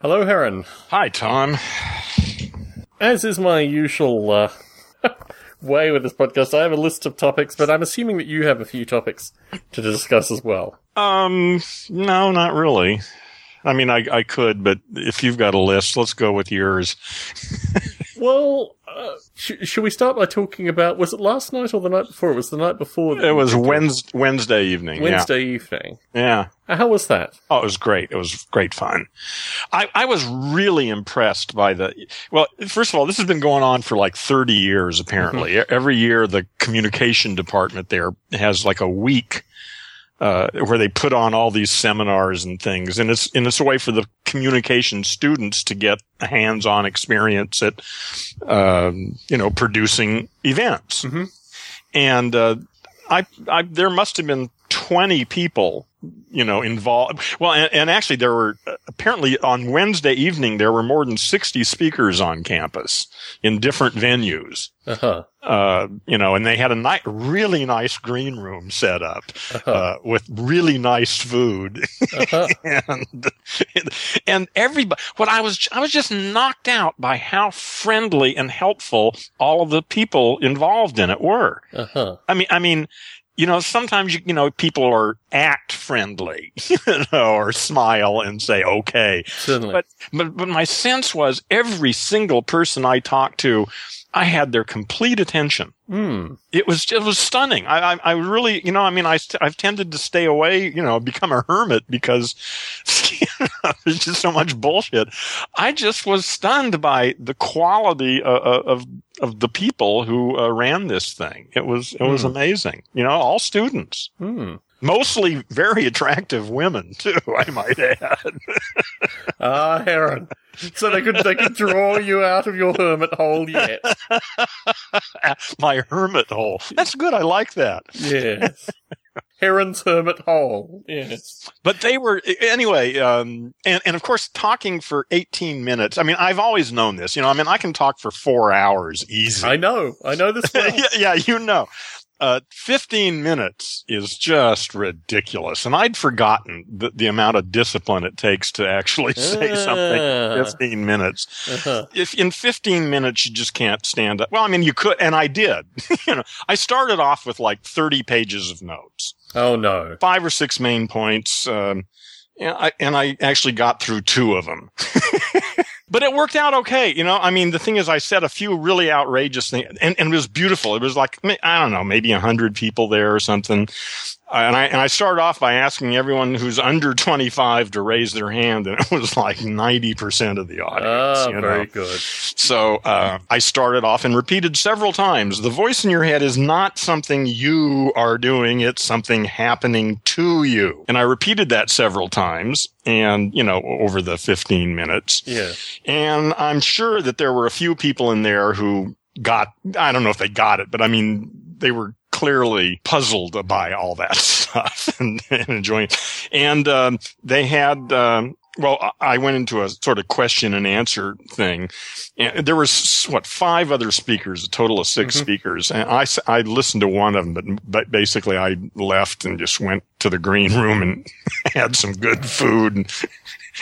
Hello, Heron. Hi, Tom. As is my usual uh, way with this podcast, I have a list of topics, but I'm assuming that you have a few topics to discuss as well. Um, no, not really. I mean, I, I could, but if you've got a list, let's go with yours. Well, uh, sh- should we start by talking about was it last night or the night before? It was the night before. It was Wednesday, Wednesday evening. Wednesday evening. Yeah. Yeah. Uh, How was that? Oh, it was great. It was great fun. I, I was really impressed by the, well, first of all, this has been going on for like 30 years, apparently. Every year, the communication department there has like a week, uh, where they put on all these seminars and things. And it's, and it's a way for the communication students to get a hands-on experience at, um, you know, producing events. Mhm. And, uh, I, I, there must have been 20 people, you know, involved. Well, and, and actually there were apparently on Wednesday evening, there were more than 60 speakers on campus in different venues. Uh huh. Uh, you know, and they had a ni- really nice green room set up, Uh-huh. uh, with really nice food. Uh-huh. and, and everybody, what I was, I was just knocked out by how friendly and helpful all of the people involved in it were. Uh huh. I mean, I mean, you know, sometimes you, you know, people are act friendly, you know, or smile and say, okay. Certainly. But, but, but my sense was every single person I talked to, I had their complete attention. Hmm. It was, it was stunning. I, I, I really, you know, I mean, I I've tended to stay away, you know, become a hermit because there's just so much bullshit. I just was stunned by the quality of, of, of the people who uh, ran this thing. It was, it was Hmm. amazing. You know, all students. Hmm. Mostly very attractive women too, I might add. Ah, Heron. So they could they could draw you out of your hermit hole yet. My hermit hole. That's good. I like that. Yes. Heron's hermit hole. Yes. But they were anyway, um, and and of course, talking for eighteen minutes. I mean, I've always known this. You know, I mean, I can talk for four hours easy. I know. I know this well. yeah, yeah, you know. Uh, 15 minutes is just ridiculous. And I'd forgotten the, the amount of discipline it takes to actually say something in Ah. 15 minutes. Uh-huh. if in 15 minutes you just can't stand up. Well, I mean, you could, and I did. you know, I started off with like 30 pages of notes, Oh no. five or six main points. Um, and I, and I actually got through two of them. But it worked out okay. You know, I mean, the thing is, I said a few really outrageous things and, and it was beautiful. It was like, I don't know, maybe a hundred people there or something. Uh, and I, and I started off by asking everyone who's under 25 to raise their hand. And it was like 90% of the audience. Ah, you know? very good. So uh, I started off and repeated several times the voice in your head is not something you are doing, it's something happening to you. And I repeated that several times and, you know, over the 15 minutes. Yeah. And I'm sure that there were a few people in there who got, I don't know if they got it, but I mean, they were clearly puzzled by all that stuff and, and enjoying it. And um, they had, um, well, I went into a sort of question and answer thing. And there was, what, five other speakers, a total of 6 Mhm. speakers. And I, I listened to one of them, but, but basically I left and just went to the green room and had some good food and,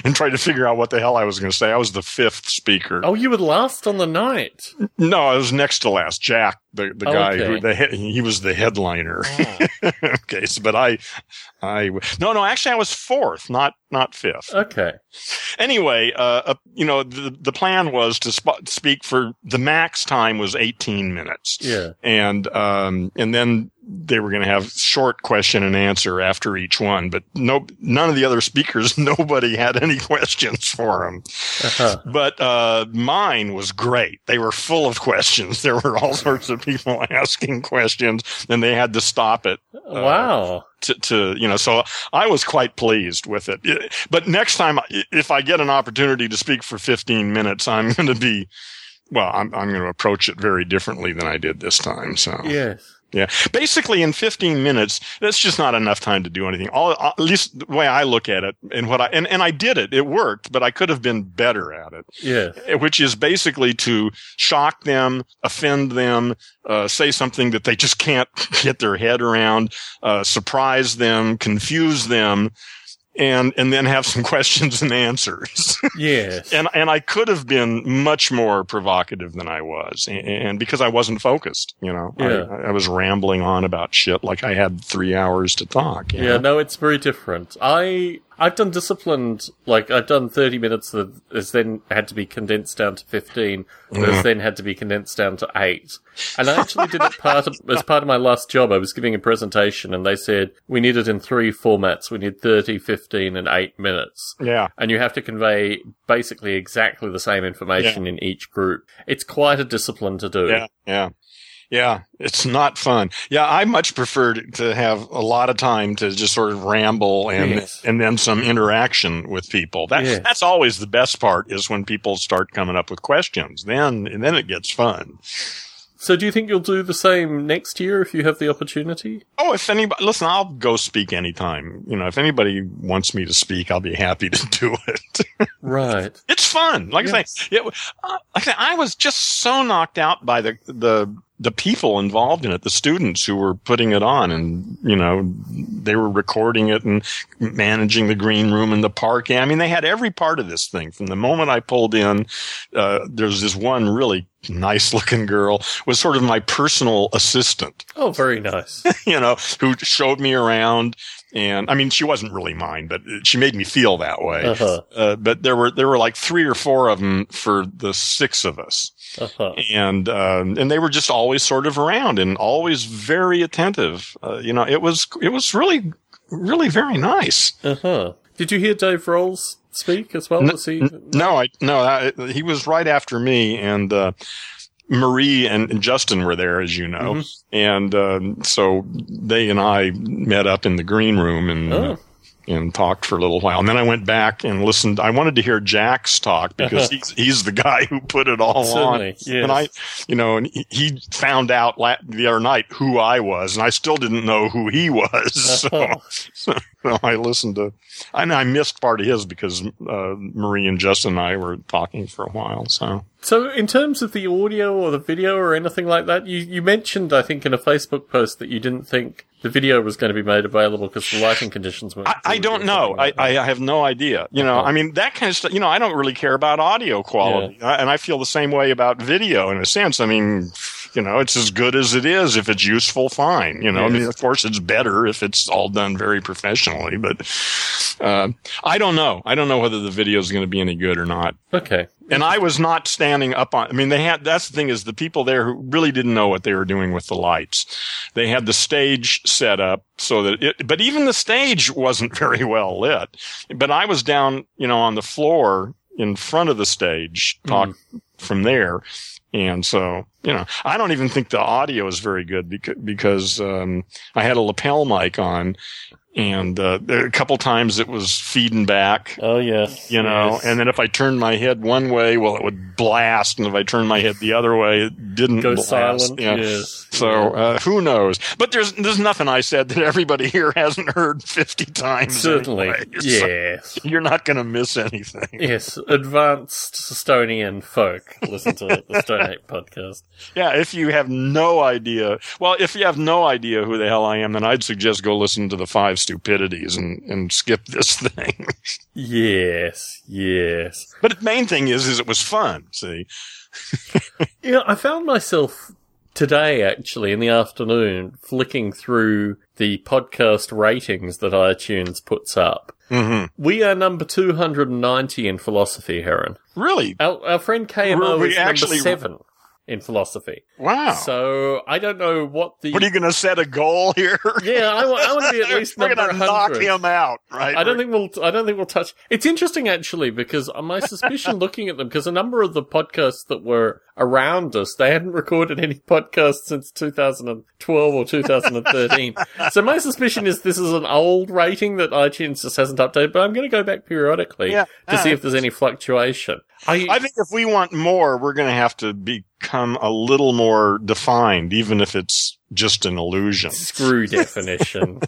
and tried to figure out what the hell I was going to say. I was the fifth speaker. Oh, you were last on the night. No, I was next to last. Jack, the, the Oh, guy who, the, he he was the headliner. Ah, okay. So, but I, I, no, no, actually I was fourth, not, not fifth. okay. Anyway, uh, uh, you know, the, the plan was to sp- speak for the max time was 18 minutes. Yeah. And, um, and then they were going to have short question and answer after each one, but no, none of the other speakers, nobody had any questions for them. Uh-huh. But uh, mine was great. They were full of questions. There were all sorts of people asking questions, and they had to stop it wow. to, to you know. So I was quite pleased with it. But next time, if I get an opportunity to speak for 15 minutes, I'm going to be. Well, I'm, I'm going to approach it very differently than I did this time. So, Yes. Yeah. Basically, in 15 minutes, that's just not enough time to do anything. All, at least the way I look at it and what I, and, and I did it. It worked, but I could have been better at it Yes. which is basically to shock them, offend them, uh, say something that they just can't get their head around, uh, surprise them, confuse them, and and then have some questions and answers. Yes. and and I could have been much more provocative than I was, and, and because I wasn't focused, you know, Yeah. I, I was rambling on about shit like I had three hours to talk. Yeah, know? no, it's very different. I I've done disciplined like I've done thirty minutes that has then had to be condensed down to fifteen, that has then had to be condensed down to eight. And I actually did it part of as part of my last job. I was giving a presentation and they said we need it in three formats. We need 30, 15, and eight minutes. yeah. And you have to convey basically exactly the same information in each group. It's quite a discipline to do. Yeah, yeah, yeah. It's not fun. Yeah, I much prefer to have a lot of time to just sort of ramble and Yes. and then some interaction with people. That Yes. that's always the best part is when people start coming up with questions. Then and then it gets fun. So do you think you'll do the same next year if you have the opportunity? Oh, if anybody listen, I'll go speak anytime. You know, if anybody wants me to speak, I'll be happy to do it. Right. it's fun. Like I say, it, uh, like I say, I was just so knocked out by the the the people involved in it, the students who were putting it on, and you know, they were recording it and managing the green room and the park. I mean, they had every part of this thing from the moment I pulled in. Uh, there's this one really nice looking girl was sort of my personal assistant Oh, very nice. you know, who showed me around. And I mean, she wasn't really mine, but she made me feel that way. Uh-huh. Uh, but there were there were like three or four of them for the six of us, Uh-huh. and um, and they were just always sort of around and always very attentive. Uh, you know, it was it was really really very nice. Uh-huh. Did you hear Dave Rolls speak as well? Was he? No, I no, I, he was right after me, and uh, Marie and, Justin were there, as you know, and um, so they and I met up in the green room and. Oh. uh, and talked for a little while, and then I went back and listened. I wanted to hear Jack's talk because he's he's the guy who put it all Certainly, on. yes. And I, you know, and he, found out la- the other night who I was, and I still didn't know who he was. Uh-huh. So, so I listened to, and I missed part of his because uh, Marie and Justin and I were talking for a while. So So, in terms of the audio or the video or anything like that, you, you mentioned, I think, in a Facebook post that you didn't think the video was going to be made available because the lighting conditions weren't. I, I don't know. I. I have no idea. You know. I mean, that kind of stuff, you know, I don't really care about audio quality. I- And I feel the same way about video in a sense. I mean, you know, it's as good as it is. If it's useful, fine. You know, I mean, of course, it's better if it's all done very professionally, but uh, I don't know. I don't know whether the video is going to be any good or not. Okay. And I was not standing up on, I mean, they had, that's the thing is the people there who really didn't know what they were doing with the lights. They had the stage set up so that it, but even the stage wasn't very well lit. But I was down, you know, on the floor in front of the stage, talk from there. And so, you know, I don't even think the audio is very good because, because, um, I had a lapel mic on and, uh, there- a couple times it was feeding back Oh, yes. you know yes. and then if i turned my head one way well it would blast and if i turned my head the other way it didn't Go blast. silent. Yeah. Yes. so uh, who knows but there's there's nothing i said that everybody here hasn't heard 50 times Certainly. anyway. So Yes. you're not going to miss anything Yes, advanced Stonian folk listen to the Stone Ape podcast. yeah if you have no idea well if you have no idea who the hell i am then i'd suggest go listen to the five stupidities and and skip this thing Yes, yes. but the main thing is is it was fun see You know, I found myself today, actually, in the afternoon, flicking through the podcast ratings that iTunes puts up. hmm We are number 290 in philosophy, Heron. really Our, our friend KMO we is actually- number seven in philosophy. wow So I don't know what the. What are you going to set a goal here? yeah, I, want to be at least We're number going to knock 100. him out, right? I don't think we'll. I don't think we'll touch. It's interesting actually because my suspicion, looking at them, because a number of the podcasts that were around us, they hadn't recorded any podcasts since 2012 or 2013. so my suspicion is this is an old rating that iTunes just hasn't updated. But I'm going to go back periodically Yeah. to see if there's any fluctuation. I, I think if we want more, we're going to have to become a little more defined, even if it's just an illusion. Screw definition.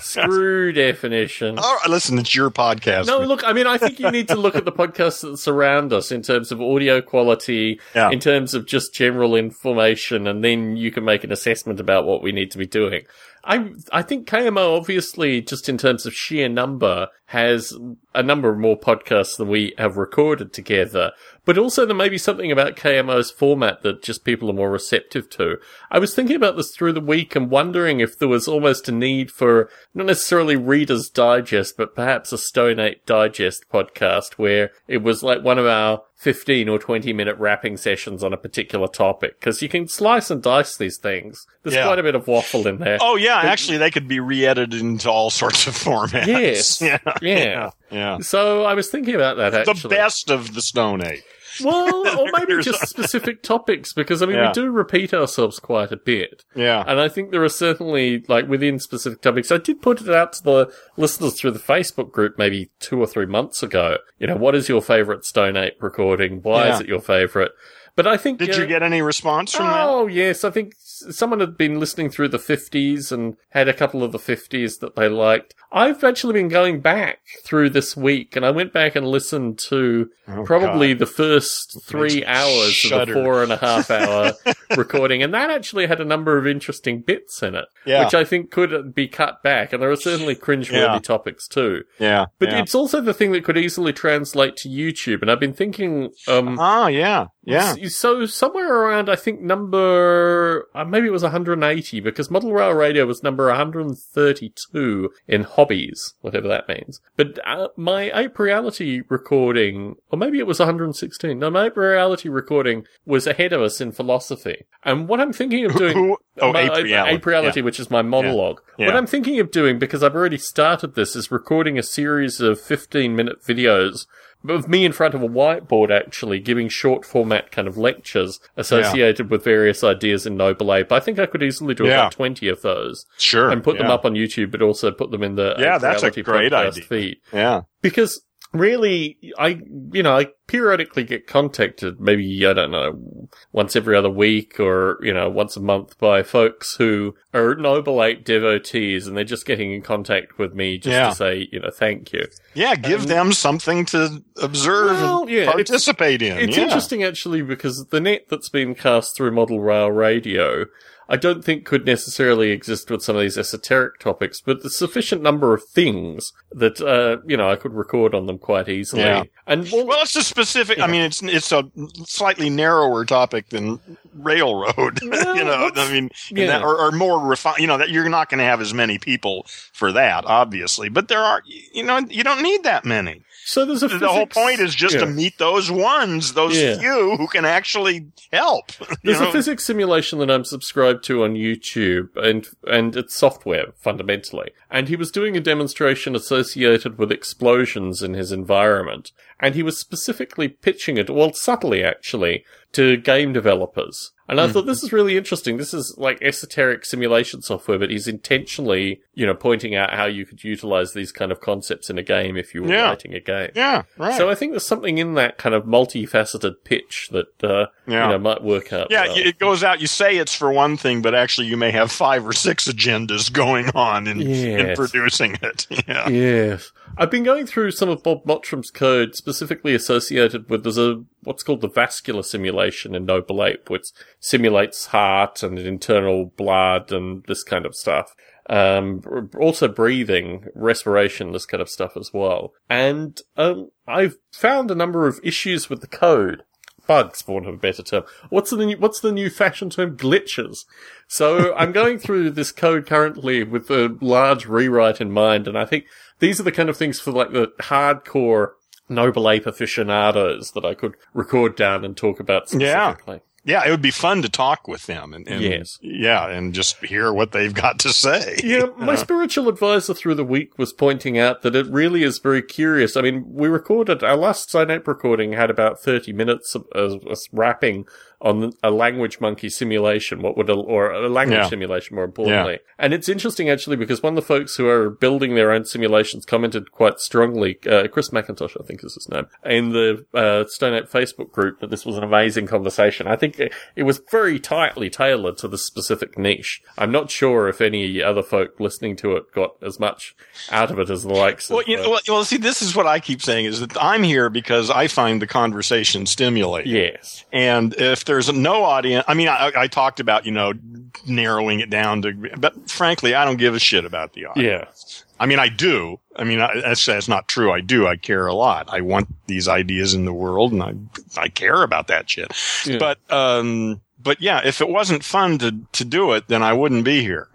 Screw definition. All right, listen, it's your podcast. No, look, I mean, I think you need to look at the podcasts that surround us in terms of audio quality, Yeah. in terms of just general information, and then you can make an assessment about what we need to be doing. I I think KMO obviously, just in terms of sheer number, has a number of more podcasts than we have recorded together. But also there may be something about KMO's format that just people are more receptive to. I was thinking about this through the week and wondering if there was almost a need for not necessarily Reader's Digest, but perhaps a Stone Ape Digest podcast where it was like one of our 15 or 20 minute wrapping sessions on a particular topic. Cause you can slice and dice these things. There's Yeah. quite a bit of waffle in there. Oh yeah, actually, they could be re-edited into all sorts of formats. Yes. yeah, Yeah. yeah. So I was thinking about that The best of the Stone Age. Well, or maybe just specific topics because I mean Yeah. we do repeat ourselves quite a bit. Yeah. And I think there are certainly, like, within specific topics. I did put it out to the listeners through the Facebook group maybe two or three months ago. You know, what is your favorite Stone Ape recording? Why is it your favorite? But I think. Did uh, you get any response from that? Oh, yes. I think someone had been listening through the 50s and had a couple of the 50s that they liked. I've actually been going back through this week and I went back and listened to Oh, probably God. the first three hours shudder. of the four and a half hour recording. And that actually had a number of interesting bits in it, Yeah. which I think could be cut back. And there are certainly cringeworthy Yeah. topics too. Yeah. But yeah. it's also the thing that could easily translate to YouTube. And I've been thinking, um, Oh yeah. Yeah. So somewhere around, I think number uh, maybe it was 180 because Model Rail Radio was number 132 in hobbies, whatever that means. But uh, my Ape Reality recording, or maybe it was 116. No, my Ape Reality recording was ahead of us in philosophy. And what I'm thinking of doing, oh, my- Ape Reality. Ape Reality, which is my monologue. Yeah. What I'm thinking of doing, because I've already started this, is recording a series of 15 minute videos of me in front of a whiteboard actually giving short format kind of lectures associated with various ideas in Noble Ape. I think I could easily do Yeah. about 20 of those Sure. and put them up on YouTube, but also put them in the Yeah, that's a great idea. feed. Yeah. Because really, I, you know, I periodically get contacted, maybe, I don't know, once every other week or, you know, once a month by folks who are Noble Ape devotees and they're just getting in contact with me just Yeah. to say, you know, thank you. Yeah. Give them something to observe Well, and yeah, it's- participate in. It's yeah. interesting actually because the net that's been cast through Model Rail Radio, I don't think could necessarily exist with some of these esoteric topics, but the sufficient number of things that, uh, you know, I could record on them quite easily. Yeah. And well, Well, it's a specific. I mean, it's it's a slightly narrower topic than railroad. Well, you know, I mean, yeah. that, or, or more refined. You know, that you're not going to have as many people for that, obviously. But there are, you know, you don't need that many. So there's a The whole point is just yeah. to meet those ones, those Yeah. few who can actually help. There's know? a physics simulation that I'm subscribed to on YouTube, and and it's software fundamentally. And he was doing a demonstration associated with explosions in his environment, and he was specifically pitching it, well, subtly actually, to game developers. And I Hmm. thought this is really interesting. This is like esoteric simulation software, but he's intentionally, you know, pointing out how you could utilize these kind of concepts in a game if you were Yeah. writing a game. yeah, right. So I think there's something in that kind of multifaceted pitch that, uh, Yeah. you know, might work out. yeah, well. it goes out. You say it's for one thing, but actually, you may have five or six agendas going on in, in producing it. Yeah. Yes. I've been going through some of Bob Mottram's code specifically associated with there's a what's called the vascular simulation in Noble Ape, which simulates heart and internal blood and this kind of stuff. Um, also breathing, respiration, this kind of stuff as well. And um, I've found a number of issues with the code. Bugs, for want of a better term. What's the new, what's the new fashion term? Glitches. So I'm going through this code currently with a large rewrite in mind, and I think these are the kind of things for like the hardcore Noble Ape aficionados that I could record down and talk about Yeah. specifically. Yeah, it would be fun to talk with them and, and Yes. yeah, and just hear what they've got to say. Yeah, my spiritual advisor through the week was pointing out that it really is very curious. I mean, we recorded, our last Stone Ape recording had about 30 minutes of, of us rapping on a language monkey simulation. What would a, or a language Yeah. simulation more importantly? And it's interesting actually because one of the folks who are building their own simulations commented quite strongly. Uh, Chris McIntosh, I think is his name, in the uh, Stone Facebook group that this was an amazing conversation. I think it, it was very tightly tailored to the specific niche. I'm not sure if any other folk listening to it got as much out of it as the likes Well, of. you uh, know, well, well, see, this is what I keep saying is that I'm here because I find the conversation stimulating. yes. And if there's no audience, I mean, I, I talked about, you know, narrowing it down to, but frankly, I don't give a shit about the audience. Yeah. I mean, I do. I mean, I, that's, that's not true. I do. I care a lot. I want these ideas in the world and I, I care about that shit. Yeah. But, um, but yeah, if it wasn't fun to, to do it, then I wouldn't be here.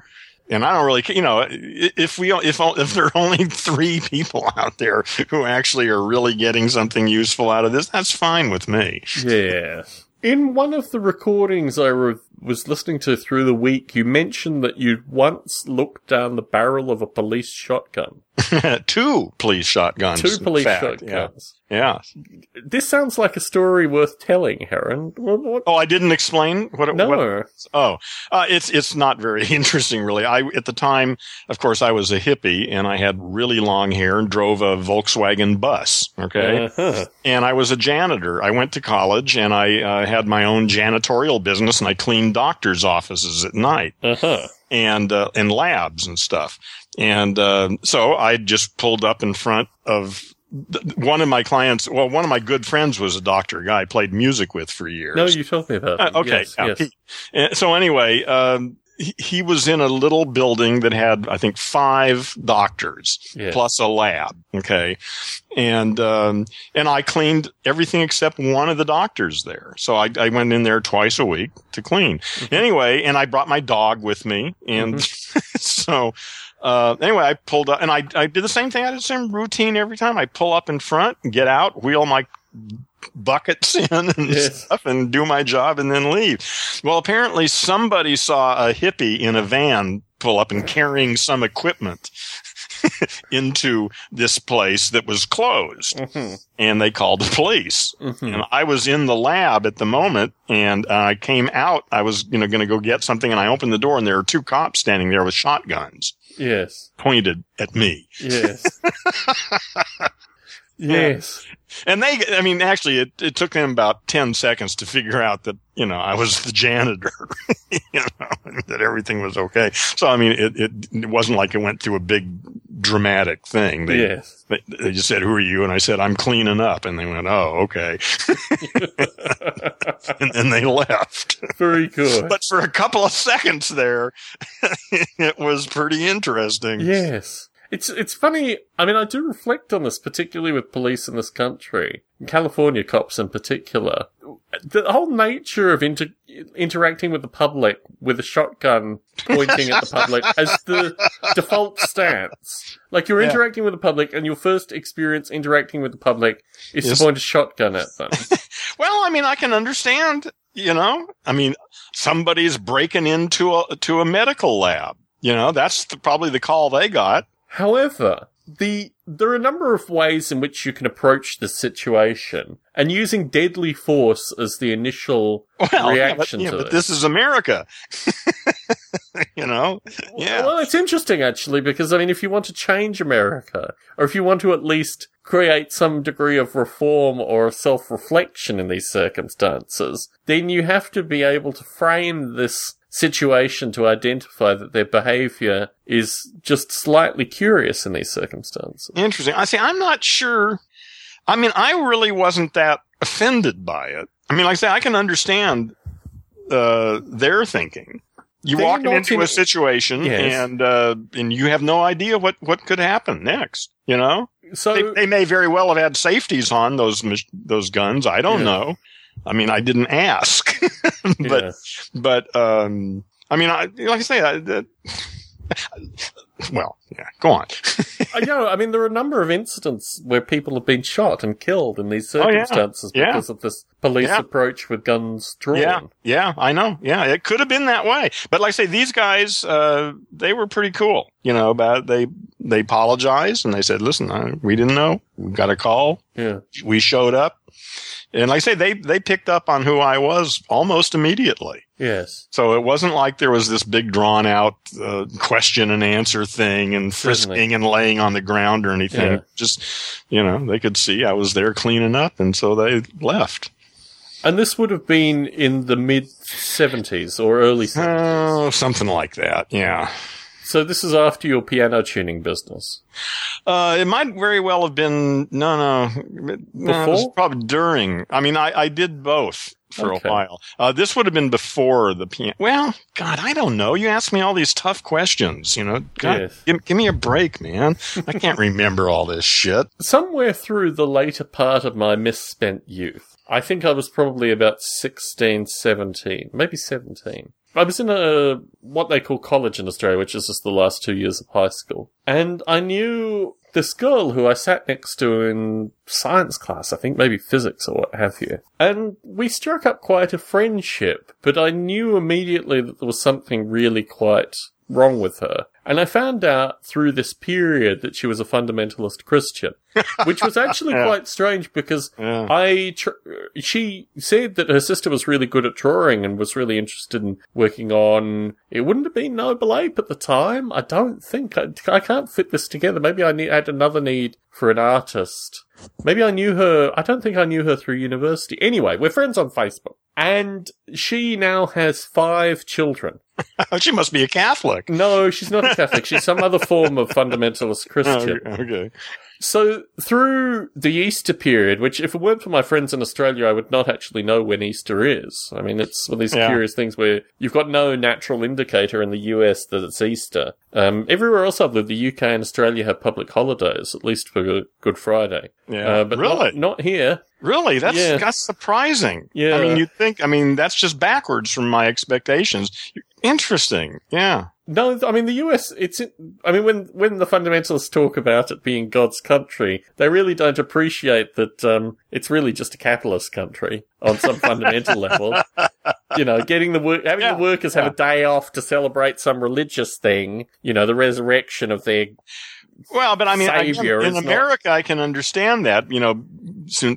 And I don't really, you know, if we, if, if there are only three people out there who actually are really getting something useful out of this, that's fine with me. Yeah. In one of the recordings I re- was listening to through the week, you mentioned that you'd once looked down the barrel of a police shotgun. Two police shotguns. Two police shotguns. Yeah. yeah. This sounds like a story worth telling, Heron. What, what? Oh, I didn't explain what it no. what- Oh, uh, it's it's not very interesting, really. I at the time, of course, I was a hippie and I had really long hair and drove a Volkswagen bus. Okay, Uh-huh. and I was a janitor. I went to college and I uh, had my own janitorial business and I cleaned doctors' offices at night Uh-huh. and uh, and labs and stuff. And uh, so I just pulled up in front of. One of my clients, well, one of my good friends was a doctor, a guy I played music with for years. No, you told me about Uh, okay. Yes, yeah, yes. he- uh, so anyway, um, he, he was in a little building that had, I think, five doctors Yeah. plus a lab. Okay. And, um, and I cleaned everything except one of the doctors there. So I, I went in there twice a week to clean. Mm-hmm. Anyway, and I brought my dog with me. And so, uh, anyway, I pulled up and I, I did the same thing. I did the same routine every time. I pull up in front, get out, wheel my buckets in and stuff and do my job and then leave. Well, apparently somebody saw a hippie in a van pull up and carrying some equipment into this place that was closed Mhm. and they called the police. Mhm. And I was in the lab at the moment and I came out. I was, you know, going to go get something and I opened the door and there were two cops standing there with shotguns Yes. pointed at me. Yes. yes. And they, I mean, actually, it, it took them about 10 seconds to figure out that, you know, I was the janitor, you know, and that everything was okay. So, I mean, it, it, it wasn't like it went through a big dramatic thing. They, Yes. they, they just said, who are you? And I said, I'm cleaning up. And they went, oh, okay. and then they left. Very good. But for a couple of seconds there, it was pretty interesting. Yes. It's it's funny. I mean, I do reflect on this, particularly with police in this country, California cops in particular. The whole nature of inter- interacting with the public with a shotgun pointing at the public as the default stance. Like you're Yeah. interacting with the public, and your first experience interacting with the public is Yes. to point a shotgun at them. Well, I mean, I can understand, you know, I mean, somebody's breaking into a, to a medical lab. You know, that's the, probably the call they got. However, the there are a number of ways in which you can approach this situation, and using deadly force as the initial Well, yeah, but, reaction yeah, to but this. this is America. you know, yeah. Well, it's interesting actually because I mean, if you want to change America, or if you want to at least create some degree of reform or self-reflection in these circumstances, then you have to be able to frame this situation to identify that their behavior is just slightly curious in these circumstances. Interesting. I see. I'm not sure. I mean, I really wasn't that offended by it. I mean, like I say, I can understand uh, their thinking. You They're walking into a situation Yes. and uh, and you have no idea what what could happen next. You know, So they, they may very well have had safeties on those those guns. I don't Yeah. know. I mean, I didn't ask, but yeah. but um, I mean, I, like I say, I, that, well, yeah, go on. I know. I mean, there are a number of incidents where people have been shot and killed in these Oh, yeah. circumstances Yeah. because of this police Yeah. approach with guns drawn. Yeah, yeah, I know. Yeah, it could have been that way, but like I say, these guys, uh, they were pretty cool. You know, about they they apologized and they said, "Listen, uh, we didn't know. We got a call. Yeah. We showed up." And like I say, they they picked up on who I was almost immediately. Yes. So it wasn't like there was this big drawn out uh, question and answer thing and frisking Certainly. and laying on the ground or anything. Yeah. Just, you know, they could see I was there cleaning up and so they left. And this would have been in the mid 70s or early 70s. Oh, something like that. Yeah. So this is after your piano tuning business. Uh, it might very well have been, no, no, no it was Before? probably during. I mean, I, I did both for Okay. a while. Uh, this would have been before the piano. Well, God, I don't know. You ask me all these tough questions, you know. God, Yes. give, give me a break, man. I can't remember all this shit. Somewhere through the later part of my misspent youth, I think I was probably about 16, 17, maybe 17. I was in a, what they call college in Australia, which is just the last two years of high school. And I knew this girl who I sat next to in science class, I think maybe physics or what have you. And we struck up quite a friendship, but I knew immediately that there was something really quite wrong with her. And I found out through this period that she was a fundamentalist Christian, which was actually Yeah. quite strange because Yeah. I, tr- she said that her sister was really good at drawing and was really interested in working on, it wouldn't have been Noble Ape at the time. I don't think, I, I can't fit this together. Maybe I need, had another need for an artist. Maybe I knew her, I don't think I knew her through university. Anyway, we're friends on Facebook. And she now has five children. she must be a Catholic. No, she's not a Catholic. She's some other form of fundamentalist Christian. Oh, okay. So through the Easter period, which if it weren't for my friends in Australia, I would not actually know when Easter is. I mean, it's one of these Yeah. curious things where you've got no natural indicator in the US that it's Easter. Um, everywhere else I've lived, the UK and Australia have public holidays, at least for Good Friday. Yeah. Uh, but really? not, not here. Really? That's Yeah. that's surprising. Yeah. I mean, you'd think. I mean, that's just backwards from my expectations. Interesting. Yeah. No, I mean the US. It's. I mean when when the fundamentalists talk about it being God's country, they really don't appreciate that um, it's really just a capitalist country on some fundamental level. You know, getting the work, having Yeah, the workers have a day off to celebrate some religious thing. You know, the resurrection of their. Well, but I mean, again, Savior in is not- America, I can understand that. You know,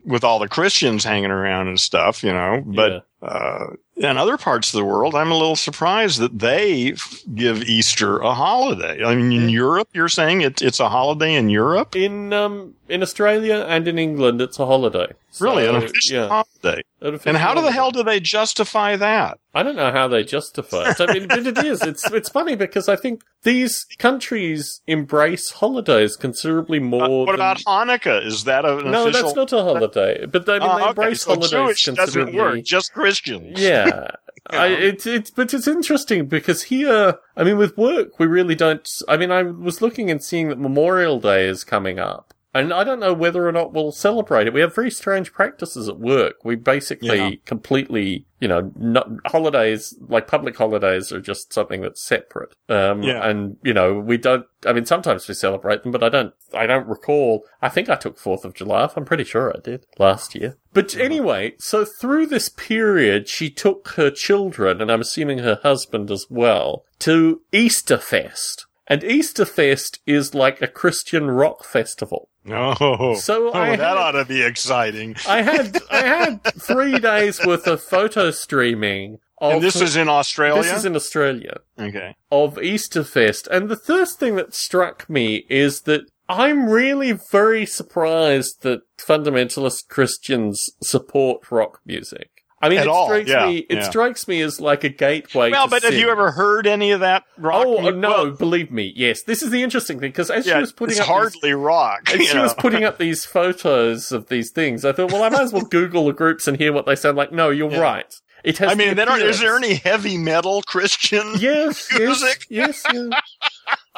with all the Christians hanging around and stuff. You know, but. Uh, in other parts of the world, I'm a little surprised that they give Easter a holiday. I mean, in Europe, you're saying it, it's a holiday in Europe? In um in Australia and in England, it's a holiday. Really, So, an official yeah, holiday. an official And how do the hell do they justify that? I don't know how they justify it. I mean, but it is. It's it's funny because I think these countries embrace holidays considerably more. Uh, what than, about Hanukkah? Is that a- an No, official? that's not a holiday. But I mean, Oh, they okay, embrace so holidays Jewish doesn't considerably. work, just Christians. Yeah. I, it's it's but it's interesting because here, I mean, with work, we really don't. I mean, I was looking and seeing that Memorial Day is coming up, and I don't know whether or not we'll celebrate it. We have very strange practices at work. We basically Yeah. completely, you know, not, holidays like public holidays are just something that's separate. Um, Yeah. and you know, we don't. I mean, sometimes we celebrate them, but I don't. I don't recall. I think I took Fourth of July off. I'm pretty sure I did last year. But anyway, so through this period, she took her children, and I'm assuming her husband as well, to Easterfest. And Easterfest is like a Christian rock festival. Oh, So oh, I that ought to be exciting. I had I had three days worth of photo streaming. Of And this is in Australia. this is in Australia okay. of Easterfest. And the first thing that struck me is that I'm really very surprised that fundamentalist Christians support rock music. I mean, At it all, strikes yeah, me. It yeah. strikes me as like a gateway. Well, but have you ever heard any of that rock? Oh mu- no! well, believe me, yes. This is the interesting thing because as yeah, she was putting up these- hardly rock. and you she was putting up these photos of these things. I thought, well, I might as well Google the groups and hear what they sound like. No, you're right. It has. I mean, the is there any heavy metal Christian? Yes, music? yes, yes.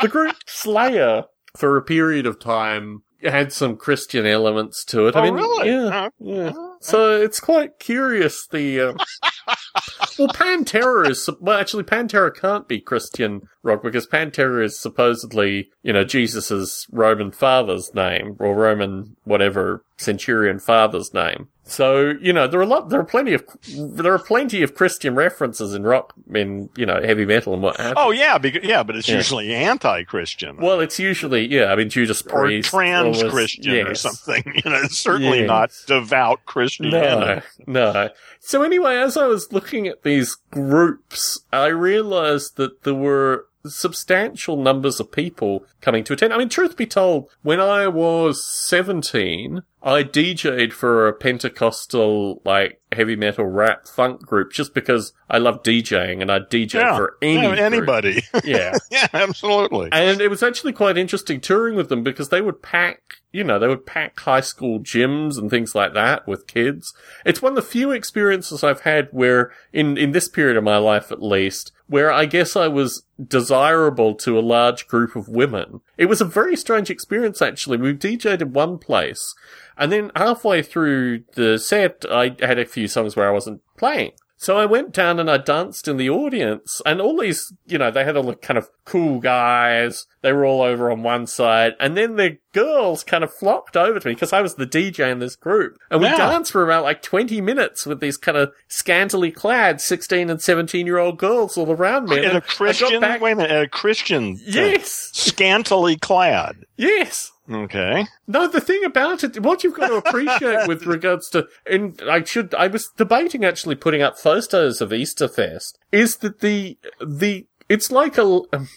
The group Slayer, for a period of time, had some Christian elements to it. I Oh, mean, really? Yeah, Oh, yeah. oh, So it's quite curious the uh, Well, Pantera is well, actually, Pantera can't be Christian rock because Pantera is supposedly, you know, Jesus's Roman father's name or Roman whatever centurion father's name. So you know there are a lot, there are plenty of there are plenty of Christian references in rock, in you know heavy metal and what have. Oh yeah, because, yeah, but it's Yeah. usually anti-Christian. Well, it's usually yeah. I mean Judas Priest or Priest trans always- Christian or yes. something. You know, it's certainly Yes. not devout Christian. No, no. So anyway, as I was looking at these groups, I realized that there were substantial numbers of people coming to attend. I mean, truth be told, when I was 17, I DJ'd for a Pentecostal, like, heavy metal rap funk group just because I love DJing and I DJ Yeah. for any Yeah, anybody. Yeah. yeah, absolutely. And it was actually quite interesting touring with them because they would pack, you know, they would pack high school gyms and things like that with kids. It's one of the few experiences I've had where, in, in this period of my life at least, where I guess I was desirable to a large group of women. It was a very strange experience actually. We DJ'd in one place and then halfway through the set, I had a few songs where I wasn't playing. So I went down and I danced in the audience and all these, you know, they had all the kind of cool guys. They were all over on one side and then the girls kind of flocked over to me because I was the DJ in this group and we danced for about like 20 minutes with these kind of scantily clad 16 and 17 year old girls all around me. In And a Christian, back- wait a minute, a Christian, Yes. scantily clad. Yes. Okay. No, the thing about it, what you've got to appreciate with regards to, and I should, I was debating actually putting up photos of Easter Easterfest, is that the, the, it's like a, um,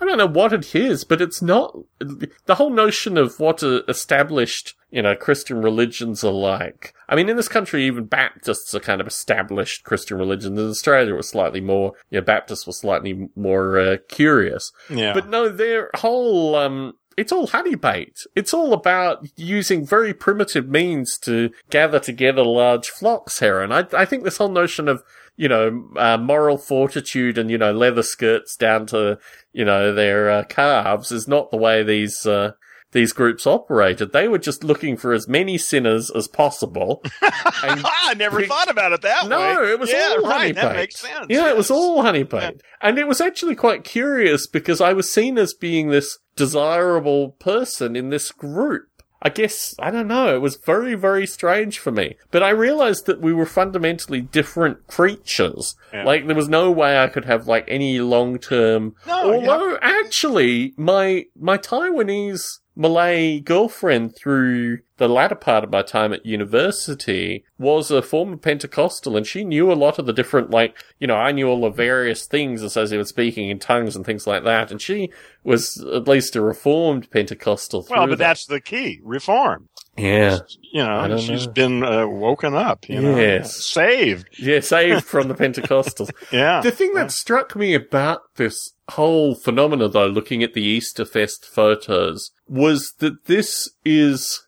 I don't know what it is, but it's not, the whole notion of what a established, you know, Christian religions are like. I mean, in this country, even Baptists are kind of established Christian religions. In Australia, it was slightly more, you know, Baptists were slightly more, uh, curious. Yeah. But no, their whole um it's all honey bait. It's all about using very primitive means to gather together large flocks, Heron. I, I think this whole notion of, you know, uh, moral fortitude and, you know, leather skirts down to, you know, their uh, calves is not the way these, uh, these groups operated. They were just looking for as many sinners as possible. and I never thought about it that way. no, it was yeah, all right. honey That baked. makes sense. Yeah, it was all honey baked. And it was actually quite curious because I was seen as being this desirable person in this group. I guess, I don't know, it was very, very strange for me. But I realized that we were fundamentally different creatures. Yeah. Like, there was no way I could have, like, any long-term... No, Although, actually, my, my Taiwanese Malay girlfriend through the latter part of my time at university was a former Pentecostal and she knew a lot of the different, like, you know, I knew all the various things associated with speaking in tongues and things like that. And she was at least a reformed Pentecostal. Well, but that. that's the key. Reform. Yeah. You know, she's know. been uh, woken up. You know, Yes. saved. Yeah, saved from the Pentecostals. Yeah. The thing that struck me about this whole phenomena, though, looking at the Easter Fest photos, was that this is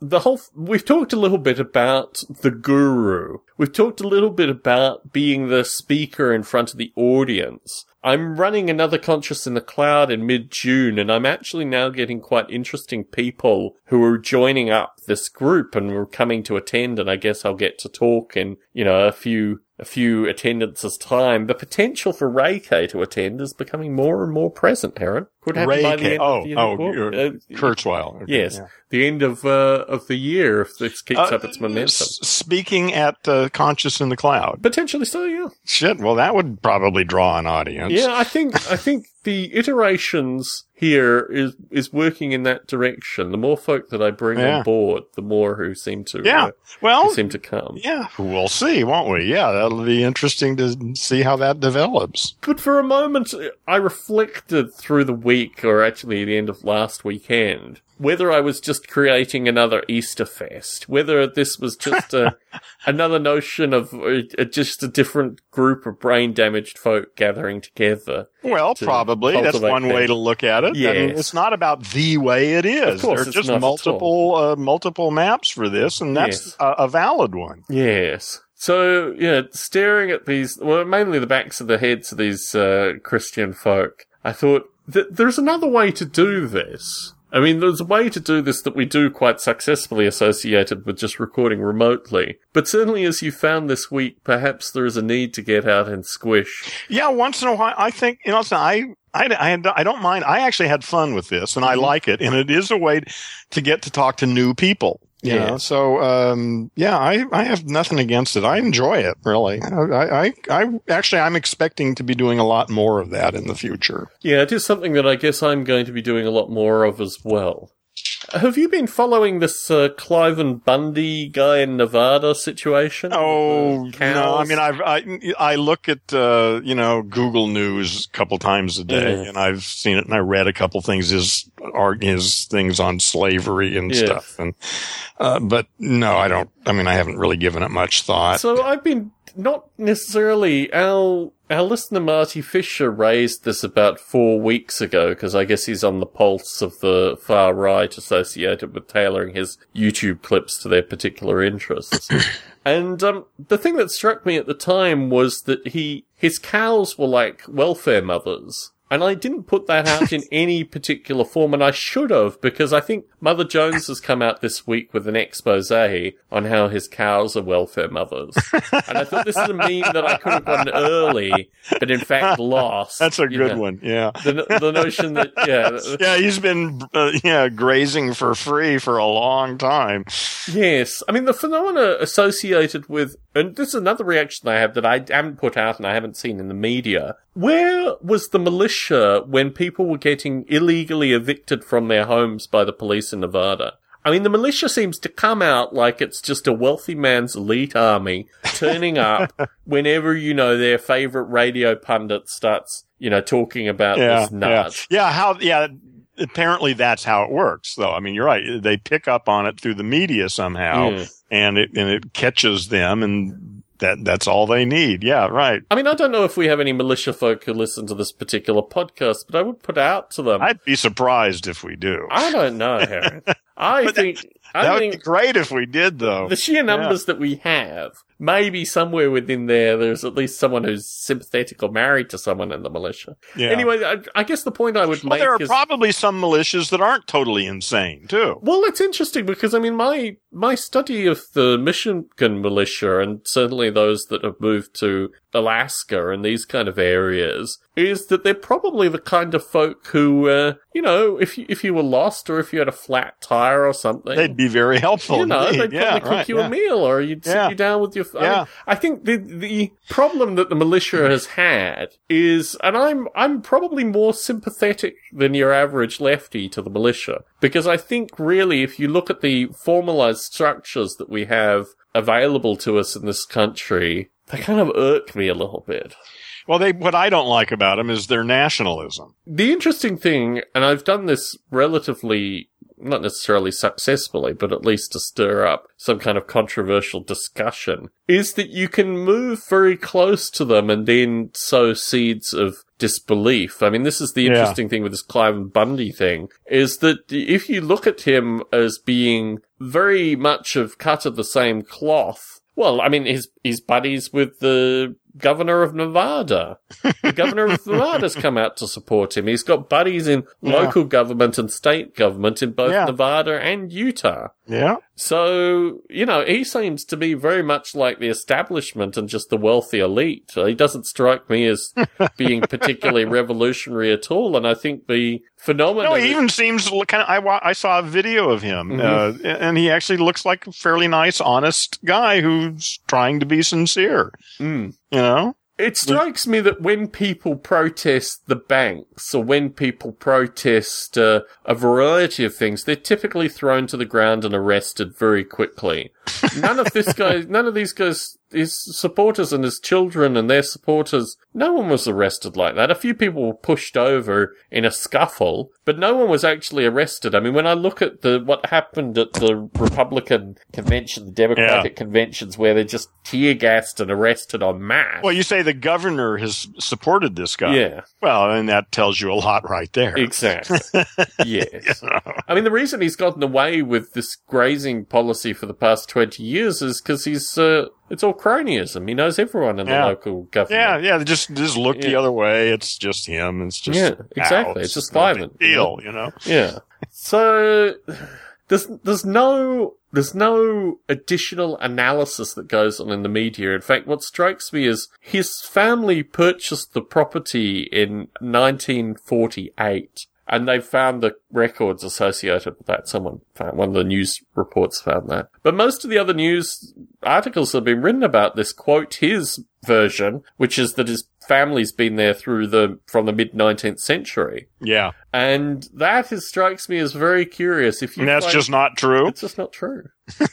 the whole. We've talked a little bit about the guru. We've talked a little bit about being the speaker in front of the audience. I'm running another Conscious in the Cloud in mid-June, and I'm actually now getting quite interesting people who are joining up this group and were coming to attend, and I guess I'll get to talk in, you know, a few a few attendances time. The potential for Ray K to attend is becoming more and more present, Heron. Could happen Ray by the K- end oh, of the year. oh, uh, Kurzweil. Yes, yeah. the end of uh, of the year if this keeps Uh, up its momentum. speaking at uh, Conscious in the Cloud. Potentially so, yeah. Shit. Well, that would probably draw an audience. Yeah, I think I think the iterations here is is working in that direction. The more folk that I bring Yeah. on board, the more who seem to Yeah. uh, Well, who seem to come. yeah, we'll see, won't we? Yeah, that'll be interesting to see how that develops. But for a moment, I reflected through the week, or actually the end of last weekend, whether I was just creating another Easter fest, whether this was just a, another notion of uh, just a different group of brain damaged folk gathering together. Well, to probably that's one way to look at it. I mean, Yes. it's not about the way it is. Of course, there are it's just multiple uh, multiple maps for this, and that's Yes. a, a valid one. Yes. So, yeah, staring at these, well, mainly the backs of the heads of these uh, Christian folk, I thought that there's another way to do this. I mean, there's a way to do this that we do quite successfully associated with just recording remotely. But certainly as you found this week, perhaps there is a need to get out and squish. Yeah, once in a while, I think, you know, I, I, I, I don't mind. I actually had fun with this and I mm-hmm. like it. And it is a way to get to talk to new people. You Yeah. know, so um, yeah, I, I have nothing against it. I enjoy it really. I, I, I actually I'm expecting to be doing a lot more of that in the future. Yeah, it is something that I guess I'm going to be doing a lot more of as well. Have you been following this uh, Cliven Bundy guy in Nevada situation? Oh no! I mean, I've I, I look at uh, you know Google News a couple times a day, Yeah. and I've seen it, and I read a couple things his his things on slavery and Yeah. stuff, and uh, but no, I don't. I mean, I haven't really given it much thought. So I've been not necessarily our our listener Marty Fisher raised this about four weeks ago because I guess he's on the pulse of the far right associated with tailoring his YouTube clips to their particular interests. and um, the thing that struck me at the time was that he his cows were like welfare mothers. And I didn't put that out in any particular form, and I should have, because I think Mother Jones has come out this week with an expose on how his cows are welfare mothers. and I thought this is a meme that I could have gotten early, but in fact lost. That's a good know. one. Yeah. The, the notion that, yeah, Yeah, he's been uh, yeah grazing for free for a long time. Yes. I mean, the phenomena associated with, and this is another reaction I have that I haven't put out and I haven't seen in the media. Where was the militia when people were getting illegally evicted from their homes by the police in Nevada? I mean, the militia seems to come out like it's just a wealthy man's elite army turning up whenever, you know, their favorite radio pundit starts, you know, talking about Yeah, this yeah, nut. yeah. How? Yeah. Apparently, that's how it works, though. I mean, you're right. They pick up on it through the media somehow, Yeah. and it and it catches them, and that that's all they need. Yeah, right. I mean, I don't know if we have any militia folk who listen to this particular podcast, but I would put out to them. I'd be surprised if we do. I don't know, Harry. I think that I would be great if we did, though. the sheer numbers that we have, maybe somewhere within there, there's at least someone who's sympathetic or married to someone in the militia. Yeah. Anyway, I, I guess the point I would well, make there are is. probably some militias that aren't totally insane too. well, it's interesting because I mean, my my study of the Michigan militia and certainly those that have moved to Alaska and these kind of areas is that they're probably the kind of folk who, uh, you know, if you, if you were lost or if you had a flat tire or something, They'd be very helpful. you know, they'd yeah, probably cook right, you yeah. a meal or you'd sit Yeah. you down with your. I, Yeah. mean, I think the the problem that the militia has had is, and I'm I'm probably more sympathetic than your average lefty to the militia because I think really, if you look at the formalized structures that we have available to us in this country, they kind of irk me a little bit. Well, they what I don't like about them is their nationalism. The interesting thing, and I've done this relatively, not necessarily successfully, but at least to stir up some kind of controversial discussion, is that you can move very close to them and then sow seeds of disbelief. I mean, this is the Yeah. interesting thing with this Cliven Bundy thing, is that if you look at him as being very much of cut of the same cloth, well, I mean, his, his buddies with the governor of Nevada. The governor of Nevada's come out to support him. He's got buddies in Yeah. local government and state government in both Yeah. Nevada and Utah. Yeah. So, you know, he seems to be very much like the establishment and just the wealthy elite. He doesn't strike me as being particularly revolutionary at all. And I think the phenomenon. No, he even seems kind of. I, I saw a video of him, Mm-hmm. uh, and he actually looks like a fairly nice, honest guy who's trying to be sincere. Mm. You know? It strikes me that when people protest the banks or when people protest uh, a variety of things, they're typically thrown to the ground and arrested very quickly. None of this guy, none of these guys, his supporters and his children and their supporters, no one was arrested like that. A few people were pushed over in a scuffle, but no one was actually arrested. I mean, when I look at the what happened at the Republican convention, the Democratic conventions, where they're just tear gassed and arrested en masse. Well, you say the governor has supported this guy. Yeah. Well, and that tells you a lot right there. Exactly. yes. I mean, the reason he's gotten away with this grazing policy for the past 20 years is because he's, uh, it's all cronyism. He knows everyone in Yeah. the local government. Yeah, yeah. Just just look the other way. It's just him. It's just Yeah, exactly. Ow, It's just no big you deal. You know. Yeah. So there's there's no there's no additional analysis that goes on in the media. In fact, what strikes me is his family purchased the property in 1948. And they found the records associated with that. Someone found, one of the news reports found that. But most of the other news articles that have been written about this quote his version, which is that his family's been there through the, from the mid 19th century. Yeah, And that is, strikes me as very curious. If you and that's just not true. it's just not true.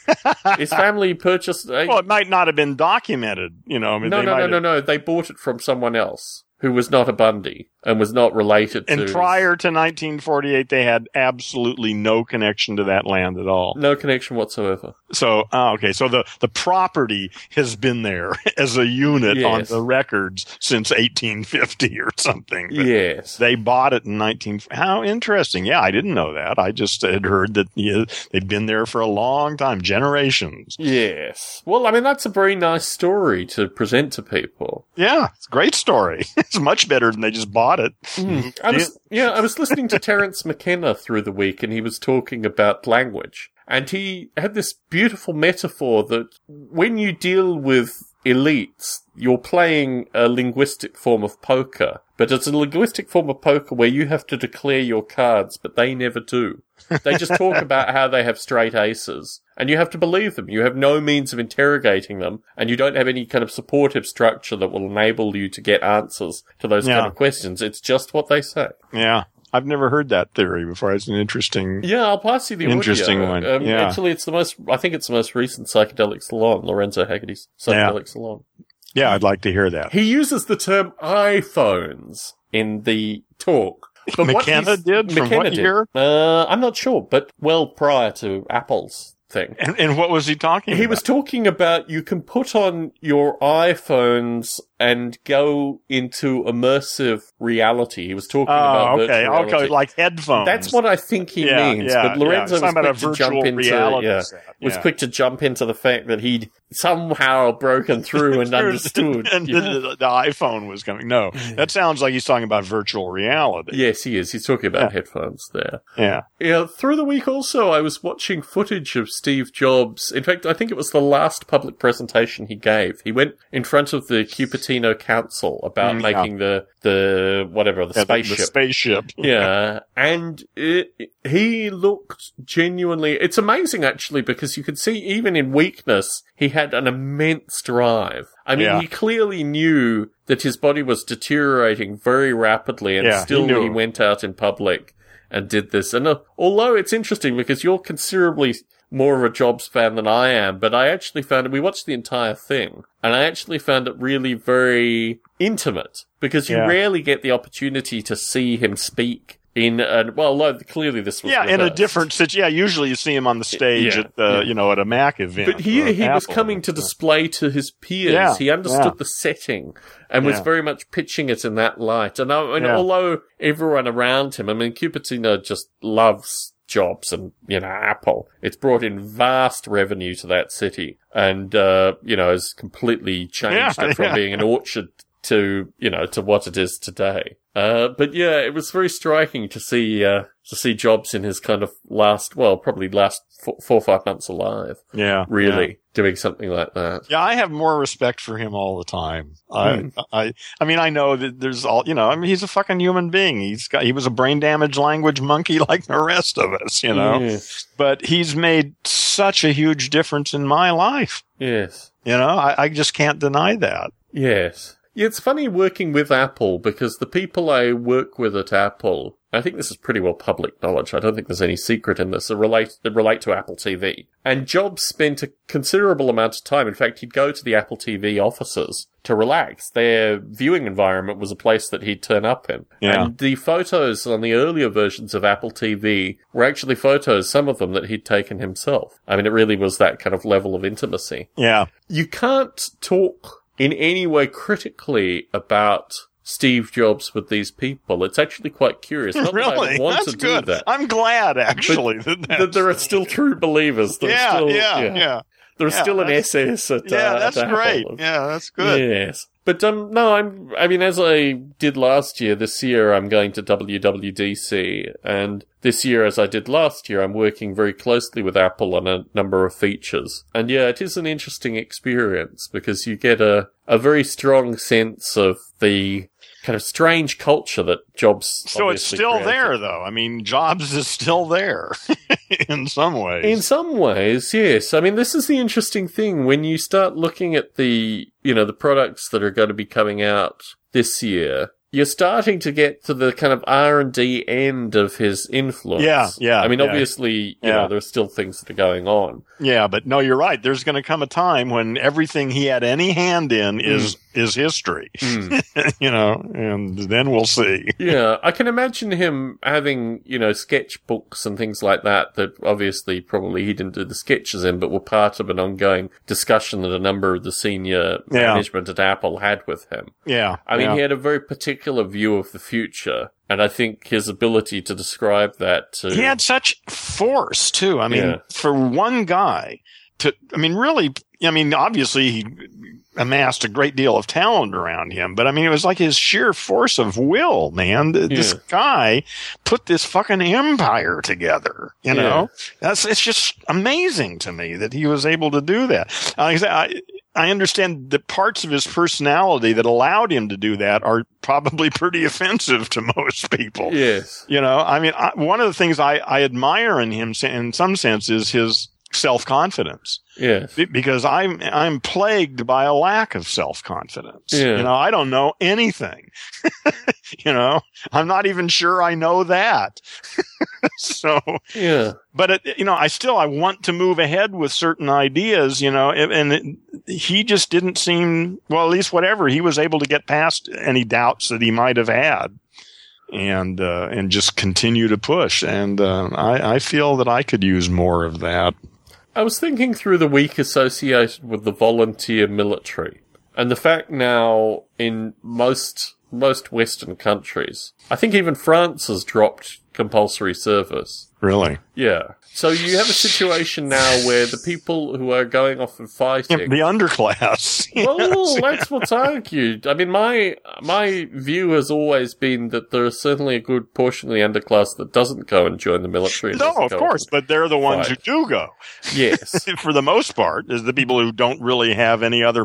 His family purchased. A, Well, it might not have been documented. You know. I mean, no, they no, might no, have- no, no. They bought it from someone else who was not a Bundy and was not related And to. And prior to 1948, they had absolutely no connection to that land at all. no connection whatsoever. So, oh, okay. So the, the property has been there as a unit on the records since 1850 or something. But Yes. They bought it in 19. How interesting. Yeah, I didn't know that. I just had heard that yeah, they'd been there for a long time, generations. Yes. Well, I mean, that's a very nice story to present to people. Yeah, it's a great story. it's much better than they just bought it. Mm. Mm. I was, yeah, I was listening to Terence McKenna through the week and he was talking about language. And he had this beautiful metaphor that when you deal with elites, you're playing a linguistic form of poker. But it's a linguistic form of poker where you have to declare your cards, but they never do. They just talk about how they have straight aces. And you have to believe them. You have no means of interrogating them, and you don't have any kind of supportive structure that will enable you to get answers to those kind of questions. It's just what they say. Yeah. I've never heard that theory before. It's an interesting. Yeah, I'll pass you the Interesting audio. one. Um, Yeah. Actually, it's the most. I think it's the most recent psychedelic salon, Lorenzo Hagerty's psychedelic salon. Yeah, I'd like to hear that. He uses the term iPhones in the talk. But what McKenna did? From McKenna what did. year? Uh, I'm not sure, but well prior to Apple's thing. And, and what was he talking He about? was talking about you can put on your iPhones and go into immersive reality. He was talking ah, about Oh, virtual okay. reality. Okay, like headphones. That's what I think he Yeah, means. yeah, but Lorenzo yeah. was about quick to jump virtual into reality yeah, was quick to jump into the fact that he'd somehow broken through and understood. and the, the iPhone was coming. No, that sounds like he's talking about virtual reality. Yes, he is. He's talking about headphones there. Yeah. Yeah, through the week also, I was watching footage of Steve Jobs. In fact, I think it was the last public presentation he gave. He went in front of the Cupertino Council about Mm, yeah. making the, the, whatever, the Yeah, spaceship. The spaceship. yeah, and it, he looked genuinely. It's amazing actually because you could see even in weakness he had an immense drive. I mean, Yeah. he clearly knew that his body was deteriorating very rapidly, and Yeah, he still knew. he went out in public and did this. And uh, although it's interesting because you're considerably more of a Jobs fan than I am, but I actually found it, we watched the entire thing, and I actually found it really very intimate because you Yeah. rarely get the opportunity to see him speak in a, well, clearly this was Yeah, in a different situation. Yeah, usually you see him on the stage Yeah, at the, yeah. you know, at a Mac event. But here he was coming to display to his peers. Yeah, he understood the setting and was very much pitching it in that light. And I mean, Yeah. although everyone around him, I mean, Cupertino just loves jobs and, you know, Apple. It's brought in vast revenue to that city and, uh, you know, has completely changed Yeah, it from yeah. being an orchard to, you know, to what it is today. Uh, but yeah, it was very striking to see, uh, to see Jobs in his kind of last, well, probably last four, four or five months alive Yeah. really Yeah. doing something like that. Yeah, I have more respect for him all the time. Hmm. I, I, I mean, I know that there's all, you know, I mean, he's a fucking human being. He's got, he was a brain damaged language monkey like the rest of us, you know, Yes. but he's made such a huge difference in my life. Yes. You know, I, I just can't deny that. Yes. It's funny working with Apple because the people I work with at Apple, I think this is pretty well public knowledge. I don't think there's any secret in this. They relate, they relate to Apple TV. And Jobs spent a considerable amount of time. In fact, he'd go to the Apple TV offices to relax. Their viewing environment was a place that he'd turn up in. Yeah. And the photos on the earlier versions of Apple TV were actually photos, some of them that he'd taken himself. I mean, it really was that kind of level of intimacy Yeah. you can't talk in any way critically about Steve Jobs with these people. It's actually quite curious. Not that really? I want That's to good. do that. I'm glad actually that, That there are still true believers. Yeah, still, yeah, yeah, There's Yeah, still an SS at yeah, uh, that's at Apple. great. Yeah, that's good. Yes. But um, no, I'm. I mean, as I did last year, this year I'm going to WWDC, and this year, as I did last year, I'm working very closely with Apple on a number of features. And yeah, it is an interesting experience because you get a a very strong sense of the kind of strange culture that Jobs. So it's still created. there, though. I mean, Jobs is still there in some ways. In some ways, yes. I mean, this is the interesting thing when you start looking at the, you know, the products that are going to be coming out this year. You're starting to get to the kind of R and D end of his influence. Yeah, yeah, I mean, yeah. obviously, you Yeah. know, there are still things that are going on. yeah, but no, you're right. There's going to come a time when everything he had any hand in is is history. Hmm. you know, and then we'll see. yeah, I can imagine him having, you know, sketchbooks and things like that that obviously probably he didn't do the sketches in, but were part of an ongoing discussion that a number of the senior Yeah. management at Apple had with him. Yeah, I mean, he had a very particular view of the future, and I think his ability to describe that to he had such force too. I mean, Yeah. for one guy to, I mean, really, I mean, obviously he amassed a great deal of talent around him, but I mean, it was like his sheer force of will, man. Th- This guy put this fucking empire together, you Yeah. know? That's, it's just amazing to me that he was able to do that. Uh, like I said, I, I understand that parts of his personality that allowed him to do that are probably pretty offensive to most people. yes, You know, I mean, I, one of the things I, I admire in him, in some sense, is his self confidence. Yeah. Because I'm I'm plagued by a lack of self confidence. Yeah. You know, I don't know anything. you know, I'm not even sure I know that. so, yeah, but it, you know, I still I want to move ahead with certain ideas. You know, and, it, he just didn't seem well. At least whatever he was able to get past any doubts that he might have had, and uh, and just continue to push. And uh, I, I feel that I could use more of that. I was thinking through the week associated with the volunteer military, and the fact now in most most Western countries, I think even France has dropped compulsory service. Really, Yeah. So you have a situation now where the people who are going off and fighting. the underclass. well, that's what's argued. I mean, my my view has always been that there is certainly a good portion of the underclass that doesn't go and join the military. no, of course, but they're the ones Right. who do go. Yes. For the most part, is the people who don't really have any other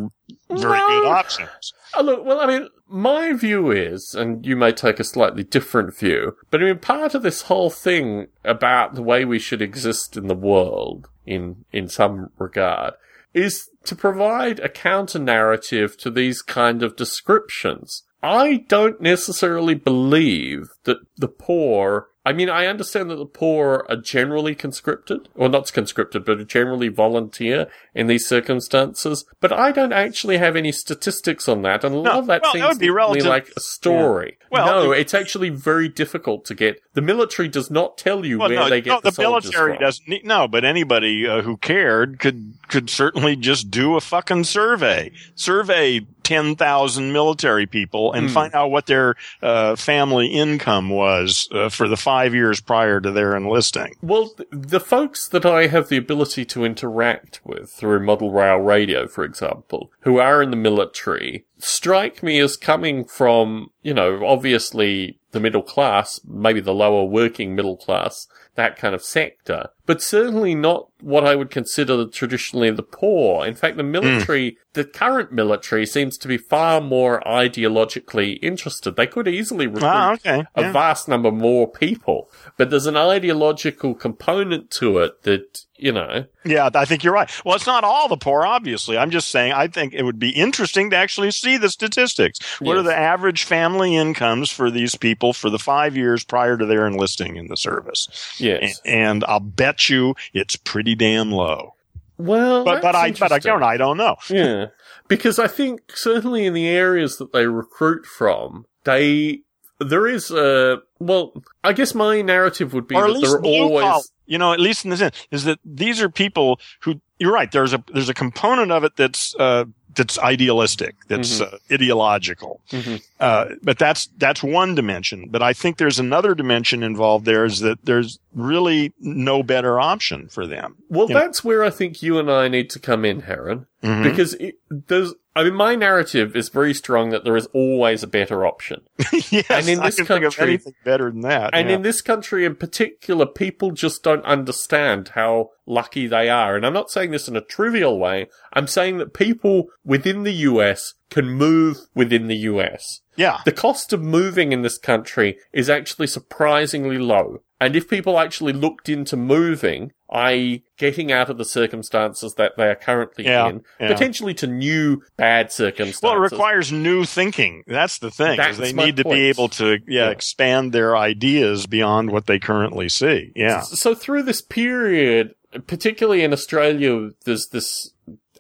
very good options. Oh, look, well, I mean, my view is, and you may take a slightly different view, but I mean, part of this whole thing about the way we should exist in the world, in, in some regard, is to provide a counter narrative to these kind of descriptions. I don't necessarily believe that the poor I mean, I understand that the poor are generally conscripted, or not conscripted, but are generally volunteer in these circumstances. But I don't actually have any statistics on that, and a lot No, of that well, that seems would be relative- like a story. Well, no, it- it's actually very difficult to get. The military does not tell you Well, where no, they get no, the, the military from. doesn't need, no, but anybody uh, who cared could could certainly just do a fucking survey, survey ten thousand military people, and Hmm. find out what their uh, family income was uh, for the five years prior to their enlisting. Well, the folks that I have the ability to interact with through Model Rail Radio, for example, who are in the military, strike me as coming from, you know, obviously the middle class, maybe the lower working middle class, that kind of sector, but certainly not what I would consider traditionally the poor. In fact, the military, the current military seems to be far more ideologically interested. They could easily recruit Ah, okay. a Yeah. vast number more people. But there's an ideological component to it that, you know, Yeah, I think you're right. Well, it's not all the poor, obviously. I'm just saying I think it would be interesting to actually see the statistics. What are the average family incomes for these people for the five years prior to their enlisting in the service? yes. A- And I'll bet you it's pretty damn low. Well, But but I but again I don't know. yeah. Because I think certainly in the areas that they recruit from, they, there is a, well, I guess my narrative would be or at that least there are always, collar, you know, at least in the sense is that these are people who you're right. There's a there's a component of it that's uh, that's idealistic, that's Mm-hmm. uh, ideological. Mhm. Uh, but that's that's one dimension. But I think there's another dimension involved. There is that there's really no better option for them. Well, You know? that's where I think you and I need to come in, Heron, Mhm. because it, there's. I mean, my narrative is very strong that there is always a better option. yes, and in I this can think of country- anything better than that. And yeah. in this country in particular, people just don't understand how lucky they are. And I'm not saying this in a trivial way. I'm saying that people within the US can move within the US. yeah, The cost of moving in this country is actually surprisingly low. And if people actually looked into moving, i.e. getting out of the circumstances that they are currently Yeah, in, yeah. potentially to new bad circumstances. Well, it requires new thinking. That's the thing. That's they need to be able to yeah, Yeah. expand their ideas beyond what they currently see. Yeah. So through this period, particularly in Australia, there's this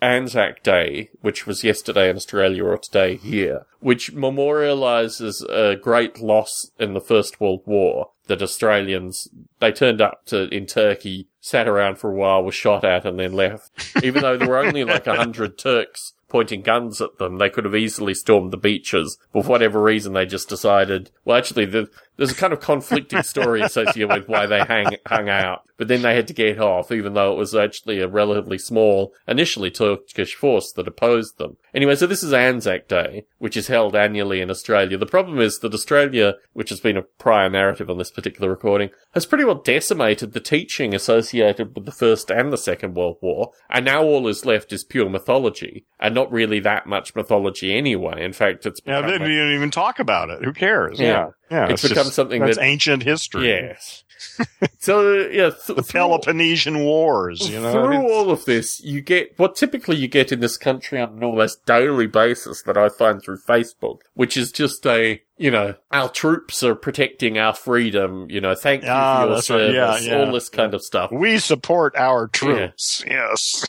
Anzac Day, which was yesterday in Australia or today here, which memorializes a great loss in the First World War that Australians, they turned up to, in Turkey, sat around for a while, were shot at and then left. Even though there were only like a hundred Turks pointing guns at them, they could have easily stormed the beaches. But for whatever reason, they just decided, well, actually, the, there's a kind of conflicting story associated with why they hang, hung out. But then they had to get off, even though it was actually a relatively small, initially Turkish force that opposed them. Anyway, so this is Anzac Day, which is held annually in Australia. The problem is that Australia, which has been a prior narrative on this particular recording, has pretty well decimated the teaching associated with the First and the Second World War, and now all is left is pure mythology, and not really that much mythology anyway. In fact, it's Yeah, they didn't even talk about it. Who cares? Yeah. Yeah. Yeah. It's become something that's that- ancient history. Yes. so yeah, th- The Peloponnesian Wars, you know. Through It's- all of this, you get what typically you get in this country on an almost daily basis that I find through Facebook, which is just a, you know, our troops are protecting our freedom, you know, thank you Ah, for your that's right. Yeah, service, yeah. all this kind of stuff. we support our troops. Yes.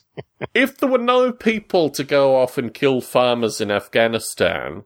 If there were no people to go off and kill farmers in Afghanistan,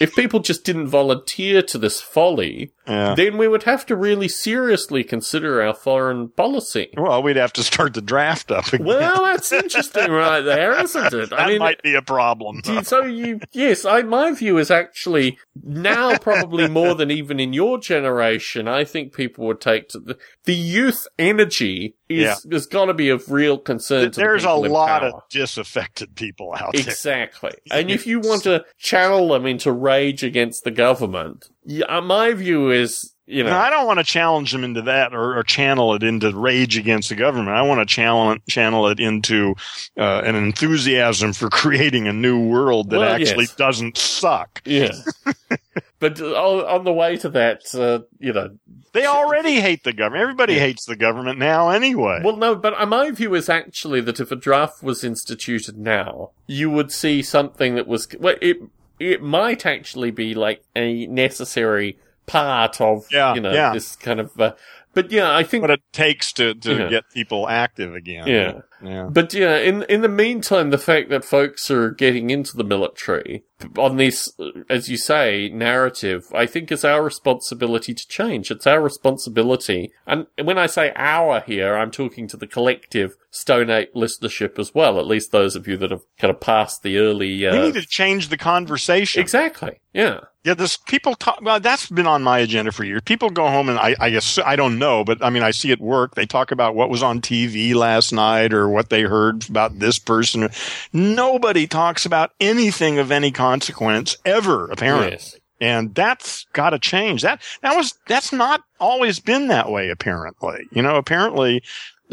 if people just didn't volunteer to this folly, Yeah. then we would have to really seriously consider our foreign policy. Well, we'd have to start the draft up again. Well, that's interesting right there, isn't it? that might be a problem. You- So you, yes, I, my view is actually now probably more than even in your generation. I think people would take to the, the youth energy is Yeah. has got to be of real concern. to the There's a lot power. of disaffected people out there. Exactly. And if you want to channel them into rage against the government, yeah, uh, my view is, you know, No, I don't want to challenge them into that or, or channel it into rage against the government. I want to channel it, channel it into uh, an enthusiasm for creating a new world that Well, actually yes. doesn't suck. yeah. but on, the way to that, uh, you know, They already hate the government. Everybody Yeah. hates the government now anyway. Well, no, but my view is actually that if a draft was instituted now, you would see something that was well, it it might actually be like a necessary part of Yeah, you know yeah. this kind of. Uh, but yeah, I think. what it takes to, to Yeah. get people active again. Yeah. Yeah. But yeah, in in the meantime, the fact that folks are getting into the military on this, uh, as you say, narrative, I think is our responsibility to change. It's our responsibility, and when I say our here, I'm talking to the collective Stone Ape listenership as well. At least those of you that have kind of passed the early. We Uh, need to change the conversation. exactly. Yeah. Yeah, this people talk. Well, that's been on my agenda for years. People go home and I, I guess I don't know, but I mean, I see it work. They talk about what was on TV last night or what they heard about this person. Nobody talks about anything of any consequence ever, apparently. Yes. And that's got to change. That that was that's not always been that way. Apparently, you know, apparently.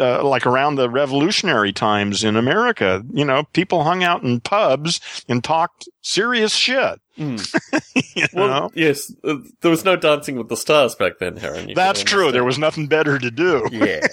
Uh, like around the revolutionary times in America, you know, people hung out in pubs and talked serious shit. Mm. You Well, know? yes. Uh, there was no Dancing with the Stars back then, Heron. That's can true. There was nothing better to do. Yeah.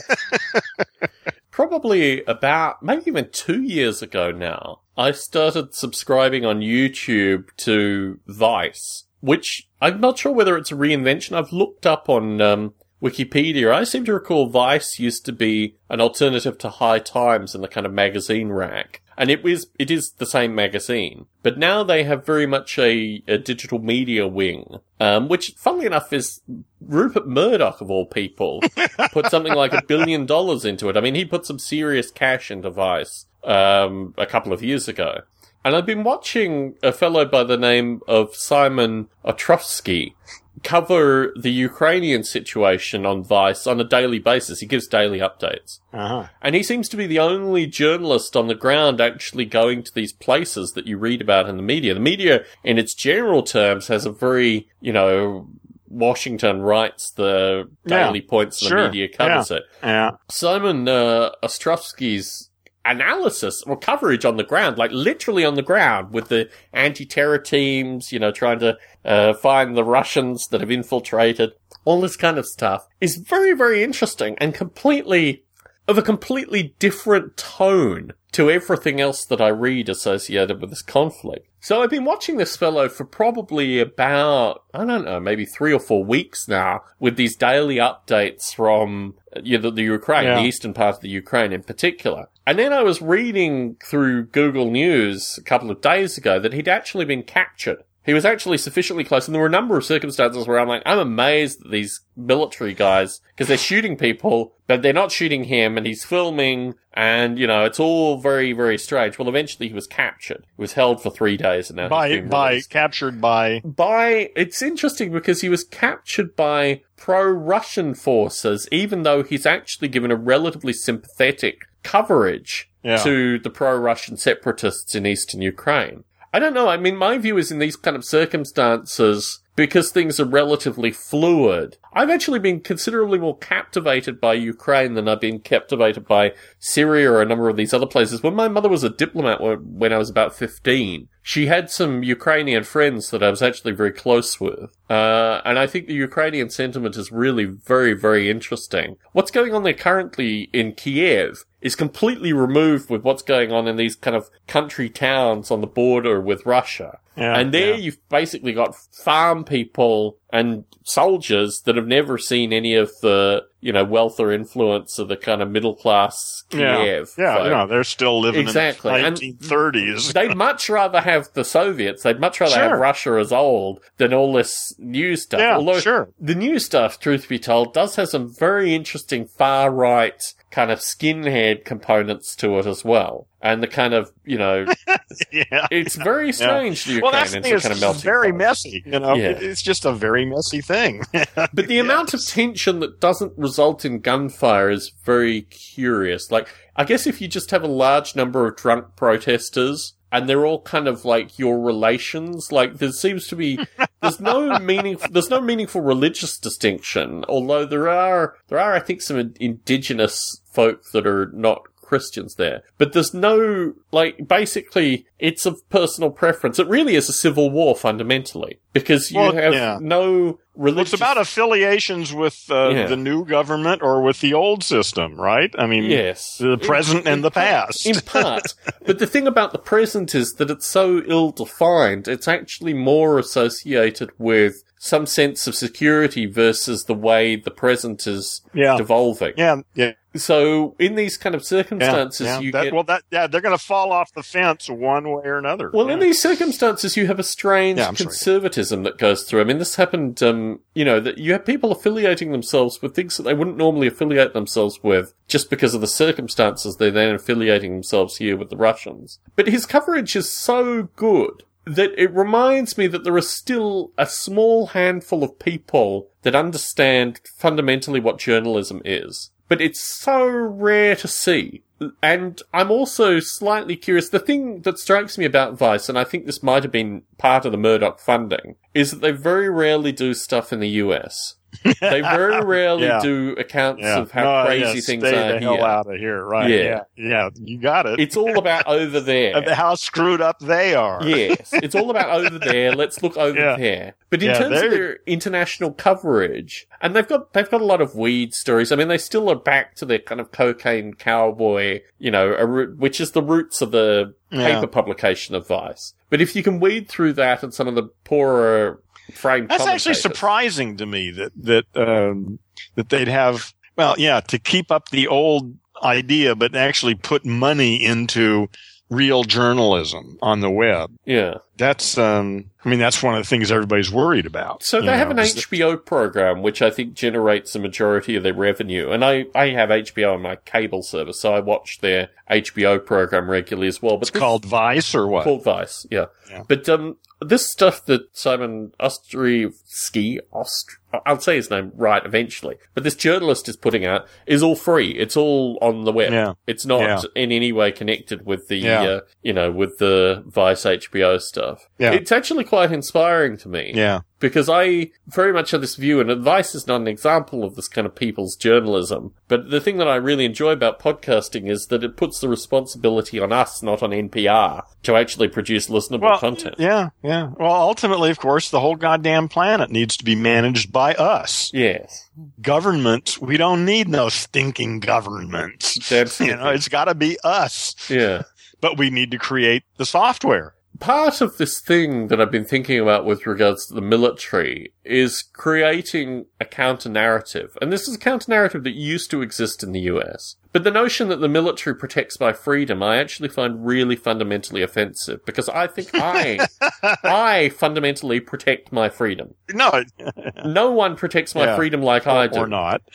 Probably about maybe even two years ago now, I started subscribing on YouTube to Vice, which I'm not sure whether it's a reinvention. I've looked up on um, Wikipedia. I seem to recall Vice used to be an alternative to High Times in the kind of magazine rack. And it was, it is the same magazine. But now they have very much a, a digital media wing, um, which funnily enough is Rupert Murdoch of all people put something like a billion dollars into it. I mean, he put some serious cash into Vice, um, a couple of years ago. And I've been watching a fellow by the name of Simon Ostrovsky cover the Ukrainian situation on Vice on a daily basis. He gives daily updates. Uh-huh. And he seems to be the only journalist on the ground actually going to these places that you read about in the media. The media, in its general terms, has a very, you know, Washington writes the Yeah, daily points and sure, the media covers it. Yeah. Simon uh, Ostrovsky's analysis or coverage on the ground, like literally on the ground with the anti-terror teams, you know, trying to uh, find the Russians that have infiltrated, all this kind of stuff is very, very interesting and completely of a completely different tone to everything else that I read associated with this conflict. So I've been watching this fellow for probably about, I don't know, maybe three or four weeks now with these daily updates from uh, you know, the, the Ukraine, Yeah. the eastern part of the Ukraine in particular. And then I was reading through Google News a couple of days ago that he'd actually been captured. He was actually sufficiently close, and there were a number of circumstances where I'm like, I'm amazed that these military guys, because they're shooting people, but they're not shooting him, and he's filming, and, you know, it's all very, very strange. Well, eventually he was captured. He was held for three days, and now By by captured by by it's interesting because he was captured by pro-Russian forces, even though he's actually given a relatively sympathetic coverage Yeah. to the pro-Russian separatists in eastern Ukraine. I don't know. I mean, my view is in these kind of circumstances, because things are relatively fluid, I've actually been considerably more captivated by Ukraine than I've been captivated by Syria or a number of these other places. When my mother was a diplomat when I was about 15, she had some Ukrainian friends that I was actually very close with. Uh, and I think the Ukrainian sentiment is really very, very interesting. What's going on there currently in Kiev is completely removed with what's going on in these kind of country towns on the border with Russia. Yeah, and there yeah. you've basically got farm people and soldiers that have never seen any of the, you know, wealth or influence of the kind of middle class Kiev. Yeah, folk. you know, they're still living Exactly. in the 1930s. They'd much rather have the Soviets. They'd much rather have Russia as old than all this new stuff. Yeah, Although sure. the new stuff, truth be told, does have some very interesting far right kind of skinhead components to it as well. And the kind of, you know, yeah. it's very strange. The Ukraine Well, that's the it's. It's kind of melting very pot. messy. You know, Yeah. It's just a very messy thing. But the amount of tension that doesn't result in gunfire is very curious. Like, I guess if you just have a large number of drunk protesters and they're all kind of like your relations, like there seems to be, there's no meaning, there's no meaningful religious distinction, although there are, there are, I think, some indigenous folk that are not Christians there. But there's no, like, basically, it's of personal preference. It really is a civil war fundamentally. Because you Well, have yeah. no Well, religious... it's about affiliations with uh, Yeah. the new government or with the old system, right? I mean, Yes. the present and the past. In part. but the thing about the present is that it's so ill defined. It's actually more associated with some sense of security versus the way the present is Yeah. devolving. yeah, yeah, So in these kind of circumstances, yeah. you That- get well, that yeah, they're going to fall off the fence one way or another. Well, in these circumstances, you have a strange Yeah, I'm sorry. conservatism that goes through. I mean, this happened, um, you know, that you have people affiliating themselves with things that they wouldn't normally affiliate themselves with just because of the circumstances. They're then affiliating themselves here with the Russians. But his coverage is so good that it reminds me that there are still a small handful of people that understand fundamentally what journalism is. But it's so rare to see. And I'm also slightly curious. The thing that strikes me about Vice, and I think this might have been part of the Murdoch funding, is that they very rarely do stuff in the US. They very rarely Yeah. do accounts yeah. of how No, crazy yeah, things are the hell out of here, right? Yeah. Yeah, you got it. It's all about over there. Of how screwed up they are. Yes, it's all about over there. Let's look over there. But in terms of they're- their international coverage, and they've got they've got a lot of weed stories. I mean, they still are back to their kind of cocaine cowboy, you know, root, which is the roots of the paper publication of Vice. But if you can weed through that and some of the poorer frame, That's actually commentators- surprising to me that that um, that they'd have. Well, yeah, to keep up the old idea, but actually put money into real journalism on the web. Yeah. That's, um, I mean, that's one of the things everybody's worried about. So you they have an is that- HBO program which I think generates the majority of their revenue, and I, I have HBO on my cable service, so I watch their HBO program regularly as well. But it's called Vice or what? Called Vice, yeah. Yeah. But um, this stuff that Simon Ostrovsky, Ost- I'll say his name right eventually, but this journalist is putting out is all free. It's all on the web. Yeah. It's not Yeah. in any way connected with the, Yeah. uh, you know, with the Vice HBO stuff. Yeah. It's actually quite inspiring to me Yeah. because I very much have this view, and advice is not an example of this kind of people's journalism. But the thing that I really enjoy about podcasting is that it puts the responsibility on us, not on NPR, to actually produce listenable Well, content. yeah, yeah. Well, ultimately, of course, the whole goddamn planet needs to be managed by us. Yes. Governments, we don't need no stinking governments. That's You know, it's got to be us. yeah. But we need to create the software. Part of this thing that I've been thinking about with regards to the military is creating a counter narrative. And this is a counter narrative that used to exist in the US. But the notion that the military protects my freedom, I actually find really fundamentally offensive because I think I, I fundamentally protect my freedom. No, No one protects my Yeah. freedom like I do. or not.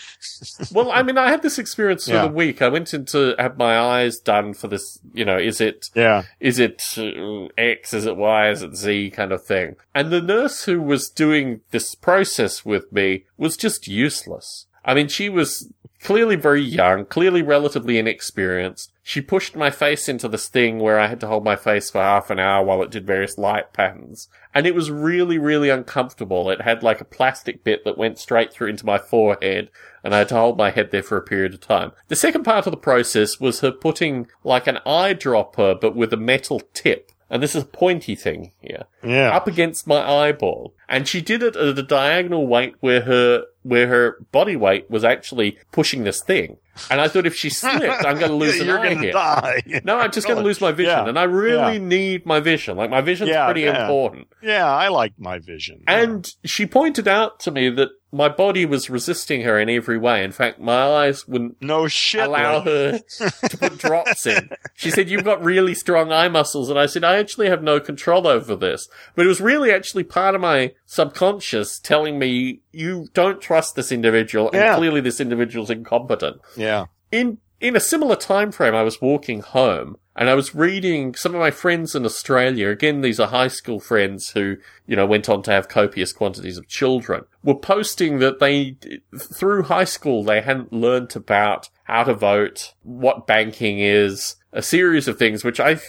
Well, I mean, I had this experience for Yeah. the week. I went in to have my eyes done for this, you know, is it Yeah. is it uh, X, is it Y, is it Z kind of thing. And the nurse who was doing this process with me was just useless. I mean, she was clearly very young, clearly relatively inexperienced. She pushed my face into this thing where I had to hold my face for half an hour while it did various light patterns. And it was really, really uncomfortable. It had like a plastic bit that went straight through into my forehead and I had to hold my head there for a period of time. The second part of the process was her putting like an eyedropper but with a metal tip. And this is a pointy thing here Yeah. up against my eyeball. And she did it at a diagonal weight where her, where her body weight was actually pushing this thing. And I thought if she slipped, I'm going to lose an You're eye here. die. No, I'm just going to lose my vision. Yeah. And I really Yeah. need my vision. Like my vision's Yeah, pretty important. Yeah, I like my vision. And she pointed out to me that my body was resisting her in every way. In fact, my eyes wouldn't no shit. allow her to put drops in. She said, you've got really strong eye muscles. And I said, I actually have no control over this. But it was really actually part of my subconscious telling me, you don't trust this individual. And Yeah. clearly this individual's incompetent. Yeah. In, in a similar time frame, I was walking home and I was reading some of my friends in Australia. Again, these are high school friends who, you know, went on to have copious quantities of children were posting that they, through high school, they hadn't learnt about how to vote, what banking is, a series of things which I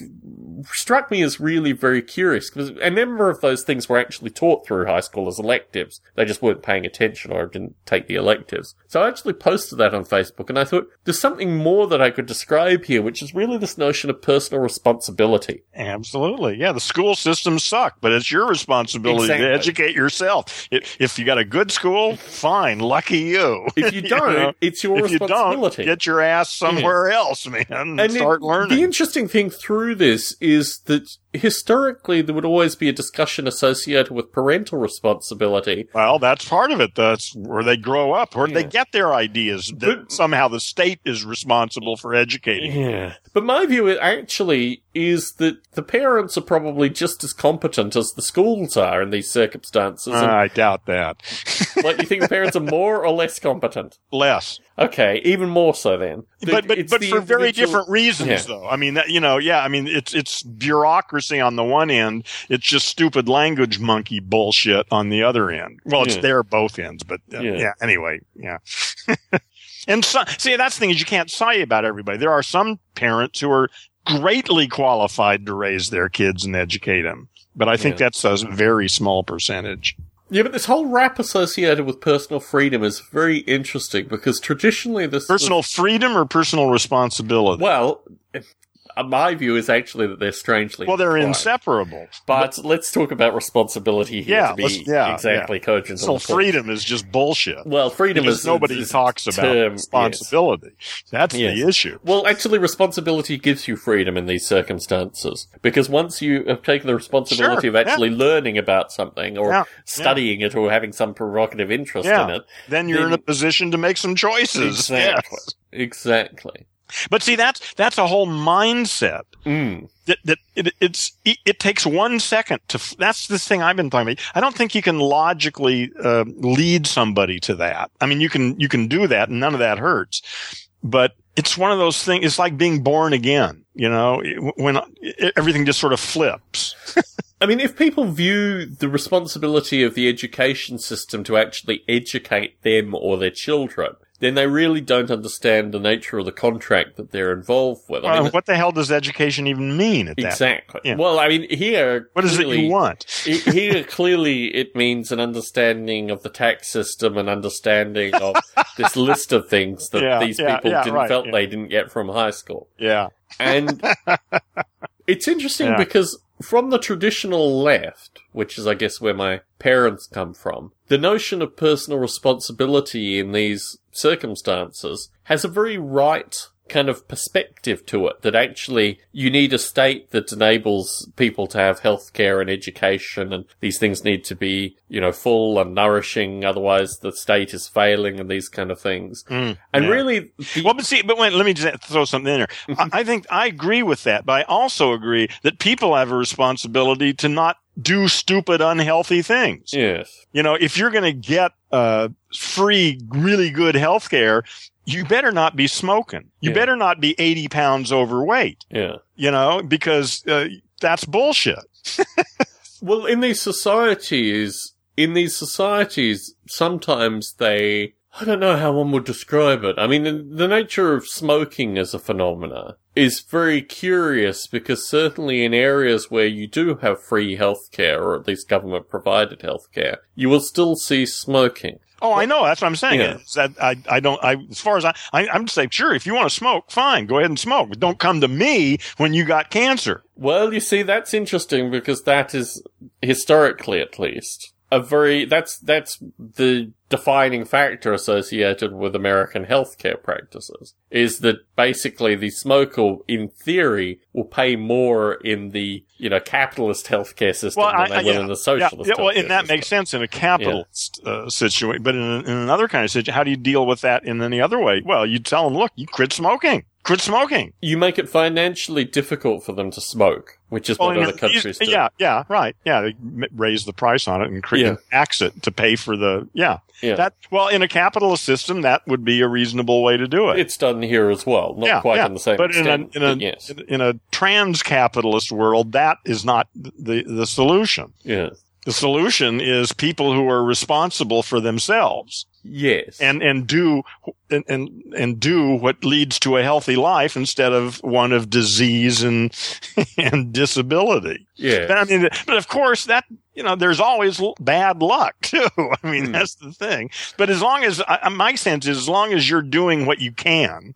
struck me as really very curious because a number of those things were actually taught through high school as electives. They just weren't paying attention or didn't take the electives. So I actually posted that on Facebook and I thought there's something more that I could describe here, which is really this notion of personal responsibility. Absolutely. Yeah, the school systems suck, but it's your responsibility Exactly. to educate yourself. If, if you got a good school, fine, lucky you. If you don't, know? it's your if you don't, responsibility. get your ass somewhere else, man, and, And start it- learning. The interesting thing through this is that historically there would always be a discussion associated with parental responsibility. well, that's part of it. That's where they grow up, where Yeah. they get their ideas that But- somehow the state is responsible for educating. Yeah. But my view actually is that the parents are probably just as competent as the schools are in these circumstances. And, I doubt that. like, you think the parents are more or less competent? Less. Okay, even more so then. The- but but but for very different reasons Yeah. though i mean that, you know yeah i mean it's it's bureaucracy on the one end it's just stupid language monkey bullshit on the other end well it's Yeah. there both ends but uh, Yeah. yeah. anyway yeah and so, see that's the thing is you can't say about everybody there are some parents who are greatly qualified to raise their kids and educate them but i think that's a very small percentage Yeah, but this whole rap associated with personal freedom is very interesting because traditionally this personal freedom or personal responsibility? Well, Uh, my view is actually that they're strangely well they're inseparable But let's talk about responsibility here Yeah, to be yeah, exactly cogent. personal the point. freedom is just bullshit Well, freedom because is nobody is talks about term, yes. responsibility. That's Yes. the issue. Well, actually, responsibility gives you freedom in these circumstances because once you have taken the responsibility Sure, of actually learning about something or Yeah, studying it or having some provocative interest Yeah. in it, Then you're Then- in a position to make some choices. exactly, Yes. exactly. But see, that's that's a whole mindset. Mm. That, that it, it's it, it takes one second to. That's the thing I've been talking about. I don't think you can logically uh, lead somebody to that. I mean, you can you can do that, and none of that hurts. But it's one of those things. It's like being born again. You know, when everything just sort of flips. I mean, if people view the responsibility of the education system to actually educate them or their children, then they really don't understand the nature of the contract that they're involved with. I mean, what the hell does education even mean at exactly. that? Yeah. Well, I mean, here. What is clearly, it you want? here, clearly, it means an understanding of the tax system and understanding of this list of things that yeah, these yeah, people didn't right, felt they didn't get from high school. Yeah. And it's interesting because from the traditional left, which is, I guess, where my parents come from, the notion of personal responsibility in these circumstances has a very right kind of perspective to it that actually you need a state that enables people to have healthcare and education and these things need to be, you know, full and nourishing. Otherwise the state is failing and these kind of things. Mm, and yeah. really, the- well, but see, but wait, let me just throw something in there. I, I think I agree with that, but I also agree that people have a responsibility to not do stupid, unhealthy things. Yes. You know, if you're going to get uh, free, really good health care, you better not be smoking. You yeah. better not be 80 pounds overweight. Yeah. You know, because uh, that's bullshit. well, in these societies, in these societies, sometimes they, I don't know how one would describe it. I mean, the nature of smoking as a phenomena is very curious because certainly in areas where you do have free healthcare, or at least government provided healthcare, you will still see smoking. Oh, I know. That's what I'm saying. Yeah. That I, I don't, I, as far as I, I, I'm just saying, sure, if you want to smoke, fine, go ahead and smoke, but don't come to me when you got cancer. Well, you see, that's interesting because that is, historically at least, a very that's that's the defining factor associated with American healthcare practices is that basically the smoker, in theory, will pay more in the you know capitalist healthcare system well, than I, they will yeah, in the socialist. Yeah, yeah well, and that makes sense in a capitalist yeah. uh, situation, but in, in another kind of situation, how do you deal with that in any other way? Well, you tell them, look, you quit smoking quit smoking. You make it financially difficult for them to smoke, which is what other countries do. Yeah, yeah, right. Yeah, they raise the price on it and create yeah. tax it to pay for the yeah. Yeah. That well, in a capitalist system, that would be a reasonable way to do it. It's done here as well, not yeah, quite yeah. in the same but extent. In a, in a, yes. in a trans-capitalist world, that is not the the solution. Yeah. The solution is people who are responsible for themselves. Yes. And, and do, and, and, and do what leads to a healthy life instead of one of disease and, and disability. Yeah. But I mean, but of course that, you know, there's always bad luck too. I mean, mm. that's the thing. But as long as, my sense is as long as you're doing what you can,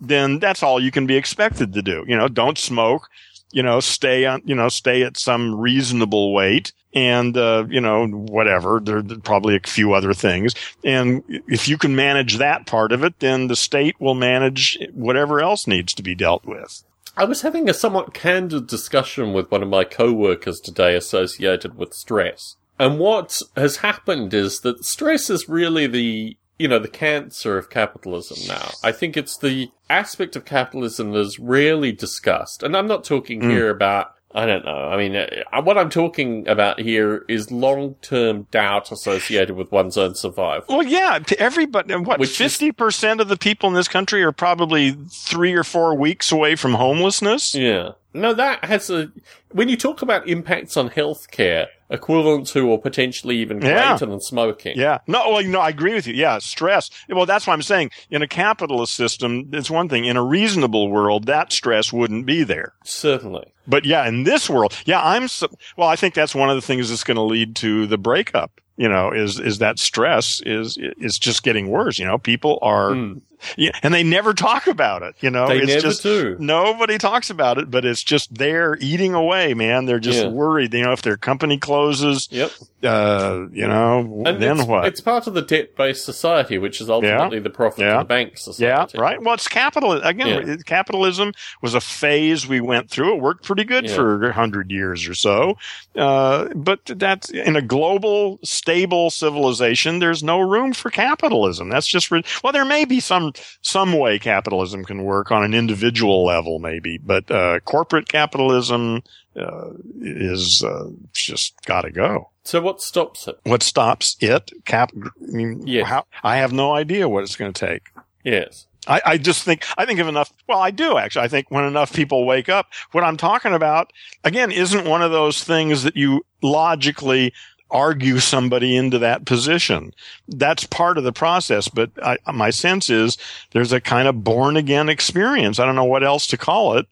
then that's all you can be expected to do. You know, don't smoke, you know, stay on, you know, stay at some reasonable weight and, uh, you know, whatever. There, are probably a few other things. And if you can manage that part of it, then the state will manage whatever else needs to be dealt with. I was having a somewhat candid discussion with one of my co-workers today associated with stress. And what has happened is that stress is really the you know, the cancer of capitalism now. I think it's the aspect of capitalism that is rarely discussed. And I'm not talking mm. here about I don't know. I mean, uh, what I'm talking about here is long-term doubt associated with one's own survival. Well, yeah, to everybody, what, 50% is, of the people in this country are probably three or four weeks away from homelessness? Yeah. No, that has a, when you talk about impacts on healthcare, equivalent to or potentially even greater yeah. than smoking. Yeah. No, well, you know, I agree with you. Yeah. Stress. Well, that's why I'm saying in a capitalist system, it's one thing. In a reasonable world, that stress wouldn't be there. Certainly. But yeah, in this world, yeah, I'm so, well, I think that's one of the things that's going to lead to the breakup you know, is, is that stress is, is just getting worse. You know, people are, mm. Yeah, and they never talk about it. You know, they it's never just, do. Nobody talks about it, but it's just there eating away, man. They're just yeah. worried. You know, if their company closes, yep. uh, you know, and then it's, what? It's part of the debt based society, which is ultimately yeah. the profit yeah. of the bank society. Yeah, right. Well, it's capital. Again, capitalism was a phase we went through. It worked pretty good for a hundred years or so. Uh, but that's in a global stable civilization, there's no room for capitalism. That's just re- well, there may be some some way capitalism can work on an individual level, maybe, but uh, corporate capitalism uh, is uh, just got to go. So what stops it? What stops it? Cap? I mean, yes. how, I have no idea what it's going to take. Yes. I, I just think I think of enough. Well, I do actually. I think when enough people wake up, what I'm talking about again isn't one of those things that you logically argue somebody into that position. That's part of the process. But I, my sense is there's a kind of born again experience. I don't know what else to call it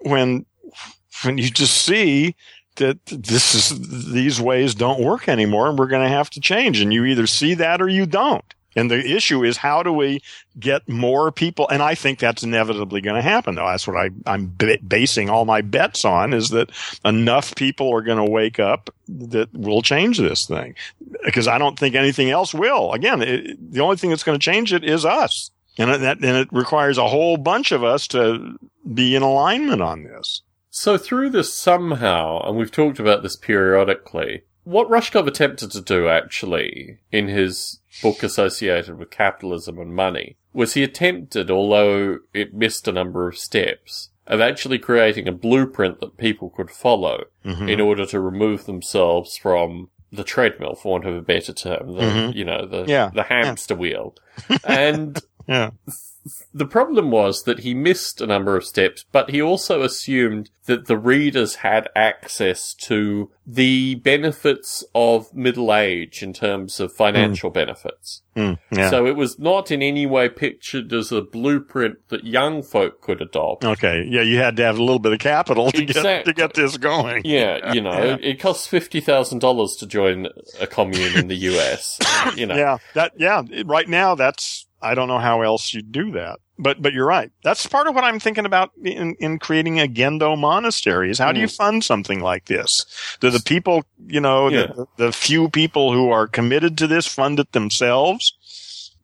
when when you just see that this is these ways don't work anymore and we're going to have to change and you either see that or you don't and the issue is how do we get more people? And I think that's inevitably going to happen though. That's what I, I'm b- basing all my bets on is that enough people are going to wake up that will change this thing because I don't think anything else will. Again, it, the only thing that's going to change it is us. And that, and it requires a whole bunch of us to be in alignment on this. So through this somehow, and we've talked about this periodically, what Rushkoff attempted to do actually in his book associated with capitalism and money was he attempted, although it missed a number of steps, of actually creating a blueprint that people could follow Mm-hmm. in order to remove themselves from the treadmill, for want of a better term, the, Mhm. you know, the, Yeah. the hamster wheel. and Yeah. the problem was that he missed a number of steps, but he also assumed that the readers had access to the benefits of middle age in terms of financial benefits. Mm, yeah. So it was not in any way pictured as a blueprint that young folk could adopt. okay. Yeah. You had to have a little bit of capital to Exactly. get, to get this going. Yeah, you know, Yeah. it, costs fifty thousand dollars to join a commune in the US. You know, Yeah, that yeah. Right now, that's I don't know how else you'd do that. But but you're right. That's part of what I'm thinking about in, in creating a Gendo monastery. Is how do you hmm. fund something like this? Do the people, you know, Yeah. the, the few people who are committed to this fund it themselves?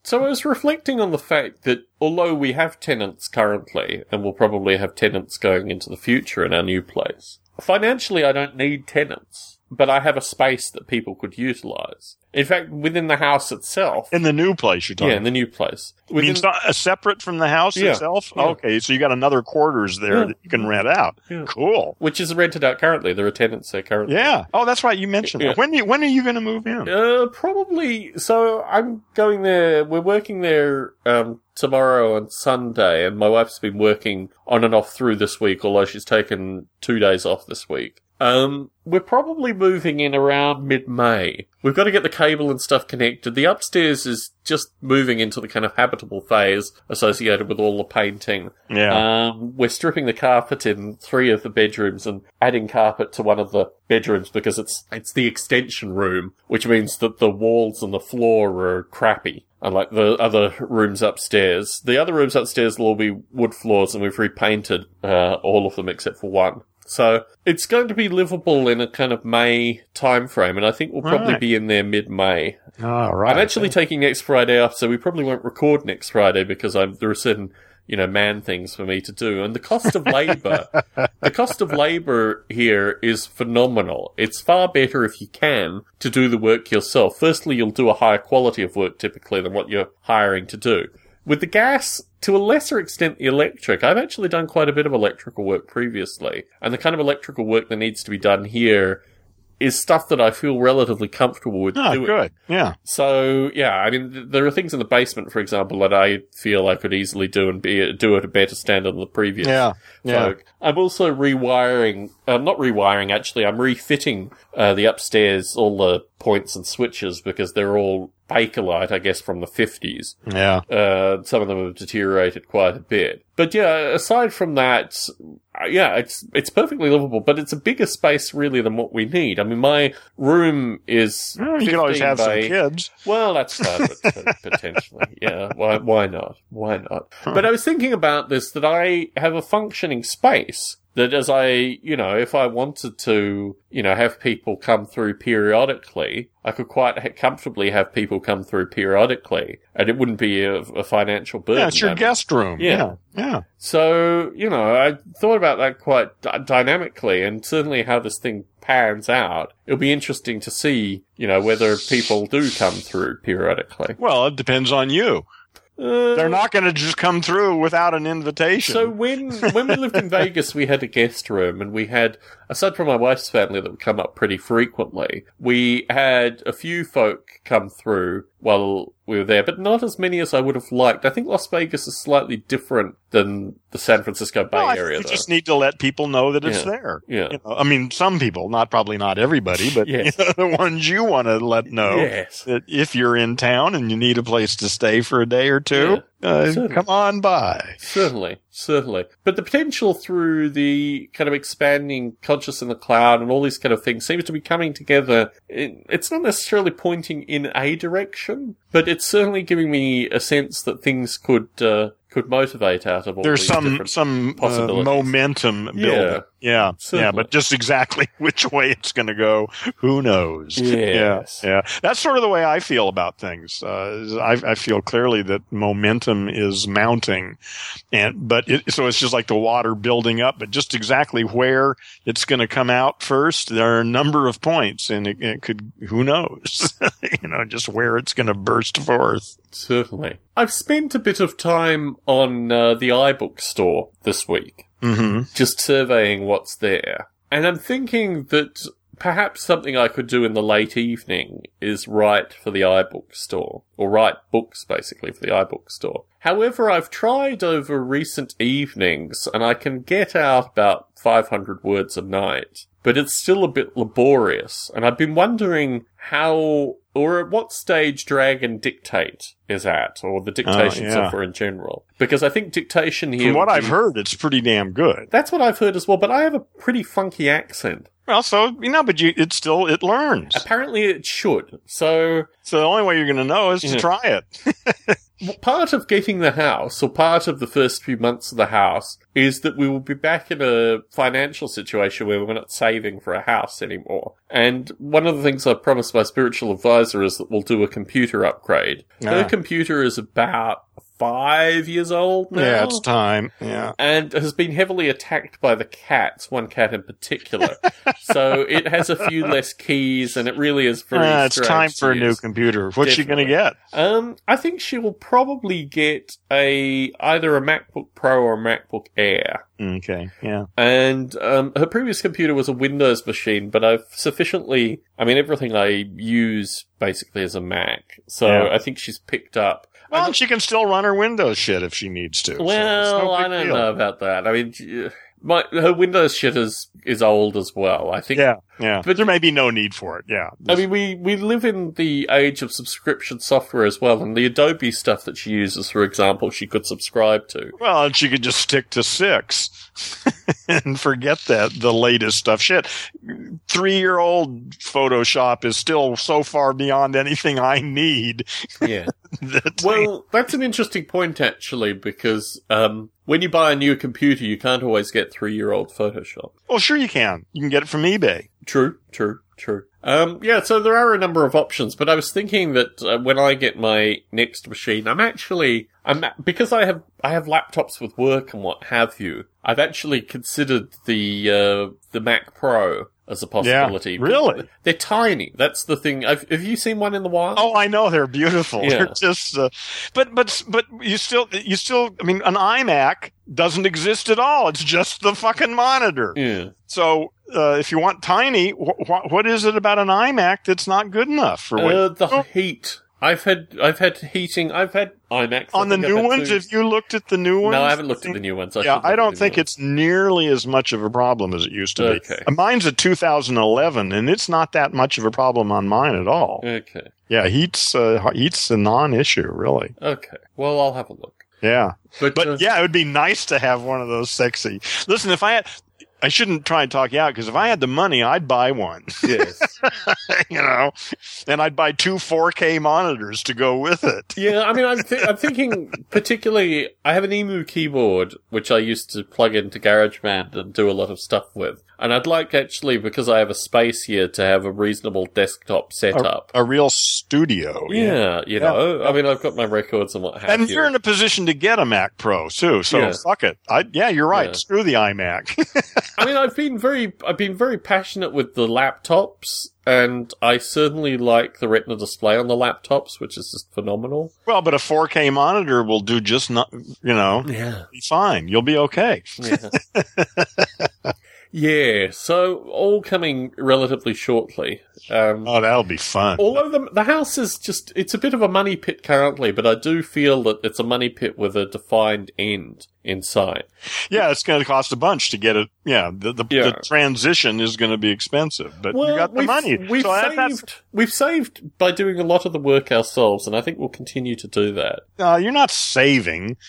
So I was reflecting on the fact that although we have tenants currently, and we'll probably have tenants going into the future in our new place, financially I don't need tenants, but I have a space that people could utilize. In fact, within the house itself, In the new place you're talking. yeah, in the new place, I mean, it's not uh, separate from the house Yeah. itself. Yeah. Okay, so you got another quarters there Yeah. that you can rent out. Cool. which is rented out currently. There are tenants there currently. Yeah. Oh, that's right. You mentioned that. When you, when are you going to move in? Uh, probably. So I'm going there. We're working there um, tomorrow and Sunday, and my wife's been working on and off through this week, although she's taken two days off this week. Um, we're probably moving in around mid-May. We've got to get the cable and stuff connected. The upstairs is just moving into the kind of habitable phase associated with all the painting. Yeah. Um, we're stripping the carpet in three of the bedrooms and adding carpet to one of the bedrooms because it's it's the extension room, which means that the walls and the floor are crappy, unlike the other rooms upstairs. The other rooms upstairs will all be wood floors, and we've repainted uh, all of them except for one. So it's going to be livable in a kind of May timeframe, and I think we'll probably Right. be in there mid-May. All right. I'm actually taking next Friday off, so we probably won't record next Friday because I'm, there are certain, you know, man things for me to do. And the cost of labour, the cost of labour here is phenomenal. It's far better if you can to do the work yourself. Firstly, you'll do a higher quality of work typically than what you're hiring to do. With the gas, to a lesser extent the electric, I've actually done quite a bit of electrical work previously. And the kind of electrical work that needs to be done here is stuff that I feel relatively comfortable with Oh, doing. good. Yeah. So yeah, I mean, th- there are things in the basement, for example, that I feel I could easily do and be do at a better standard than the previous Yeah. Yeah. folk. I'm also rewiring, I'm uh, not rewiring actually. I'm refitting uh, the upstairs, all the points and switches because they're all Bakelite, I guess, from the 50s. Yeah. Uh, some of them have deteriorated quite a bit. But yeah, aside from that, uh, yeah, it's it's perfectly livable, but it's a bigger space really than what we need. I mean, my room is Well, you can always 15 have some kids. well, that's pot- potentially. Yeah. Why, why not? Why not? But I was thinking about this that I have a functioning space that as I, you know, if I wanted to, you know, have people come through periodically, I could quite ha- comfortably have people come through periodically and it wouldn't be a, a financial burden. Yeah, it's your on me. guest room. Yeah. Yeah. Yeah. So, you know, I thought about that quite d- dynamically and certainly how this thing pans out. It'll be interesting to see, you know, whether people do come through periodically. Well, it depends on you. Uh, They're not going to just come through without an invitation. So when when we lived in Vegas, we had a guest room and we had aside from my wife's family that would come up pretty frequently, we had a few folk come through while we were there, but not as many as I would have liked. I think Las Vegas is slightly different than the San Francisco Bay Area. you though. just need to let people know that it's Yeah. there. Yeah. You know, I mean, some people, not probably not everybody, but Yes. you know, the ones you want to let know Yes. that if you're in town and you need a place to stay for a day or two, uh, come on by. Certainly, certainly. But the potential through the kind of expanding conscious in the cloud and all these kind of things seems to be coming together. It's not necessarily pointing in a direction, but it's certainly giving me a sense that things could uh, could motivate out of all There's some some uh, momentum building. Yeah, yeah, Certainly. but just exactly which way it's going to go, who knows? Yes. Yeah, yeah. That's sort of the way I feel about things. Uh, I, I feel clearly that momentum is mounting, and but it, so it's just like the water building up, but just exactly where it's going to come out first. There are a number of points, and it, it could who knows, you know, just where it's going to burst forth. Certainly. I've spent a bit of time on uh, the iBook store this week. hmm just surveying what's there. And I'm thinking that perhaps something I could do in the late evening is write for the iBook store, or write books basically for the iBook store. However, I've tried over recent evenings and I can get out about 500 words a night, but it's still a bit laborious. And I've been wondering how or at what stage Dragon Dictate is at, or the oh, dictation yeah. software in general. Because I think dictation here. From what I've be- heard, it's pretty damn good. that's what I've heard as well, but I have a pretty funky accent. Well, so you know, but you it still it learns. Apparently it should. So So the only way you're going to know is to try it. part of getting the house, or part of the first few months of the house, is that we will be back in a financial situation where we're not saving for a house anymore. And one of the things I've promised my spiritual advisor is that we'll do a computer upgrade. Her Ah. computer is about five years old now. Yeah, it's time. Yeah. and has been heavily attacked by the cats, one cat in particular. so it has a few less keys, and it really is very. Ah, it's time for a new computer. What's she going to get? Um, I think she will probably get a either a MacBook Pro or a MacBook Air. Okay. Yeah. And um, her previous computer was a Windows machine, but I've sufficiently. I mean, everything I use basically is a Mac, so Yeah. I think she's picked up. Well, and she can still run her Windows shit if she needs to. so Well, no I don't deal. know about that. I mean, my her Windows shit is is old as well. I think. Yeah, yeah. But- But there may be no need for it. Yeah. I mean, we, we live in the age of subscription software as well, and the Adobe stuff that she uses, for example, she could subscribe to. well, and she could just stick to six and forget that the latest stuff. Shit, three year old Photoshop is still so far beyond anything I need. Yeah. That well, that's an interesting point actually, because um, when you buy a new computer, you can't always get three-year-old Photoshop. well, sure you can. You can get it from eBay. True, true, true. Um, yeah, so there are a number of options, but I was thinking that uh, when I get my next machine, I'm actually, I'm because I have I have laptops with work and what have you. I've actually considered the uh, the Mac Pro as a possibility. really? They're tiny. That's the thing. Have, have you seen one in the wild? Oh, I know they're beautiful. Yeah. They're just, uh, but but but you still you still. I mean, an iMac doesn't exist at all. It's just the fucking monitor. yeah. So uh, if you want tiny, wh- wh- what is it about an iMac that's not good enough for what? Uh, the Oh. heat. I've had I've had heating. I've had iMacs I on the new ones, two. if you looked at the new ones, no, I haven't looked at the new ones. I yeah, I don't think it's nearly as much of a problem as it used to be. Okay. Uh, Mine's a 2011, and it's not that much of a problem on mine at all. Okay. Yeah, heat's uh, heat's a non-issue, really. Okay. Well, I'll have a look. Yeah. But, But uh, yeah, it would be nice to have one of those sexy. Listen, if I had, I shouldn't try and talk you out because if I had the money, I'd buy one. yes. you know, and I'd buy two 4K monitors to go with it. Yeah, I mean, I'm, th- I'm thinking particularly. I have an Emu keyboard which I used to plug into GarageBand and do a lot of stuff with, and I'd like actually because I have a space here to have a reasonable desktop setup. A real studio. yeah, you know, I mean, I've got my records and what have And you. you're in a position to get a Mac Pro too, so Yeah. fuck it. I, yeah, you're right. Yeah. Screw the iMac. I mean, I've been very, I've been very passionate with the laptops, and I certainly like the Retina display on the laptops, which is just phenomenal. well, but a 4K monitor will do just not, you know, Yeah, be fine. You'll be okay. yeah. Yeah, so all coming relatively shortly. Um, Oh, that'll be fun. although the, the house is just, it's a bit of a money pit currently, but I do feel that it's a money pit with a defined end in sight. Yeah, it's going to cost a bunch to get it. Yeah, the the, Yeah. the transition is going to be expensive, but you got the we've, money. We've so saved, that's, we've saved by doing a lot of the work ourselves, and I think we'll continue to do that. uh, you're not saving.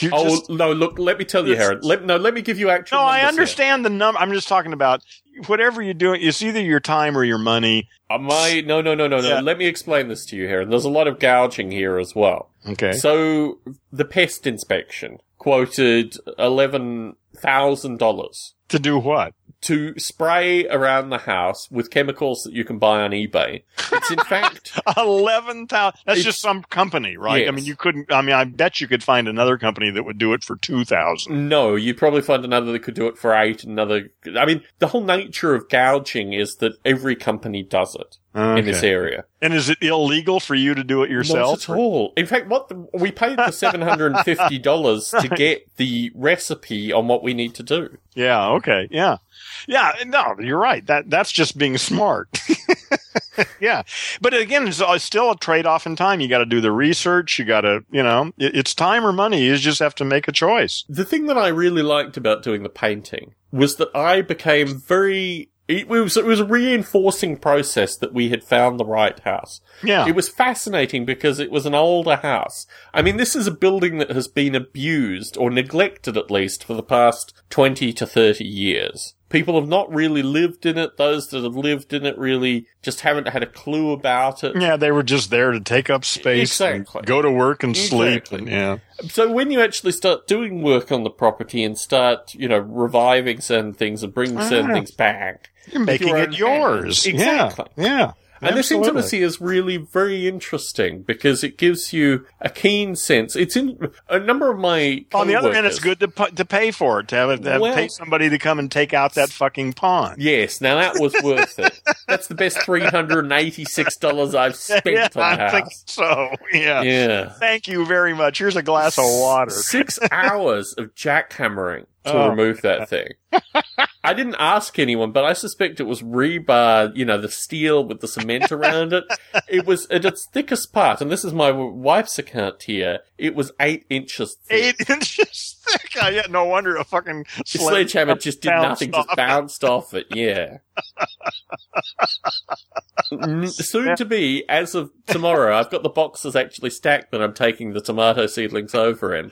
You're Oh just, no! Look, let me tell you, Heron. Let, no, let me give you actual. no, I numbers here. understand the number. I'm just talking about whatever you're doing. It's either your time or your money. Uh, my no, no, no, no, no. Yeah. Let me explain this to you, Heron. There's a lot of gouging here as well. Okay. So the pest inspection quoted eleven thousand dollars to do what? To spray around the house with chemicals that you can buy on eBay. It's in fact Eleven thousand. That's just some company, right? I mean, you couldn't. I mean, I bet you could find another company that would do it for two thousand. no. You'd probably find another that could do it for eight. Another. I mean, the whole nature of gouging is that every company does it in this area. And is it illegal for you to do it yourself? Not at all. In fact, what the, we paid the seven hundred and fifty dollars to get the recipe on what we need to do. Yeah. Okay. Yeah. Yeah. No, you're right. That that's just being smart. yeah. But again, it's uh, still a trade off in time. You got to do the research. You got to, you know, it, it's time or money. You just have to make a choice. The thing that I really liked about doing the painting was that I became very. It was it was a reinforcing process that we had found the right house. Yeah. It was fascinating because it was an older house. I mean, this is a building that has been abused or neglected at least for the past 20 to 30 years. People have not really lived in it. Those that have lived in it really just haven't had a clue about it. yeah. They were just there to take up space, and Exactly. go to work and sleep. Exactly. And, yeah. So when you actually start doing work on the property and start, you know, reviving certain things and bringing certain Ah. things back, You're making your it yours. hands. Exactly. Yeah. Yeah. And this intimacy is really very interesting because it gives you a keen sense. It's in a number of my. On the other hand, it's good to to pay for it to have, to have Well- pay somebody to come and take out that fucking pond. Yes, now that was worth it. That's the best three hundred and eighty-six dollars I've spent yeah, on I think house. so. Yeah. Yeah, Thank you very much. Here's a glass of water. Six hours of jackhammering to Oh. remove that thing. I didn't ask anyone, but I suspect it was rebar, you know, the steel with the cement around it. It was at its thickest part, and this is my wife's account here. It was eight inches thick. Eight inches I, yeah, no wonder a fucking The sledgehammer just did nothing, just bounced off it, yeah. Soon to be, as of tomorrow, I've got the boxes actually stacked that I'm taking the tomato seedlings over in.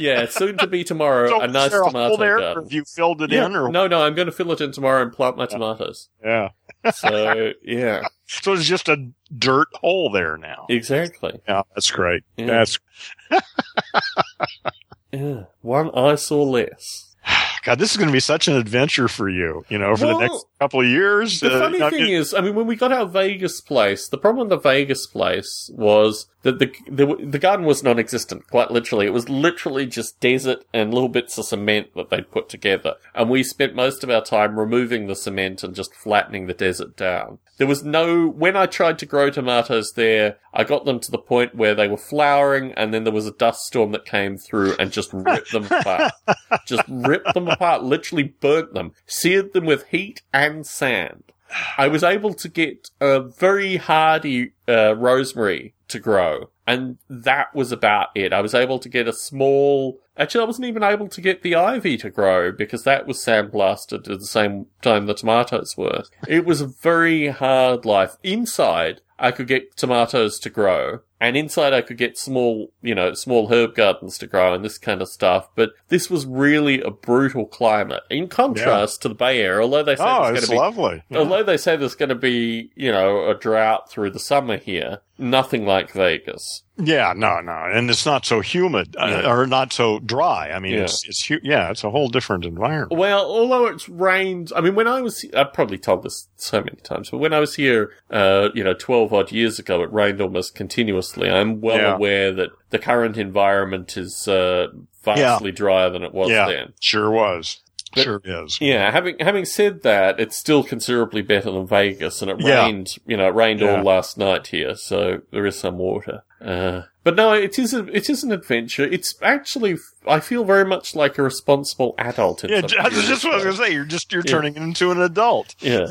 Yeah, soon to be tomorrow, So a nice there tomato there, garden. have you filled it Yeah, in, or no, no, I'm going to fill it in tomorrow and plant my tomatoes. yeah? So, yeah, So it's just a dirt hole there now. exactly. Yeah, that's great. Yeah. That's Yeah, one saw less. God. This is going to be such an adventure for you. You know, for Well, the next couple of years. The Uh, funny thing is, I mean, when we got our Vegas place, the problem with the Vegas place was that the, the the garden was non-existent. Quite literally, it was literally just desert and little bits of cement that they'd put together. And we spent most of our time removing the cement and just flattening the desert down. There was no. When I tried to grow tomatoes there, I got them to the point where they were flowering, and then there was a dust storm that came through and just ripped them apart. Just ripped them apart. Literally burnt them, seared them with heat and sand. I was able to get a very hardy uh, rosemary to grow, and that was about it. I was able to get a small. Actually, I wasn't even able to get the ivy to grow because that was sandblasted at the same time the tomatoes were. It was a very hard life. Inside, I could get tomatoes to grow, and inside I could get small, you know, small herb gardens to grow and this kind of stuff. But this was really a brutal climate. In contrast to the Bay Area, although they say oh, it's going to be lovely. Yeah. Although they say there's going to be, you know, a drought through the summer here, nothing like Vegas. Yeah, no, no, and it's not so humid uh, Yeah. or not so dry. I mean, Yeah. it's it's hu- yeah, it's a whole different environment. Well, although it's rained, I mean, when I was, I've probably told this so many times, but when I was here, uh, you know, 12 odd years ago, it rained almost continuously. I'm well Yeah. aware that the current environment is, uh, vastly drier than it was yeah, then. sure was. But- sure is. Yeah, having having said that, it's still considerably better than Vegas, and it rained. You know, it rained all last night here, so there is some water. Uh, but no, it is a, it is an adventure. It's actually I feel very much like a responsible adult. In Yeah, that's just what I was gonna say. You're just you're Yeah. turning into an adult. Yeah.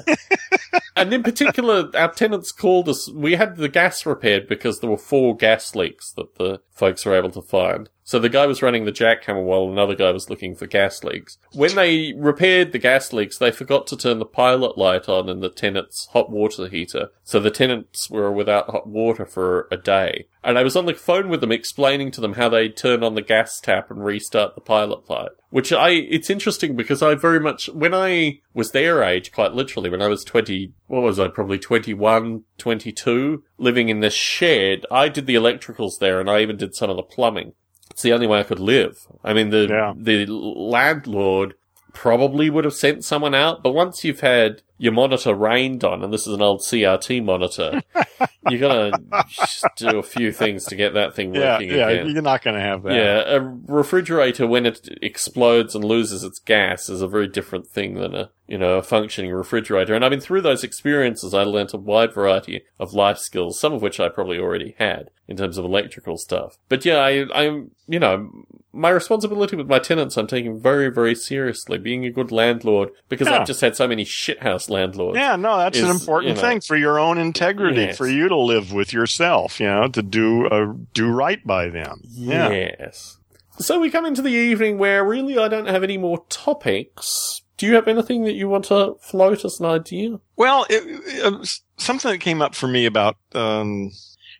and in particular, our tenants called us. We had the gas repaired because there were four gas leaks that the folks were able to find. So the guy was running the jackhammer while another guy was looking for gas leaks. When they repaired the gas leaks, they forgot to turn the pilot light on in the tenant's hot water heater. So the tenants were without hot water for a day. And I was on the phone with them explaining to them how they turn on the gas tap and restart the pilot light. Which I, it's interesting because I very much, when I was their age, quite literally, when I was 20, what was I, probably 21, 22, living in this shed, I did the electricals there and I even did some of the plumbing. It's the only way I could live. I mean, the, Yeah. the landlord probably would have sent someone out, but once you've had your monitor rained on, and this is an old CRT monitor, you gotta do a few things to get that thing Yeah, working yeah. again. You're not gonna have that. Yeah, a refrigerator when it explodes and loses its gas is a very different thing than a you know a functioning refrigerator. And I mean, through those experiences, I learnt a wide variety of life skills, some of which I probably already had in terms of electrical stuff. But yeah, I, I'm you know my responsibility with my tenants, I'm taking very very seriously. Being a good landlord because Yeah. I've just had so many shithouse landlords. Yeah, no, that's an important you know- thing for your own integrity, Yes. for you to live with yourself, you know, to do uh, do right by them. Yeah. Yes. So we come into the evening where really I don't have any more topics. Do you have anything that you want to float as an idea? Well, it, it, uh, something that came up for me about um,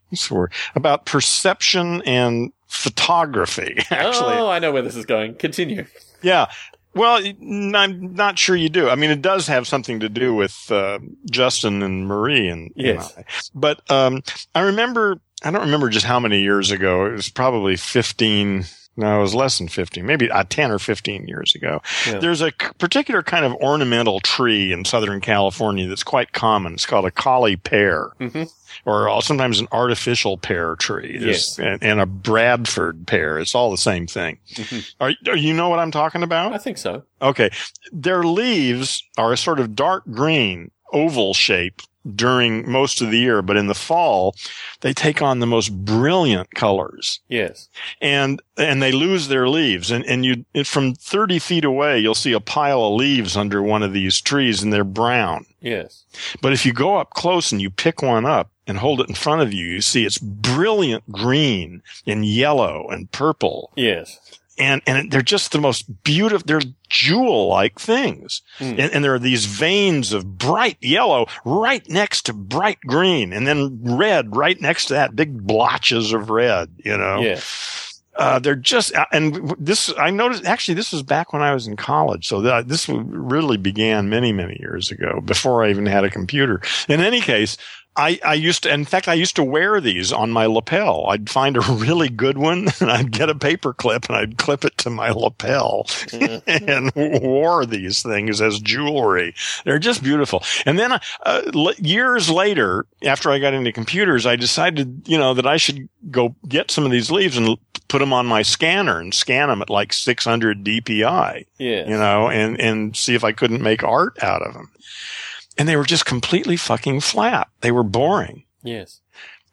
what's the word about perception and photography. Actually, oh, I know where this is going. Continue. Yeah. Well, I'm not sure you do. I mean, it does have something to do with uh, Justin and Marie and, and Yes. I. But um, I remember, I don't remember just how many years ago. It was probably 15. No, it was less than 15, maybe uh, 10 or 15 years ago. Yeah. There's a c- particular kind of ornamental tree in Southern California that's quite common. It's called a Callery pear Mhm. or uh, sometimes an artificial pear tree Yes. and, and a Bradford pear. It's all the same thing. Mhm. Are, are you know what I'm talking about? I think so. Okay. Their leaves are a sort of dark green, oval shape during most of the year, but in the fall, they take on the most brilliant colors Yes. and, and they lose their leaves. And, and you, from 30 feet away, you'll see a pile of leaves under one of these trees and they're brown. Yes. But if you go up close and you pick one up and hold it in front of you, you see it's brilliant green and yellow and purple Yes. and and they're just the most beautiful. They're jewel-like things, Mm. and, and there are these veins of bright yellow right next to bright green, and then red right next to that. Big blotches of red, you know. Yes. Uh, they're just, uh, and this, I noticed, actually, this was back when I was in college. So that, this really began many, many years ago before I even had a computer. In any case, I, I used to, in fact, I used to wear these on my lapel. I'd find a really good one and I'd get a paper clip and I'd clip it to my lapel and wore these things as jewelry. They're just beautiful. And then, uh, years later, after I got into computers, I decided, you know, that I should go get some of these leaves and put them on my scanner and scan them at like 600 DPI Yes. you know, and, and see if I couldn't make art out of them. And they were just completely fucking flat. They were boring. Yes.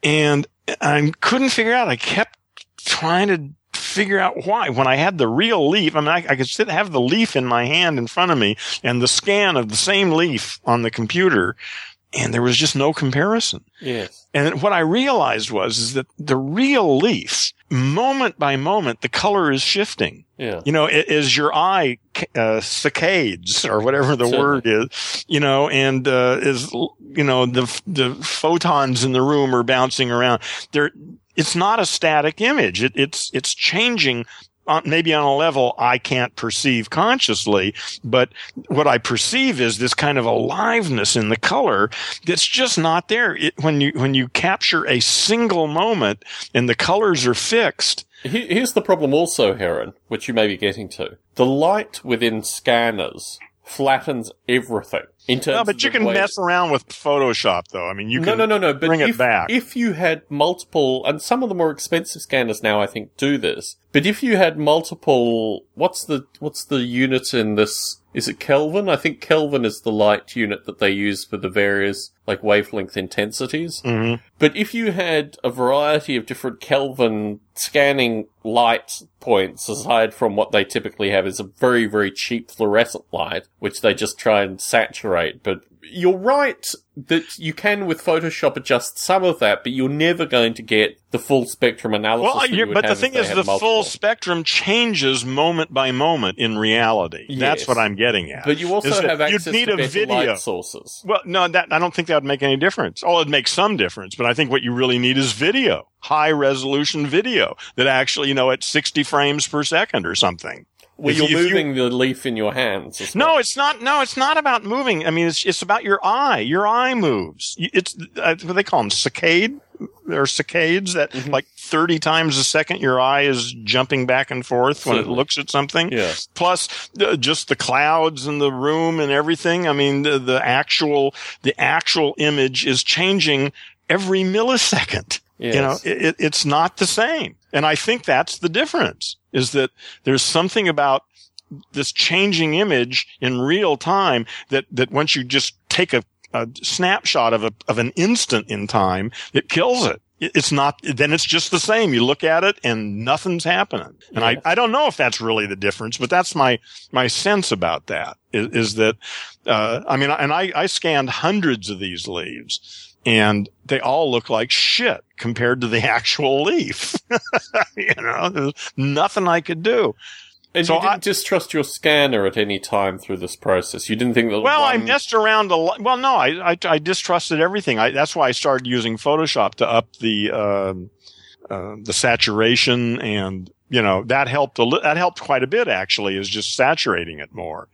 And I couldn't figure out. I kept trying to figure out why. When I had the real leaf, I mean, I, I could sit, have the leaf in my hand in front of me and the scan of the same leaf on the computer. And there was just no comparison. Yes. And what I realized was is that the real leaf, moment by moment, the color is shifting Yeah. you know, as your eye uh, saccades or whatever the Certainly. word is, you know, and uh, is you know the the photons in the room are bouncing around. There, it's not a static image. It, it's it's changing. Maybe on a level I can't perceive consciously, but what I perceive is this kind of aliveness in the color that's just not there. It, when you when you capture a single moment and the colors are fixed, Here's the problem also, Heron, which you may be getting to. The light within scanners flattens everything. In terms No, but of you can way- mess around with Photoshop, though. I mean, you no, can no, no, no. But bring if, it back. if you had multiple, and some of the more expensive scanners now, I think, do this. But if you had multiple, what's the what's the unit in this? Is it Kelvin? I think Kelvin is the light unit that they use for the various like wavelength intensities. Mhm. But if you had a variety of different Kelvin scanning light points, aside from what they typically have is a very, very cheap fluorescent light, which they just try and saturate. But you're right that you can with Photoshop adjust some of that, but you're never going to get the full spectrum analysis. Well, that you would but the thing is, the multiple. full spectrum changes moment by moment in reality. That's what I'm getting at. But you also is have access you'd need to a video. light sources. Well, no, that I don't think that would make any difference. Oh, it'd make some difference, but I think what you really need is video, high resolution video that actually, you know, at 60 frames per second or something. If you're you- if you- moving the leaf in your hands. No, well. it's not. No, it's not about moving. I mean, it's it's about your eye. Your eye moves. It's uh, what they call them, saccade. Are saccades that Mhm. like 30 times a second your eye is jumping back and forth when it looks at something. Yeah. Plus uh, just the clouds and the room and everything. I mean, the, the actual, the actual image is changing every millisecond. Yes. You know, it, it's not the same. And I think that's the difference is that there's something about this changing image in real time that, that once you just take a, a snapshot of a, of an instant in time, it kills it. It- It's not, then it's just the same. You look at it and nothing's happening. And Yeah. I, I don't know if that's really the difference, but that's my, my sense about that is, is that, uh, I mean, and I, I scanned hundreds of these leaves and they all look like shit compared to the actual leaf. you know, there's nothing I could do. And So you didn't I- distrust your scanner at any time through this process. You didn't think that. Well, I one- messed around a lot. Well, no, I, I, I distrusted everything. I, that's why I started using Photoshop to up the, um uh, the saturation and, you know, that helped a li- that helped quite a bit actually is just saturating it more.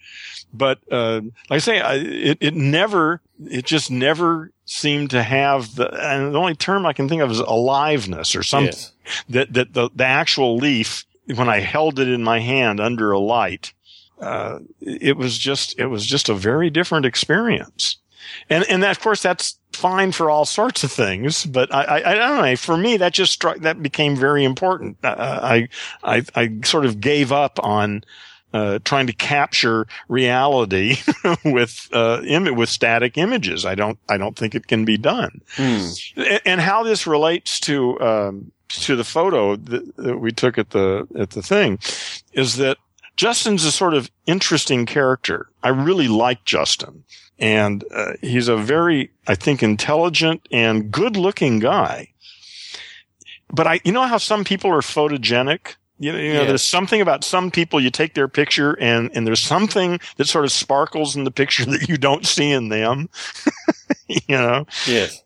But, uh, like I say, I, it, it never, it just never seemed to have the, and the only term I can think of is aliveness or something Yes. that that the, the actual leaf when I held it in my hand under a light, uh, it was just it was just a very different experience. And and that, of course that's fine for all sorts of things, but I, I, I don't know. For me, that just struck that became very important. Uh, I I I sort of gave up on. Uh, trying to capture reality with uh, Im- with static images, I don't I don't think it can be done Hmm. and, and how this relates to um, to the photo that, that we took at the at the thing is that Justin's a sort of interesting character. I really like Justin, and uh, he's a very I think intelligent and good looking guy. But I, you know how some people are photogenic. You know, you know Yes. there's something about some people. You take their picture, and and there's something that sort of sparkles in the picture that you don't see in them. you know, Yes.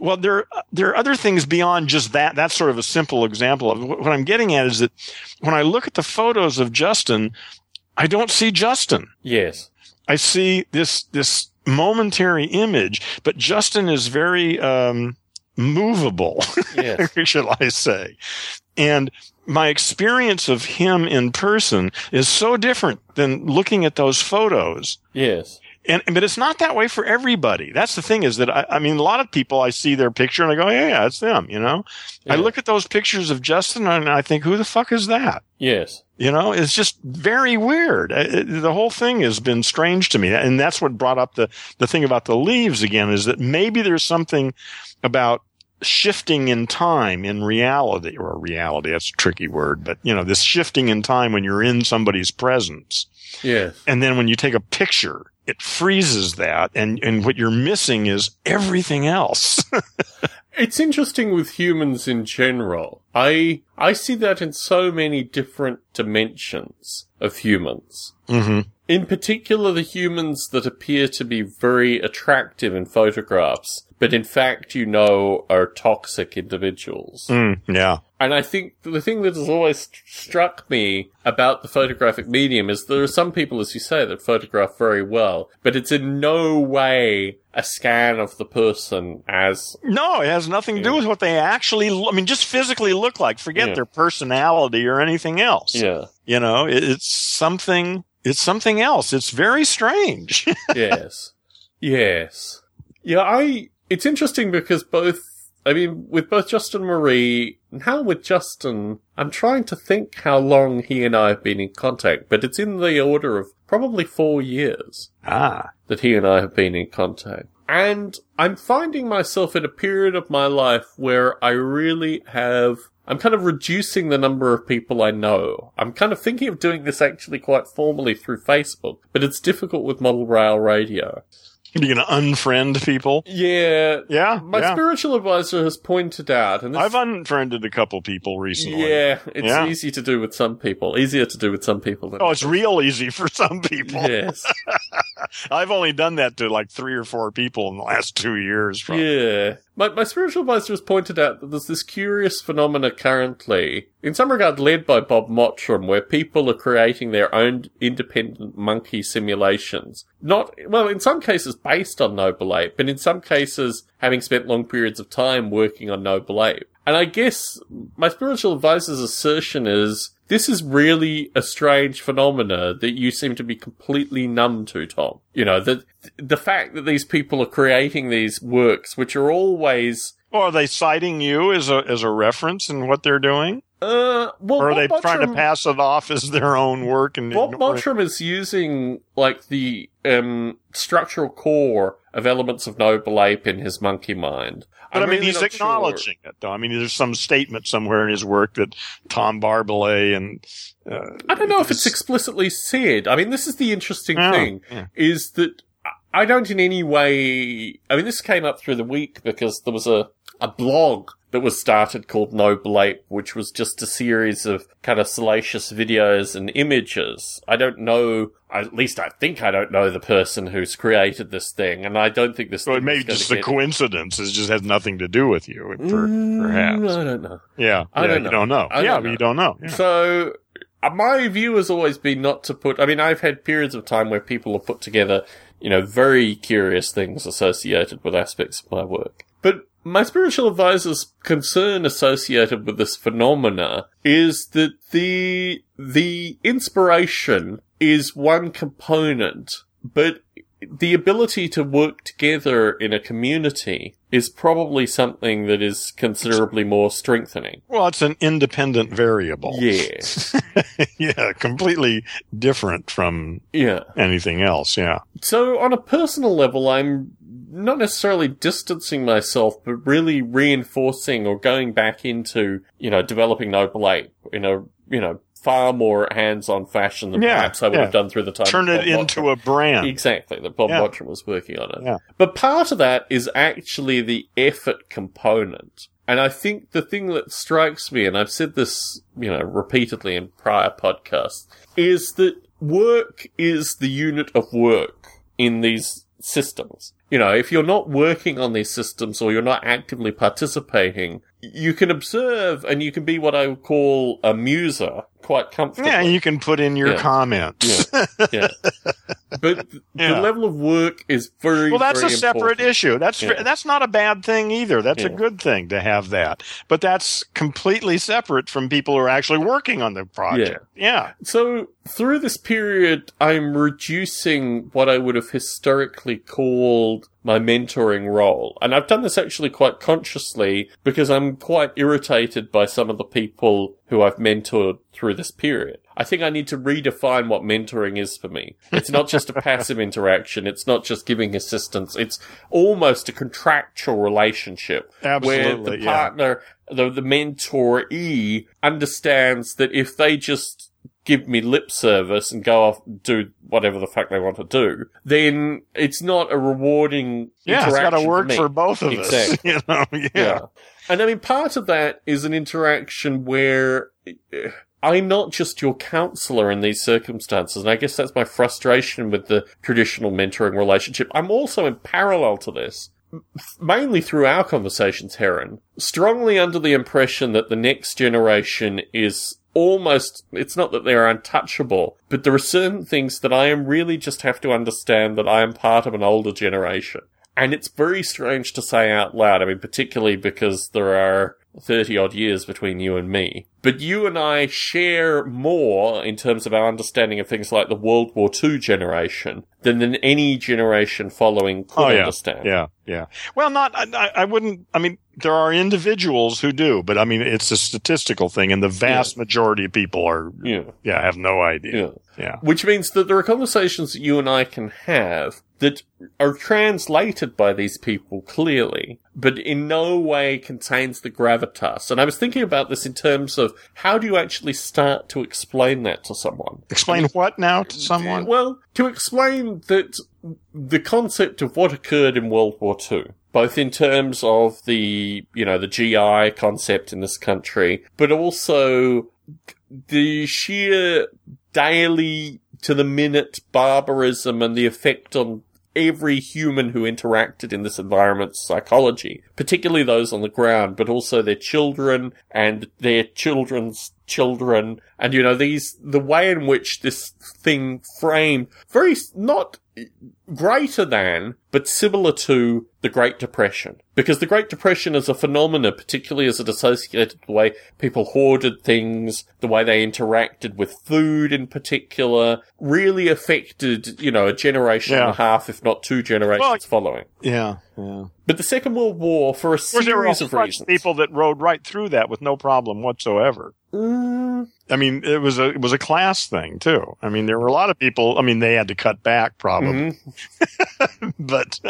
well, there there are other things beyond just that. That's sort of a simple example of what I'm getting at is that when I look at the photos of Justin, I don't see Justin. Yes. I see this this momentary image, but Justin is very um, movable, Yes. shall I say? And my experience of him in person is so different than looking at those photos. yes. And but it's not that way for everybody. That's the thing is that I, I mean a lot of people I see their picture and I go, yeah, yeah, it's them. You know, I look at those pictures of Justin and I think, who the fuck is that? Yes. You know, it's just very weird. The whole thing has been strange to me, and that's what brought up the the thing about the leaves again. Is that maybe there's something about shifting in time in reality or reality that's a tricky word but you know this shifting in time when you're in somebody's presence Yes. and then when you take a picture, it freezes that. And, and what you're missing is everything else. It's interesting with humans in general. I I see that in so many different dimensions of humans. mm-hmm. In particular, the humans that appear to be very attractive in photographs, but in fact, you know, are toxic individuals. Mm, yeah. And I think the thing that has always st- struck me about the photographic medium is there are some people, as you say, that photograph very well, but it's in no way a scan of the person as No, it has nothing to do with what they actually, I mean, just physically look like. Forget Yeah. their personality or anything else. yeah, You know, it's something, it's something else. It's very strange. yes. Yes. Yeah, I. It's interesting because both. I mean, with both Justin Marie, now with Justin, I'm trying to think how long he and I have been in contact, but it's in the order of probably four years Ah. that he and I have been in contact. And I'm finding myself in a period of my life where I really have, I'm kind of reducing the number of people I know. I'm kind of thinking of doing this actually quite formally through Facebook, but it's difficult with model rail radio. You're going to unfriend people? Yeah. Yeah. My yeah. spiritual advisor has pointed out, and I've unfriended a couple people recently. yeah, it's Yeah. easy to do with some people, easier to do with some people than Oh, it's real easy for some people. yes, I've only done that to like three or four people in the last two years. Probably. Yeah. My, my spiritual has pointed out that there's this curious phenomena currently, in some regard led by Bob Mottram, where people are creating their own independent monkey simulations. Not, well, in some cases based on Noble Ape, but in some cases having spent long periods of time working on Noble Ape. And I guess my spiritual advisor's assertion is this is really a strange phenomena that you seem to be completely numb to, Tom. You know, the, the fact that these people are creating these works, which are always, Or are they citing you as a as a reference in what they're doing? Uh, well, Or are they trying to pass it off as their own work and Bob Mottram is using, like, the, um, structural core of elements of Noble Ape in his monkey mind. But I'm I mean, really he's not sure. acknowledging it, though. I mean, there's some statement somewhere in his work that Tom Barbalet and uh, I don't know if it's explicitly said. I mean, this is the interesting Oh, thing, yeah. is that I don't in any way, I mean, this came up through the week because there was a, a blog that was started called No Ape, which was just a series of kind of salacious videos and images. I don't know, at least I think I don't know the person who's created this thing, and I don't think this so it may is just a coincidence. It just has nothing to do with you, Mm, perhaps. I don't know. Yeah, I yeah, don't you know. don't know. I yeah, don't know. you don't know. Yeah. So, uh, my view has always been not to put, I mean, I've had periods of time where people have put together, you know, very curious things associated with aspects of my work. But my spiritual advisor's concern associated with this phenomena is that the, the inspiration is one component, but the ability to work together in a community is probably something that is considerably more strengthening. Well, it's an independent variable. Yeah. yeah, completely different from Yeah. anything else. Yeah. So on a personal level, I'm not necessarily distancing myself, but really reinforcing or going back into, you know, developing Noble Ape in a, you know, far more hands-on fashion than Yeah, perhaps I would yeah. have done through the time. Turn Bob it into a brand. Exactly, that Bob Yeah. Was working on it. Yeah. But part of that is actually the effort component. And I think the thing that strikes me, and I've said this, you know, repeatedly in prior podcasts, is that work is the unit of work in these systems. You know, if you're not working on these systems or you're not actively participating, you can observe and you can be what I would call a muser quite comfortably. Yeah, you can put in your Yeah. comments. yeah. But th- Yeah. the level of work is very Well, that's a very separate important. issue. That's Yeah. that's not a bad thing either. That's a good thing to have that. But that's completely separate from people who are actually working on the project. Yeah. So through this period, I'm reducing what I would have historically called my mentoring role. And I've done this actually quite consciously because I'm quite irritated by some of the people who I've mentored through this period. I think I need to redefine what mentoring is for me. It's not just a passive interaction. It's not just giving assistance. It's almost a contractual relationship where Absolutely, the yeah. partner, the, the mentoree understands that if they just give me lip service and go off and do whatever the fuck they want to do, then it's not a rewarding Yeah, it's got to work for both of us. You know, yeah. yeah. And I mean, part of that is an interaction where uh, I'm not just your counselor in these circumstances. And I guess that's my frustration with the traditional mentoring relationship. I'm also in parallel to this, mainly through our conversations, Heron, strongly under the impression that the next generation is almost, it's not that they're untouchable, but there are certain things that I am really just have to understand that I am part of an older generation. And it's very strange to say out loud. I mean, particularly because there are 30 odd years between you and me. But you and I share more in terms of our understanding of things like the World War II generation than, than any generation following could Oh, yeah. understand. Yeah, yeah. Well, not. I, I- wouldn't. I mean, there are individuals who do, but I mean, it's a statistical thing, and the vast majority of people are. Yeah. Yeah, have no idea. Yeah. Yeah. Which means that there are conversations that you and I can have that are translated by these people clearly, but in no way contains the gravitas. And I was thinking about this in terms of how do you actually start to explain that to someone? Explain what now to someone? Well, to explain that the concept of what occurred in World War II, both in terms of the, you know, the GI concept in this country, but also the sheer daily to the minute barbarism and the effect on every human who interacted in this environment's psychology, particularly those on the ground, but also their children and their children's children. And, you know, these, the way in which this thing framed very, not greater than, but similar to the Great Depression. Because the Great Depression is a phenomenon, particularly as it associated the way people hoarded things, the way they interacted with food in particular, really affected, you know, a generation and a half, if not two generations Well, following. yeah, yeah. But the Second World War, for a Of course, there were series of reasons. people that rode right through that with no problem whatsoever. Mm, I mean, it was a it was a class thing too. I mean, there were a lot of people. I mean, they had to cut back probably, mhm. but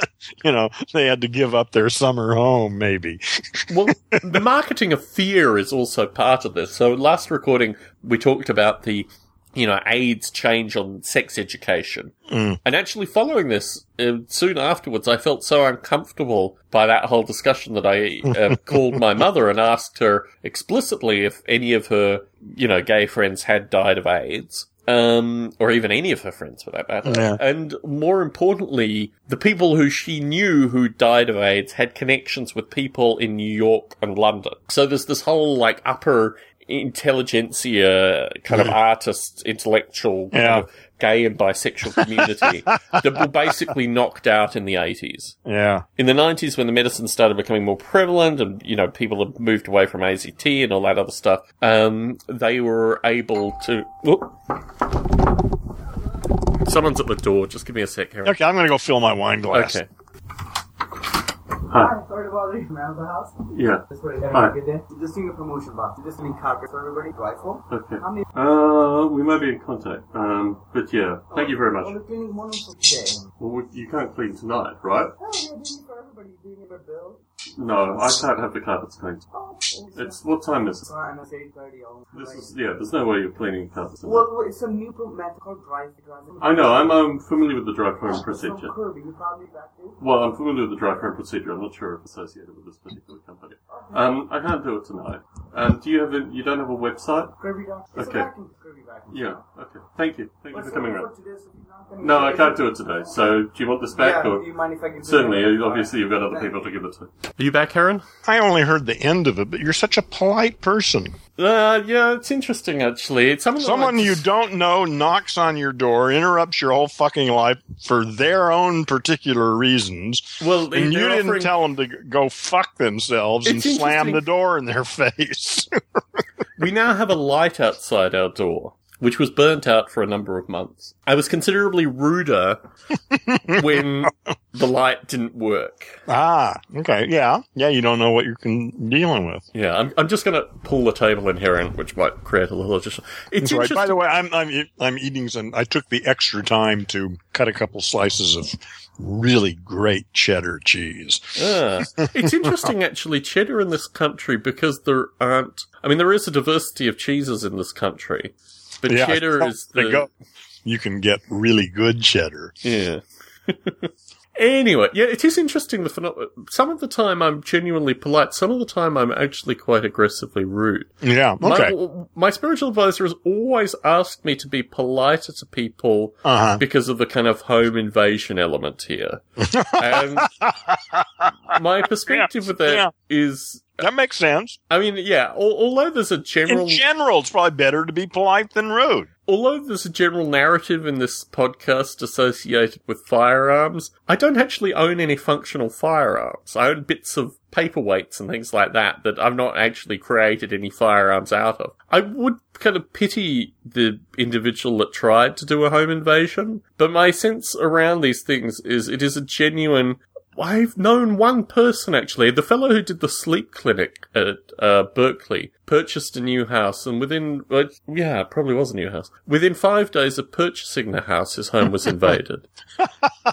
you know, they had to give up their summer home maybe. well, the marketing of fear is also part of this. So last recording, we talked about the, you know, AIDS change on sex education. Mm. And actually following this, uh, soon afterwards, I felt so uncomfortable by that whole discussion that I uh, called my mother and asked her explicitly if any of her, you know, gay friends had died of AIDS. Um, or even any of her friends for that matter. Yeah. And more importantly, the people who she knew who died of AIDS had connections with people in New York and London. So there's this whole like upper intelligentsia kind of artist, intellectual kind of gay and bisexual community that were basically knocked out in the 80s. Yeah, In the 90s, when the medicine started becoming more prevalent and, you know, people had moved away from AZT and all that other stuff, um, they were able to. Whoop. Someone's at the door. Just give me a sec, Harry. okay. I'm gonna go fill my wine glass. Okay. Hi, sorry to bother you. Man of the house. Yeah. Just wait. Let Hi. me get there. Just doing a promotion box. Just doing carpet for everybody. Rifle. Okay. How many? Uh, we might be in contact. Um, but yeah, thank you very much. we're cleaning one for today. Well, we, you can't clean tonight, right? Oh, yeah, doing it for everybody. Doing it for Bill. No, I can't have the carpets cleaned. It's what time is it? Sorry, I'm 8:30. This is yeah. There's no way you're cleaning carpets. Well, well, it's a new method called drive. drive I know. I'm um, familiar with the dry foam procedure. Kirby. You probably back. Well, I'm familiar with the dry foam procedure. I'm not sure if it's associated with this particular company. Um, I can't do it tonight. Um, do you have a, you don't have a website? Okay. a vacuum. Kirby vacuum. Yeah. Okay. Thank you. Thank you for coming around. for today, so if you're not gonna No, I can't do it today. So, do you want this back Yeah, or? do you mind if I can? Certainly. Obviously, you've got other people to give it to. Are you back, Karen? I only heard the end of it, but you're such a polite person. Uh, yeah, it's interesting actually. It's someone, Someone likes- you don't know knocks on your door, interrupts your whole fucking life for their own particular reasons, Well, and you they're didn't offering- tell them to go fuck themselves and slam the door in their face. We now have a light outside our door, which was burnt out for a number of months. I was considerably ruder when the light didn't work. ah, okay, yeah, yeah. You don't know what you're con- dealing with. Yeah, I'm, I'm just going to pull the table in here, which might create a little additional. It's right. By the way, I'm I'm I'm eating some. I took the extra time to cut a couple slices of really great cheddar cheese. Ah. it's interesting, actually, cheddar in this country because there aren't. I mean, there is a diversity of cheeses in this country, but Yeah, cheddar is the go- You can get really good cheddar. yeah. anyway, yeah, it is interesting. The pheno- some of the time I'm genuinely polite. Some of the time I'm actually quite aggressively rude. Yeah. Okay. My, my spiritual advisor has always asked me to be politer to people Uh huh. because of the kind of home invasion element here. and my perspective with that is That makes sense. I mean, yeah. Although there's a general, In general, it's probably better to be polite than rude. although there's a general narrative in this podcast associated with firearms, I don't actually own any functional firearms. I own bits of paperweights and things like that that I've not actually created any firearms out of. I would kind of pity the individual that tried to do a home invasion, but my sense around these things is it is a genuine I've known one person actually. The fellow who did the sleep clinic at uh, Berkeley purchased a new house, and within uh, yeah, probably was a new house. Within five days of purchasing the house, his home was invaded.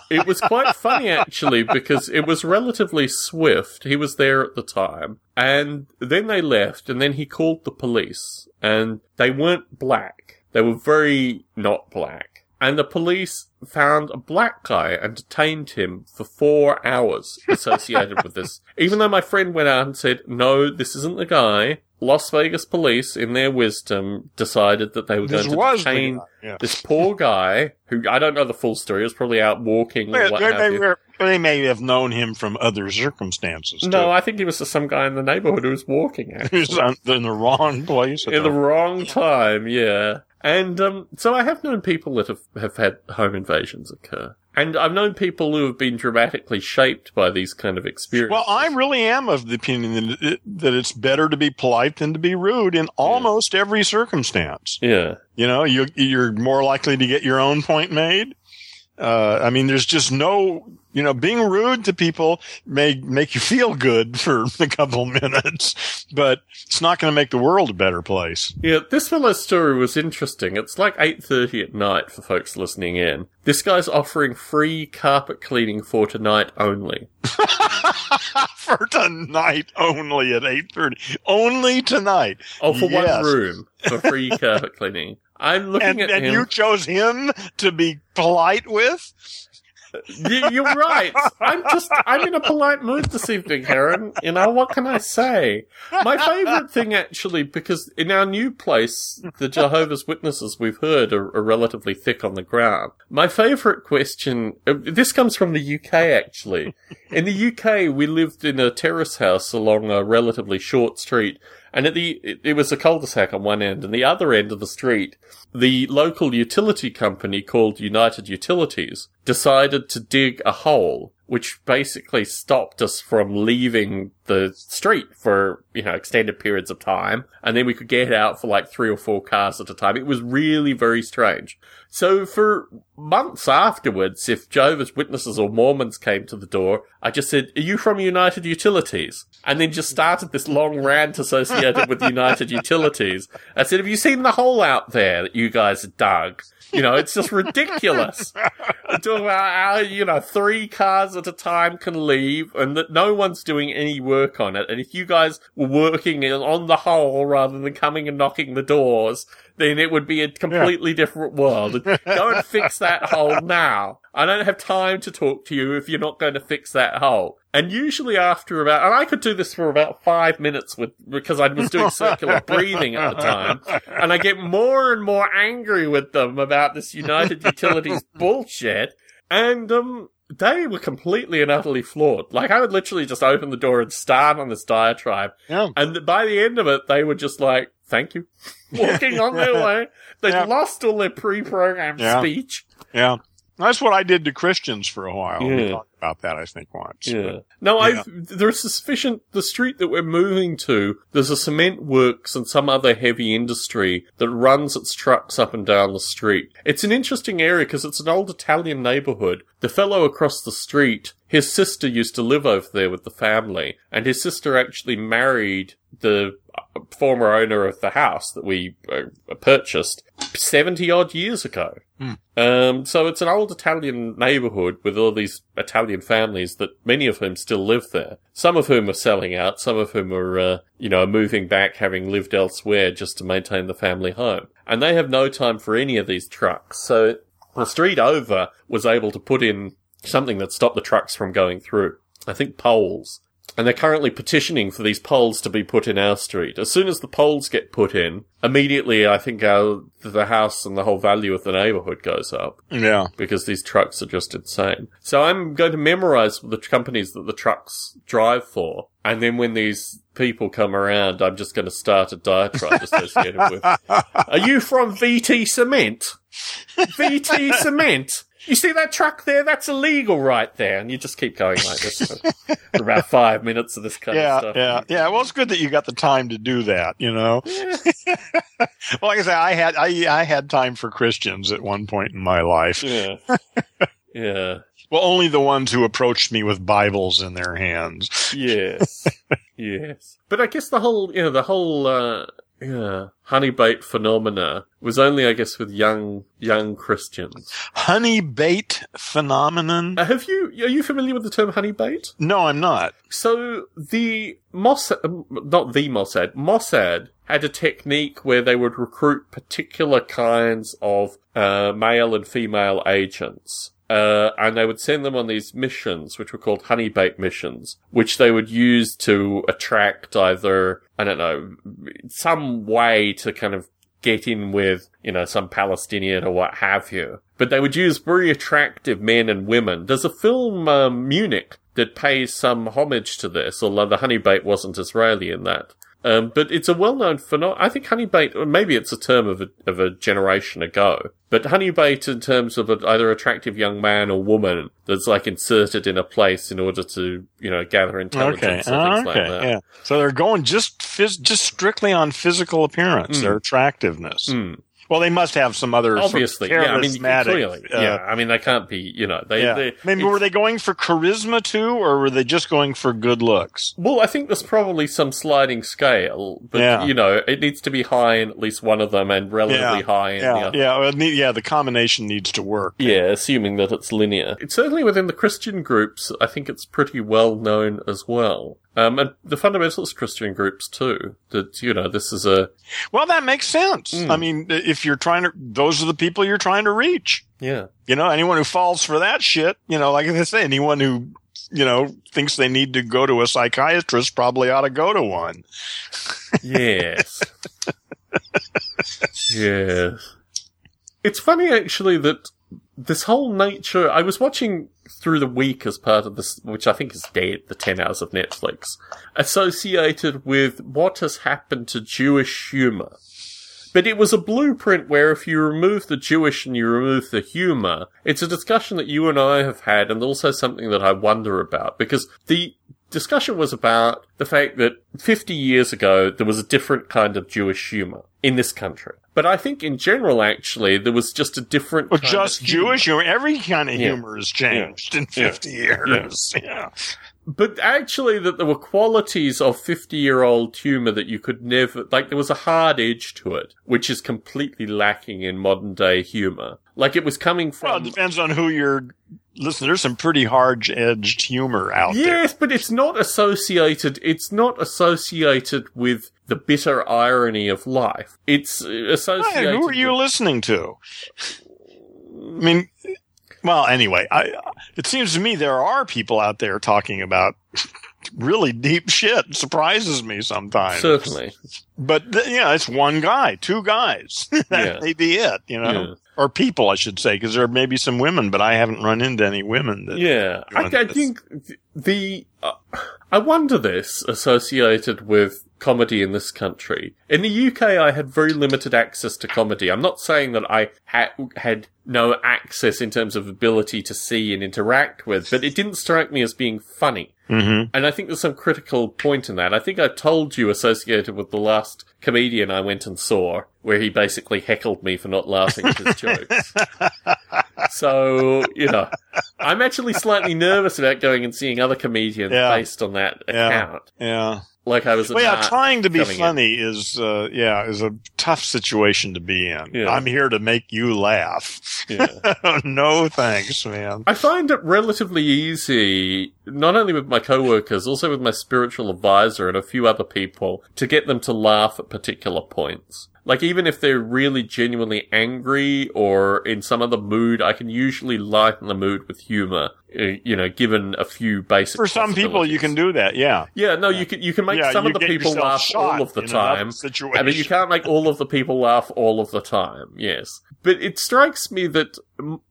it was quite funny actually because it was relatively swift. He was there at the time, and then they left, and then he called the police, and they weren't black. They were very not black. And the police found a black guy and detained him for four hours associated with this. Even though my friend went out and said, no, this isn't the guy, Las Vegas police, in their wisdom, decided that they were This going to detain yeah. this poor guy, who I don't know the full story, he was probably out walking They, what they- have they were- they may have known him from other circumstances. No, too. I think he was just some guy in the neighborhood who was walking. he was in the wrong place. at in the- wrong time, yeah. And um, so I have known people that have, have had home invasions occur. And I've known people who have been dramatically shaped by these kind of experiences. Well, I really am of the opinion that, it, that it's better to be polite than to be rude in almost every circumstance. Yeah. You know, you, you're more likely to get your own point made. Uh, I mean, there's just no, you know, being rude to people may make you feel good for a couple minutes, but it's not going to make the world a better place. Yeah, this fellow's story was interesting. It's like 8.30 at night for folks listening in. This guy's offering free carpet cleaning for tonight only. for tonight only at 8.30. Only tonight. Oh, for Yes. one room for free carpet cleaning. I'm looking And, at and him. you chose him to be polite with? You're right. I'm just, I'm in a polite mood this evening, Heron. You know, what can I say? My favourite thing, actually, because in our new place, the Jehovah's Witnesses we've heard are, are relatively thick on the ground. My favourite question, uh, this comes from the UK, actually. In the UK, we lived in a terrace house along a relatively short street, and at the, it, it was a cul-de-sac on one end, and the other end of the street, the local utility company called United Utilities decided to dig a hole, which basically stopped us from leaving the street for, you know, extended periods of time. And then we could get out for like three or four cars at a time. It was really very strange. So for months afterwards, if Jehovah's Witnesses or Mormons came to the door, I just said, are you from United Utilities? And then just started this long rant associated with United Utilities. I said, have you seen the hole out there that you guys dug? You know, it's just ridiculous. Talking about how, you know, three cars at a time can leave and that no one's doing any work on it. And if you guys were working on the hole rather than coming and knocking the doors, then it would be a completely different world. Go and fix that hole now. I don't have time to talk to you if you're not going to fix that hole. And usually after about, and I could do this for about five minutes with, because I was doing circular breathing at the time. And I get more and more angry with them about this United Utilities bullshit. And, um, they were completely and utterly flawed. Like, I would literally just open the door and start on this diatribe. Yeah. And by the end of it, they were just like, thank you. Walking on their way. They'd Yeah. lost all their pre-programmed Yeah. speech. Yeah. That's what I did to Christians for a while. We Yeah. talked about that, I think, once. Yeah. No, Yeah. I've, there's sufficient, the street that we're moving to, there's a cement works and some other heavy industry that runs its trucks up and down the street. It's an interesting area because it's an old Italian neighborhood. The fellow across the street, his sister used to live over there with the family, and his sister actually married the former owner of the house that we uh, purchased 70 odd years ago. Um, so it's an old Italian neighborhood with all these Italian families that many of whom still live there. Some of whom are selling out, some of whom are, uh, you know, moving back having lived elsewhere just to maintain the family home. And they have no time for any of these trucks. So the street over was able to put in something that stopped the trucks from going through. I think poles. And they're currently petitioning for these poles to be put in our street. As soon as the poles get put in, immediately I think our, the house and the whole value of the neighborhood goes up Yeah. because these trucks are just insane. So I'm going to memorize the companies that the trucks drive for. And then when these people come around, I'm just going to start a diatribe associated with, are you from VT Cement? VT Cement? You see that truck there? That's illegal right there. And you just keep going like this for, about five minutes of this kind Yeah, of stuff. yeah, yeah. Well, it's good that you got the time to do that. You know. well, like I said, I had I I had time for Christians at one point in my life. Yeah. Yeah. Well, only the ones who approached me with Bibles in their hands. Yes. yes. But I guess the whole, you know, the whole, uh, yeah, honey bait phenomena was only, I guess, with young, young Christians. Honey bait phenomenon? Uh, have you, are you familiar with the term honey bait? No, I'm not. So the Mossad, um, not the Mossad, Mossad had a technique where they would recruit particular kinds of uh, male and female agents. Uh, and they would send them on these missions, which were called honey bait missions, which they would use to attract either, I don't know, some way to kind of get in with, you know, some Palestinian or what have you. But they would use very attractive men and women. There's a film, um, Munich, that pays some homage to this, although the honey bait wasn't Israeli in that. Um, but it's a well-known phenomenon. I think honeybait, or maybe it's a term of a, of a generation ago, but honeybait in terms of a, either attractive young man or woman that's like inserted in a place in order to, you know, gather Okay. intelligence and things okay. like that. Yeah. So they're going just phys- just strictly on physical appearance, Mm. their attractiveness. Mm. Well, they must have some other sort of Obviously, yeah. I mean, charismatic, clearly, uh, yeah. I mean, they can't be, you know, they. yeah. they I mean, were they going for charisma too, or were they just going for good looks? Well, I think there's probably some sliding scale, but Yeah. you know, it needs to be high in at least one of them and relatively high in the other. yeah, need- yeah. The combination needs to work. Yeah, assuming that it's linear. It's certainly within the Christian groups, I think it's pretty well known as well. Um, and the fundamentalist Christian groups too. That, you know, this is a, Well, that makes sense. Mm. I mean, if you're trying to, those are the people you're trying to reach. yeah. You know, anyone who falls for that shit, you know, like I say, anyone who, you know, thinks they need to go to a psychiatrist probably ought to go to one. Yes. yes. It's funny actually that this whole nature, I was watching through the week as part of this, which I think is dead, the 10 hours of Netflix, associated with what has happened to Jewish humor. But it was a blueprint where if you remove the Jewish and you remove the humor, it's a discussion that you and I have had and also something that I wonder about because the discussion was about the fact that 50 years ago there was a different kind of Jewish humor in this country. But I think in general actually there was just a different Well, kind just of humor. Jewish humor. Every kind of Yeah. humor has changed in Yeah. 50 years. Yeah. But actually, that there were qualities of 50 year old humour that you could never, like, there was a hard edge to it, which is completely lacking in modern day humour. Like, it was coming from. Well, it depends on who you're. Listen, there's some pretty hard edged humor out there. Yes, but it's not associated, it's not associated with the bitter irony of life. It's uh, Hey, associated. who are you with- listening to? I mean, well, anyway, I, it seems to me there are people out there talking about really deep shit. It surprises me sometimes. Certainly. But th- yeah, it's one guy, two guys. that Yeah. may be it, you know, Yeah. Or people, I should say, because there may be some women, but I haven't run into any women that. Yeah, I, I think the uh, I wonder this associated with comedy in this country. In the UK, I had very limited access to comedy. I'm not saying that I ha- had no access in terms of ability to see and interact with, but it didn't strike me as being funny. Mm-hmm. And I think there's some critical point in that. I think I told you associated with the last comedian I went and saw, where he basically heckled me for not laughing at his jokes. So, you know, I'm actually slightly nervous about going and seeing other comedians Yeah. based on that Yeah. account. Yeah. Like I was Well, yeah, trying to be coming in. funny is, uh, yeah, is a tough situation to be in. Yeah. I'm here to make you laugh. Yeah. no thanks, man. I find it relatively easy, not only with my coworkers, also with my spiritual advisor and a few other people, to get them to laugh at particular points. Like even if they're really genuinely angry or in some other mood, I can usually lighten the mood with humor. uh, You know, given a few basic. For some people, you can do that. Yeah. Yeah, no, you can you can make Yeah, some of the people laugh all of the time. situation. I mean, you can't make all of the people laugh all of the time. Yes, but it strikes me that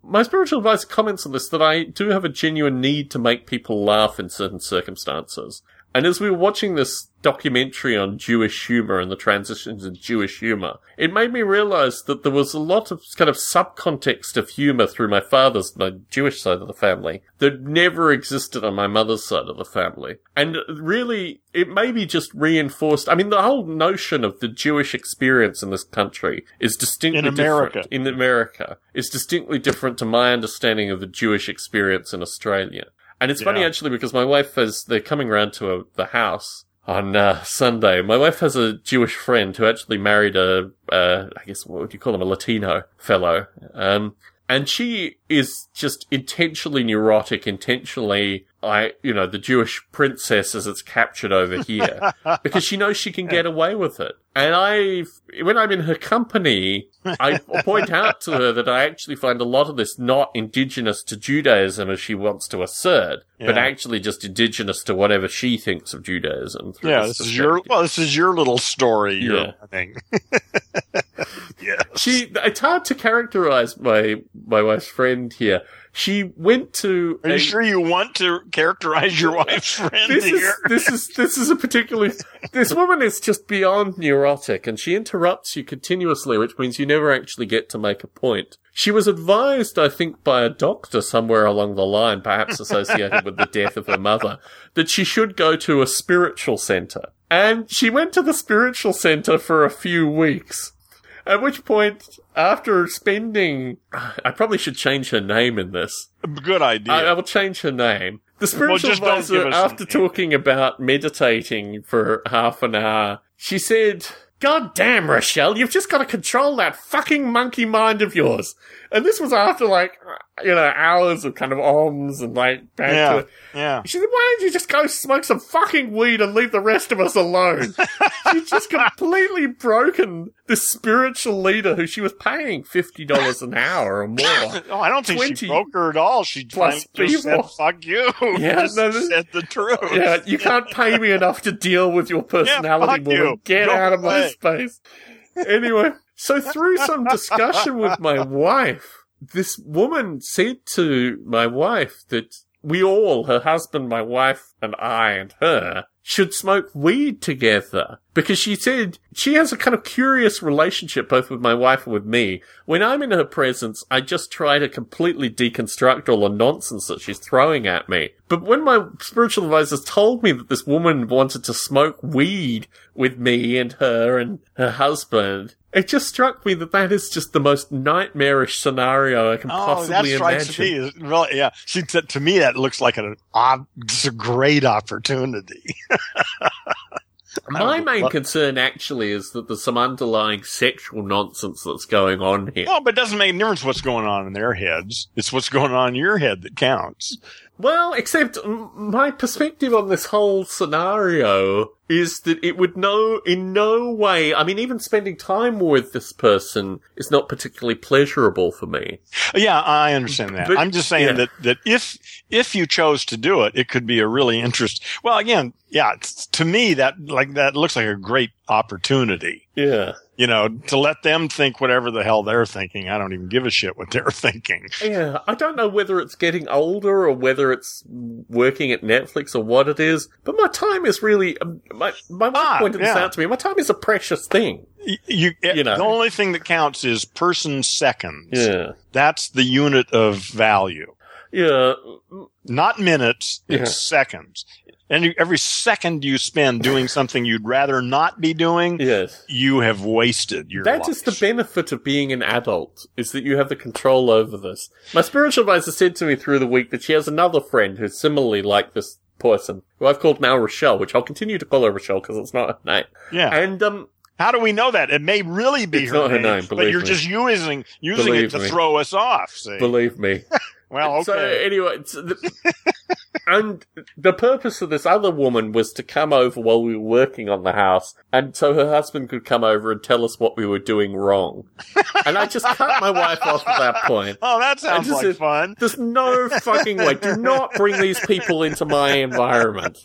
my spiritual advisor comments on this that I do have a genuine need to make people laugh in certain circumstances. And as we were watching this documentary on Jewish humor and the transitions in Jewish humor, it made me realize that there was a lot of kind of subcontext of humor through my father's, my Jewish side of the family, that never existed on my mother's side of the family. And really, it maybe just reinforced, I mean, the whole notion of the Jewish experience in this country is distinctly In America. different. In America. Is distinctly different to my understanding of the Jewish experience in Australia. And it's funny actually because my wife has, they're coming round to a, the house on uh, Sunday. My wife has a Jewish friend who actually married a, uh, I guess, what would you call him, a Latino fellow. Um, and she is just intentionally neurotic, intentionally, I, you know, the Jewish princess as it's captured over here, because she knows she can get away with it. And I, when I'm in her company, I point out to her that I actually find a lot of this not indigenous to Judaism as she wants to assert, but actually just indigenous to whatever she thinks of Judaism. Yeah. This is your well. This is your little story. Yeah. You're yes. She, it's hard to characterize my, my wife's friend here. She went to Are you sure you want to characterize your wife's friend this is here? this is this is a particularly this woman is just beyond neurotic and she interrupts you continuously which means you never actually get to make a point. She was advised i think by a doctor somewhere along the line perhaps associated with the death of her mother that she should go to a spiritual center. And she went to the spiritual center for a few weeks at which point after spending i probably should change her name in this Good idea. I, I will change her name. The spiritual don't advisor, after talking about meditating for half an hour, she said, God damn, Rochelle, you've just got to control that fucking monkey mind of yours. And this was after like, you know, hours of kind of ohms and like back yeah. Yeah. she said, why don't you just go smoke some fucking weed and leave the rest of us alone? She's just completely broken this spiritual leader who she was paying $50 an hour or more. Oh, I don't think 20 she broke her at all. She plus just said, people. "Fuck you." Yeah, just no, this- said the truth. Yeah, you can't pay me enough to deal with your personality, fuck woman. you. Get out of my space. Anyway, so through some discussion with my wife, this woman said to my wife that we all, her husband, my wife, and I and her, should smoke weed together. Because she said she has a kind of curious relationship both with my wife and with me. When I'm in her presence, I just try to completely deconstruct all the nonsense that she's throwing at me. But when my spiritual advisors told me that this woman wanted to smoke weed with me and her and her husband, it just struck me that that is just the most nightmarish scenario I can Oh, that possibly strikes imagine. me. as- Well, yeah. See, to, to me, that looks like an odd, it's a great opportunity. My main what- concern actually is that there's some underlying sexual nonsense that's going on here. Well, but it doesn't make a difference what's going on in their heads. It's what's going on in your head that counts. Well, except my perspective on this whole scenario is that it would no, in no way, I mean, even spending time with this person is not particularly pleasurable for me. Yeah, I understand that. But- I'm just saying yeah. that, that if, if you chose to do it, it could be a really interest. Well, again, yeah, to me, that, like, that looks like a great opportunity. Yeah. You know, to let them think whatever the hell they're thinking. I don't even give a shit what they're thinking. Yeah, I don't know whether it's getting older or whether it's working at Netflix or what it is, but my time is really, um, my, my wife Ah, pointed this yeah. out to me, my time is a precious thing. Y- You, You know. the only thing that counts is person seconds. Yeah. That's the unit of value. Yeah. Not minutes, it's Yeah. seconds. And every second you spend doing something you'd rather not be doing, Yes. you have wasted your That life. is the benefit of being an adult, is that you have the control over this. My spiritual advisor said to me through the week that she has another friend who's similarly like this person, who I've called now Rochelle, which I'll continue to call her Rochelle because it's not her name. yeah. And, um, How do we know that? It may really be It's her, not her name, name, but you're me. just using using Believe it to me. throw us off. See? believe me. well, okay. So anyway, it's the, and the purpose of this other woman was to come over while we were working on the house, and so her husband could come over and tell us what we were doing wrong. and I just cut my wife off at that point. Oh, that sounds like said- fun. There's no fucking way. Do not bring these people into my environment.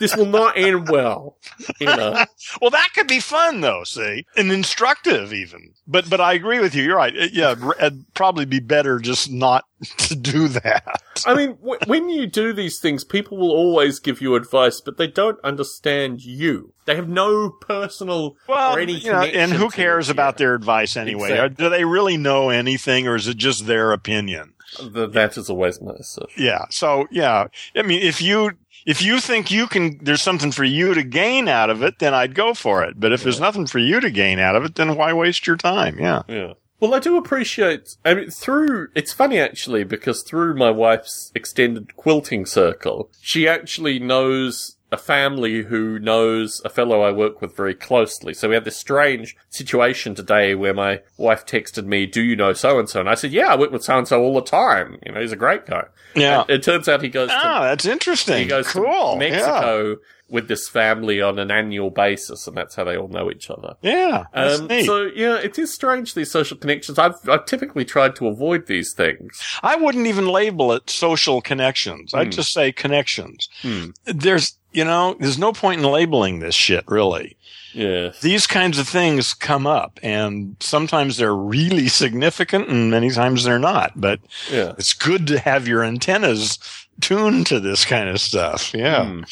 This will not end well. You know. Well, that could be fun though, see, and instructive even. But but I agree with you. You're right. It- yeah, it'd probably be better just not to do that. I mean, w- when you do these things, people will always give you advice, but they don't understand you. They have no personal Well, or any you know, and who cares about their advice anyway? Exactly. Do they really know anything, or is it just their opinion? Th- that is always my assertion. Yeah. So yeah, I mean, if you if you think you can, there's something for you to gain out of it, then I'd go for it. But if there's nothing for you to gain out of it, then why waste your time? Yeah. Yeah. Well, I do appreciate. I mean, through it's funny actually because through my wife's extended quilting circle, she actually knows a family who knows a fellow I work with very closely. So we had this strange situation today where my wife texted me, "Do you know so and so?" And I said, "Yeah, I work with so and so all the time. You know, he's a great guy." Yeah. And it turns out he goes to Ah, that's interesting. he goes cool. to Mexico with this family on an annual basis, and that's how they all know each other. Yeah. yeah Um, so yeah, it is strange these social connections. I've I've typically tried to avoid these things. I wouldn't even label it social connections. I'd Hmm. just say connections. Hmm. There's, you know, there's no point in labeling this shit, really. Yeah. These kinds of things come up and sometimes they're really significant and many times they're not, but yeah. it's good to have your antennas tuned to this kind of stuff. Yeah. Hmm.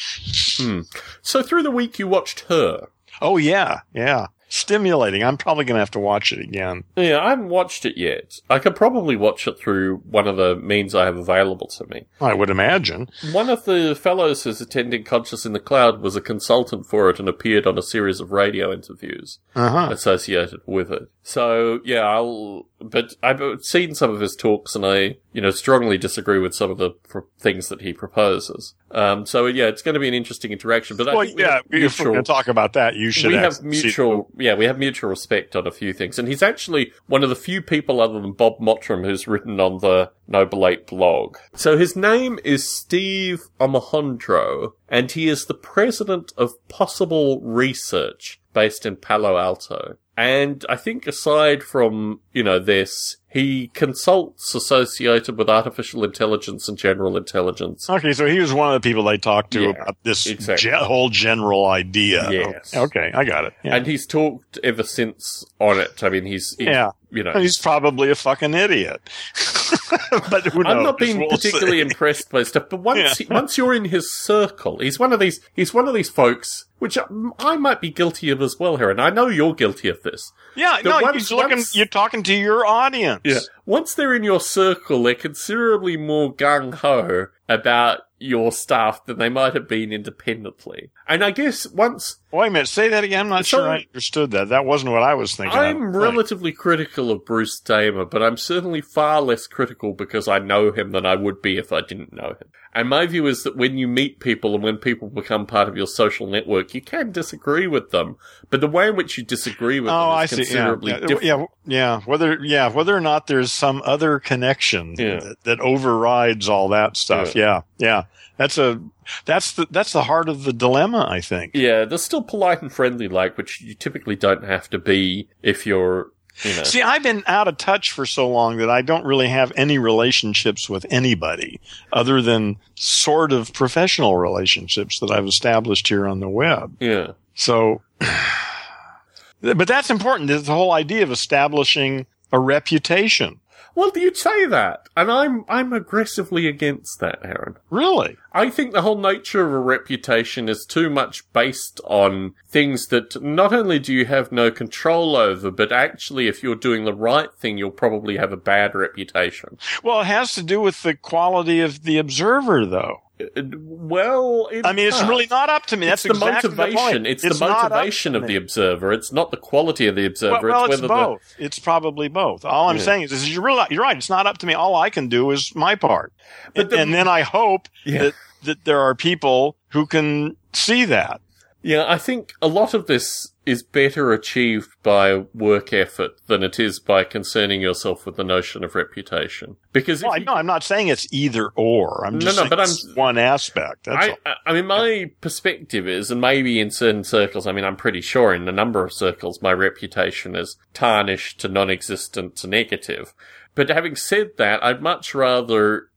Hmm. So through the week you watched her. Oh yeah. Yeah. Stimulating. I'm probably going to have to watch it again. Yeah, I haven't watched it yet. I could probably watch it through one of the means I have available to me. I would imagine. One of the fellows who's attending Conscious in the Cloud was a consultant for it and appeared on a series of radio interviews. Uh-huh. associated with it. So yeah, I'll. But I've seen some of his talks, and I, you know, strongly disagree with some of the pr- things that he proposes. Um, so yeah, it's going to be an interesting interaction. But I Well, we yeah, have if we're going to talk about that, you should we have, mutual, yeah, we have mutual respect on a few things, and he's actually one of the few people other than Bob Mottram who's written on the Noble Ape blog. So his name is Steve Omohundro, and he is the president of Possible Research based in Palo Alto. And I think aside from, you know, this, he consults associated with artificial intelligence and general intelligence. Okay, so he was one of the people they talked to Yeah, about this exactly. ge- whole general idea. Yes. Okay, I got it. Yeah. And he's talked ever since on it. I mean, he's, he's Yeah. You know, He's probably a fucking idiot. but who knows? I'm not being We'll particularly see. impressed by stuff, but once Yeah. he- once you're in his circle, he's one of these he's one of these folks which I, I might be guilty of as well, Heron. I know you're guilty of this. Yeah, The no, once- you're looking. once- You're talking to your audience. Yeah, Once they're in your circle, they're considerably more gung ho about your stuff than they might have been independently. And I guess once Wait a minute. Say that again. I'm not So- sure I understood that. That wasn't what I was thinking. I'm think. relatively critical of Bruce Damer, but I'm certainly far less critical because I know him than I would be if I didn't know him. And my view is that when you meet people and when people become part of your social network, you can disagree with them, but the way in which you disagree with Oh, them I is see. Yeah, considerably yeah, different. yeah, yeah. Whether, yeah, whether or not there's some other connection Yeah. that, that overrides all that stuff. Yeah. yeah, That's a that's the that's the heart of the dilemma. I think. Yeah, they're still polite and friendly like, which you typically don't have to be if you're, you know. See, I've been out of touch for so long that I don't really have any relationships with anybody other than sort of professional relationships that I've established here on the web. yeah. So, but that's important. There's the whole idea of establishing a reputation. Well, do you'd say that, and I'm I'm aggressively against that, Heron. Really? I think the whole nature of a reputation is too much based on things that not only do you have no control over, but actually, if you're doing the right thing, you'll probably have a bad reputation. Well, it has to do with the quality of the observer, though. Well, I mean, it's really not up to me. It's That's the exactly motivation. The point. it's, the motivation of the observer. It's not the quality of the observer. Well, well it's it's both. It's probably both. All I'm Yeah. saying is, is you're, really, you're right. It's not up to me. All I can do is my part. But and, the- and then I hope Yeah. that, that there are people who can see that. Yeah, I think a lot of this is better achieved by work effort than it is by concerning yourself with the notion of reputation. Because Well, I you- know I'm not saying it's either or. I'm just no, saying but I'm- one aspect. That's I. I- I mean, my perspective is, and maybe in certain circles, I mean, I'm pretty sure in a number of circles, my reputation is tarnished to non-existent to negative. But having said that, I'd much rather,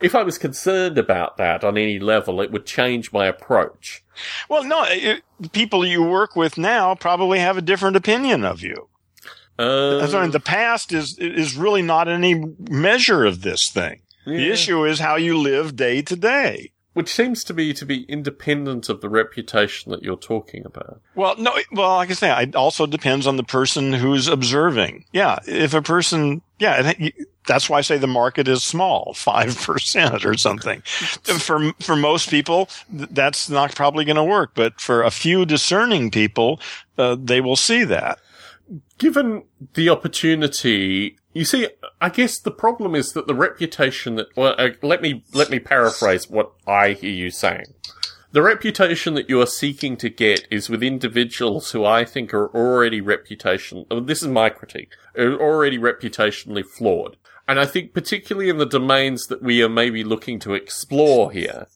if I was concerned about that on any level, it would change my approach. Well, no, it, the people you work with now probably have a different opinion of you. Uh, why the past is is really not any measure of this thing. The issue is how you live day to day. Which seems to me to be independent of the reputation that you're talking about. Well, no, well, like I say, it also depends on the person who's observing. Yeah, if a person, yeah, it, that's why I say the market is small, five percent or something. For for most people, that's not probably going to work, but for a few discerning people, uh, they will see that. given the opportunity, you see, I guess the problem is that the reputation that, well, uh, let me, let me paraphrase what I hear you saying. The reputation that you are seeking to get is with individuals who I think are already reputation, this is my critique, are already reputationally flawed. And I think particularly in the domains that we are maybe looking to explore here,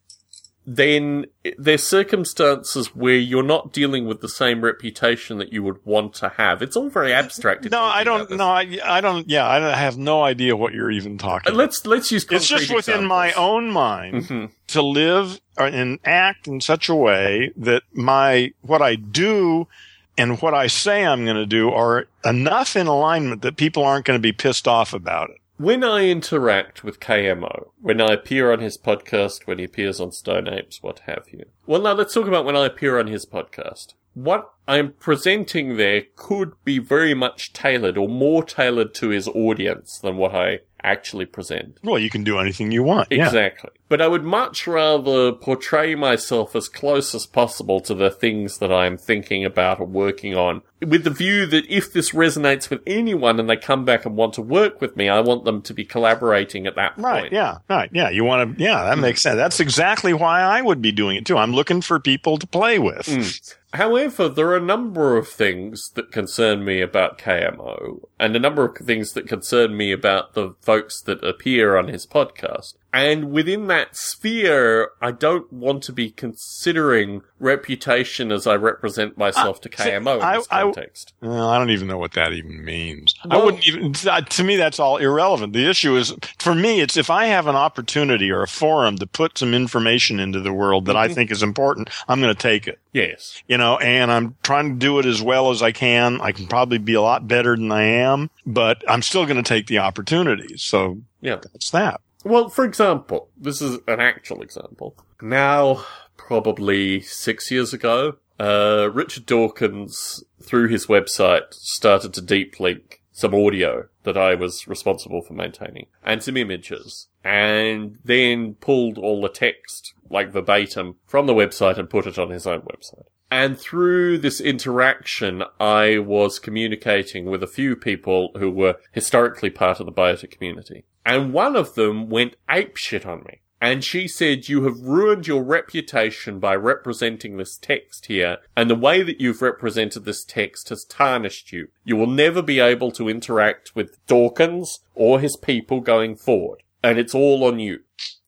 then there's circumstances where you're not dealing with the same reputation that you would want to have. It's all very abstract. No, I don't. No, I, I don't. Yeah, I, don't, I have no idea what you're even talking. Uh, about. Let's let's use. It's just concrete within my own mind Mhm. to live and act in such a way that my what I do and what I say I'm going to do are enough in alignment that people aren't going to be pissed off about it. When I interact with KMO, when I appear on his podcast, when he appears on Stone Apes, what have you. Well, now let's talk about when I appear on his podcast. What I'm presenting there could be very much tailored or more tailored to his audience than what I actually present. Well, you can do anything you want. Yeah. Exactly. But I would much rather portray myself as close as possible to the things that I'm thinking about or working on, with the view that if this resonates with anyone and they come back and want to work with me, I want them to be collaborating at that point. Right. Yeah. Right. Yeah. You want to. Yeah. That makes sense. That's exactly why I would be doing it too. I'm looking for people to play with. Mm. However, there are a number of things that concern me about KMO, and a number of things that concern me about the folks that appear on his podcast. And within that sphere, I don't want to be considering reputation as I represent myself to Uh, see, KMO in I- this I- context. Well, I don't even know what that even means. I wouldn't even. To me, that's all irrelevant. The issue is, for me, it's if I have an opportunity or a forum to put some information into the world that I Mm-hmm. think is important, I'm going to take it. yes. You know, and I'm trying to do it as well as I can. I can probably be a lot better than I am, but I'm still going to take the opportunities. So Yeah. that's that. Well, for example, this is an actual example. Now, probably six years ago, uh, Richard Dawkins, through his website, started to deep link some audio that I was responsible for maintaining and some images and then pulled all the text, like verbatim, from the website and put it on his own website. And through this interaction, I was communicating with a few people who were historically part of the Biota community. And one of them went apeshit on me. And she said, you have ruined your reputation by representing this text here, and the way that you've represented this text has tarnished you. You will never be able to interact with Dawkins or his people going forward. And it's all on you.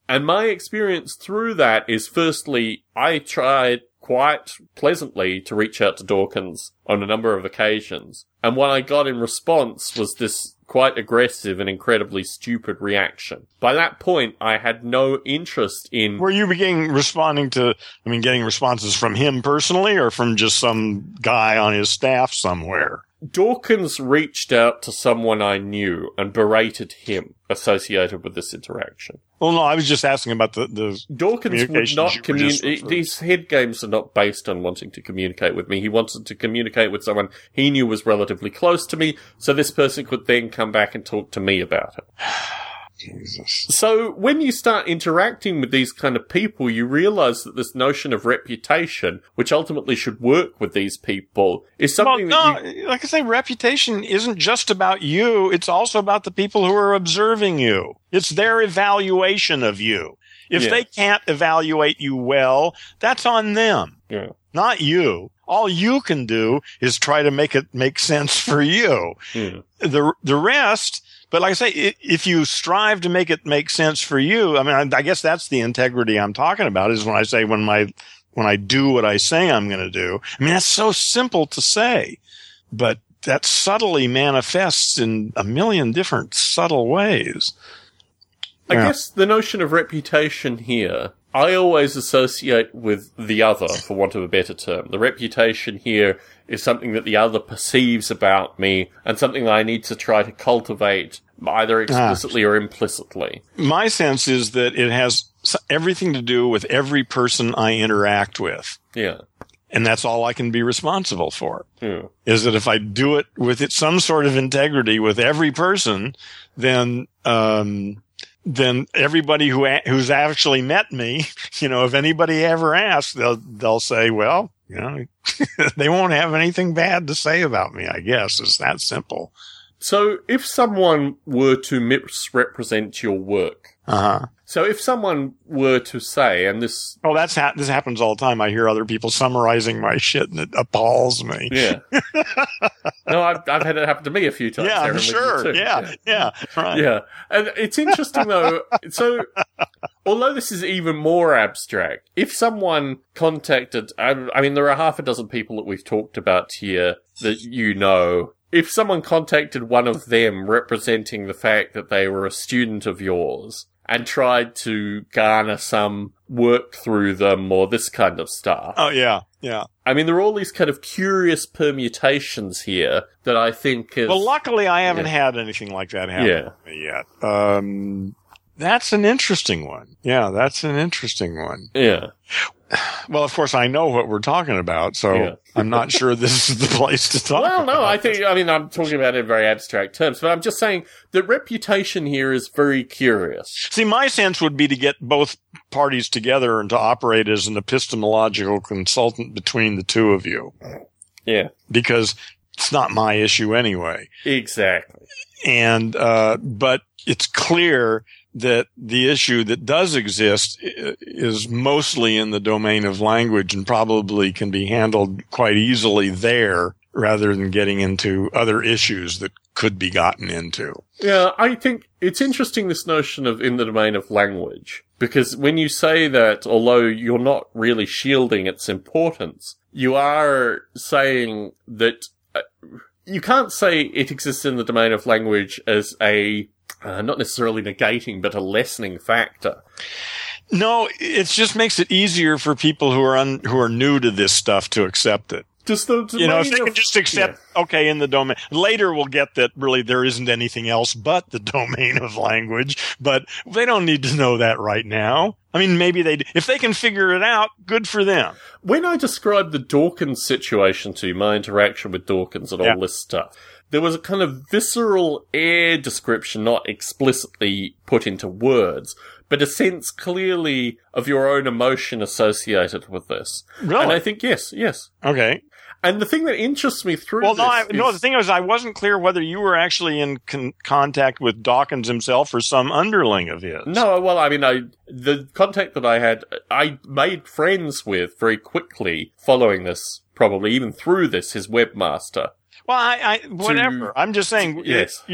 And my experience through that is firstly, I tried quite pleasantly to reach out to Dawkins on a number of occasions. And what I got in response was this quite aggressive and incredibly stupid reaction. By that point, I had no interest in Were you beginning responding to, I mean, getting responses from him personally or from just some guy on his staff somewhere? Dawkins reached out to someone I knew and berated him associated with this interaction. Well, no, I was just asking about the, the Dawkins would not you were just communicate. These head games are not based on wanting to communicate with me. He wanted to communicate with someone he knew was relatively close to me, so this person could then come back and talk to me about it. Jesus. So when you start interacting with these kind of people, you realize that this notion of reputation, which ultimately should work with these people, is Well, something that no, you, like I say, reputation isn't just about you. It's also about the people who are observing you. It's their evaluation of you. If Yeah. they can't evaluate you well, that's on them. yeah. not you. All you can do is try to make it make sense for you. Hmm. The, the rest, but like I say, if you strive to make it make sense for you, I mean, I, I guess that's the integrity I'm talking about is when I say when my, when I do what I say I'm going to do. I mean, that's so simple to say, but that subtly manifests in a million different subtle ways. I Yeah. guess the notion of reputation here, I always associate with the other, for want of a better term. The reputation here is something that the other perceives about me and something that I need to try to cultivate either explicitly or implicitly. My sense is that it has everything to do with every person I interact with. Yeah. And that's all I can be responsible for. Yeah. is that if I do it with it, some sort of integrity with every person, then, um, then everybody who, who's actually met me, you know, if anybody ever asks, they'll, they'll say, well, you know, they won't have anything bad to say about me, I guess. It's that simple. So if someone were to misrepresent your work, Uh huh. So if someone were to say, and this, Oh, that's ha- this happens all the time. I hear other people summarizing my shit and it appalls me. yeah. no, I've, I've had it happen to me a few times. Yeah, I'm Aaron, with you sure. too. Yeah, yeah, right. Yeah. And it's interesting though. So, although this is even more abstract, if someone contacted, I, I mean, there are half a dozen people that we've talked about here that you know. If someone contacted one of them representing the fact that they were a student of yours and tried to garner some work through them or this kind of stuff, Oh, yeah, yeah. I mean, there are all these kind of curious permutations here that I think is. Well, luckily, I haven't Yeah. had anything like that happen Yeah. to me yet. Um, that's an interesting one. Yeah, that's an interesting one. yeah. Well, of course, I know what we're talking about, so Yeah. I'm not sure this is the place to talk. Well, no, I think, I mean, I'm talking about it in very abstract terms, but I'm just saying the reputation here is very curious. See, my sense would be to get both parties together and to operate as an epistemological consultant between the two of you, Yeah. because it's not my issue anyway. Exactly. and uh, but it's clear that the issue that does exist is mostly in the domain of language and probably can be handled quite easily there rather than getting into other issues that could be gotten into. Yeah, I think it's interesting this notion of in the domain of language. Because when you say that, although you're not really shielding its importance, you are saying that uh, you can't say it exists in the domain of language as a, uh, not necessarily negating, but a lessening factor. No, it just makes it easier for people who are un- who are new to this stuff to accept it. Just the You know, if they of- can just accept, okay, in the domain. Later, we'll get that really there isn't anything else but the domain of language, but they don't need to know that right now. I mean, maybe they, if they can figure it out, good for them. When I described the Dawkins situation to you, my interaction with Dawkins and all Yeah. this stuff, there was a kind of visceral air description, not explicitly put into words, but a sense clearly of your own emotion associated with this. Really? And I think, yes, yes. Okay. And the thing that interests me through Well, this no, I, no. The thing is, I wasn't clear whether you were actually in con- contact with Dawkins himself or some underling of his. No, well, I mean, I the contact that I had, I made friends with very quickly following this, probably even through this, his webmaster. Well, I, I whatever. I'm just saying. Yes.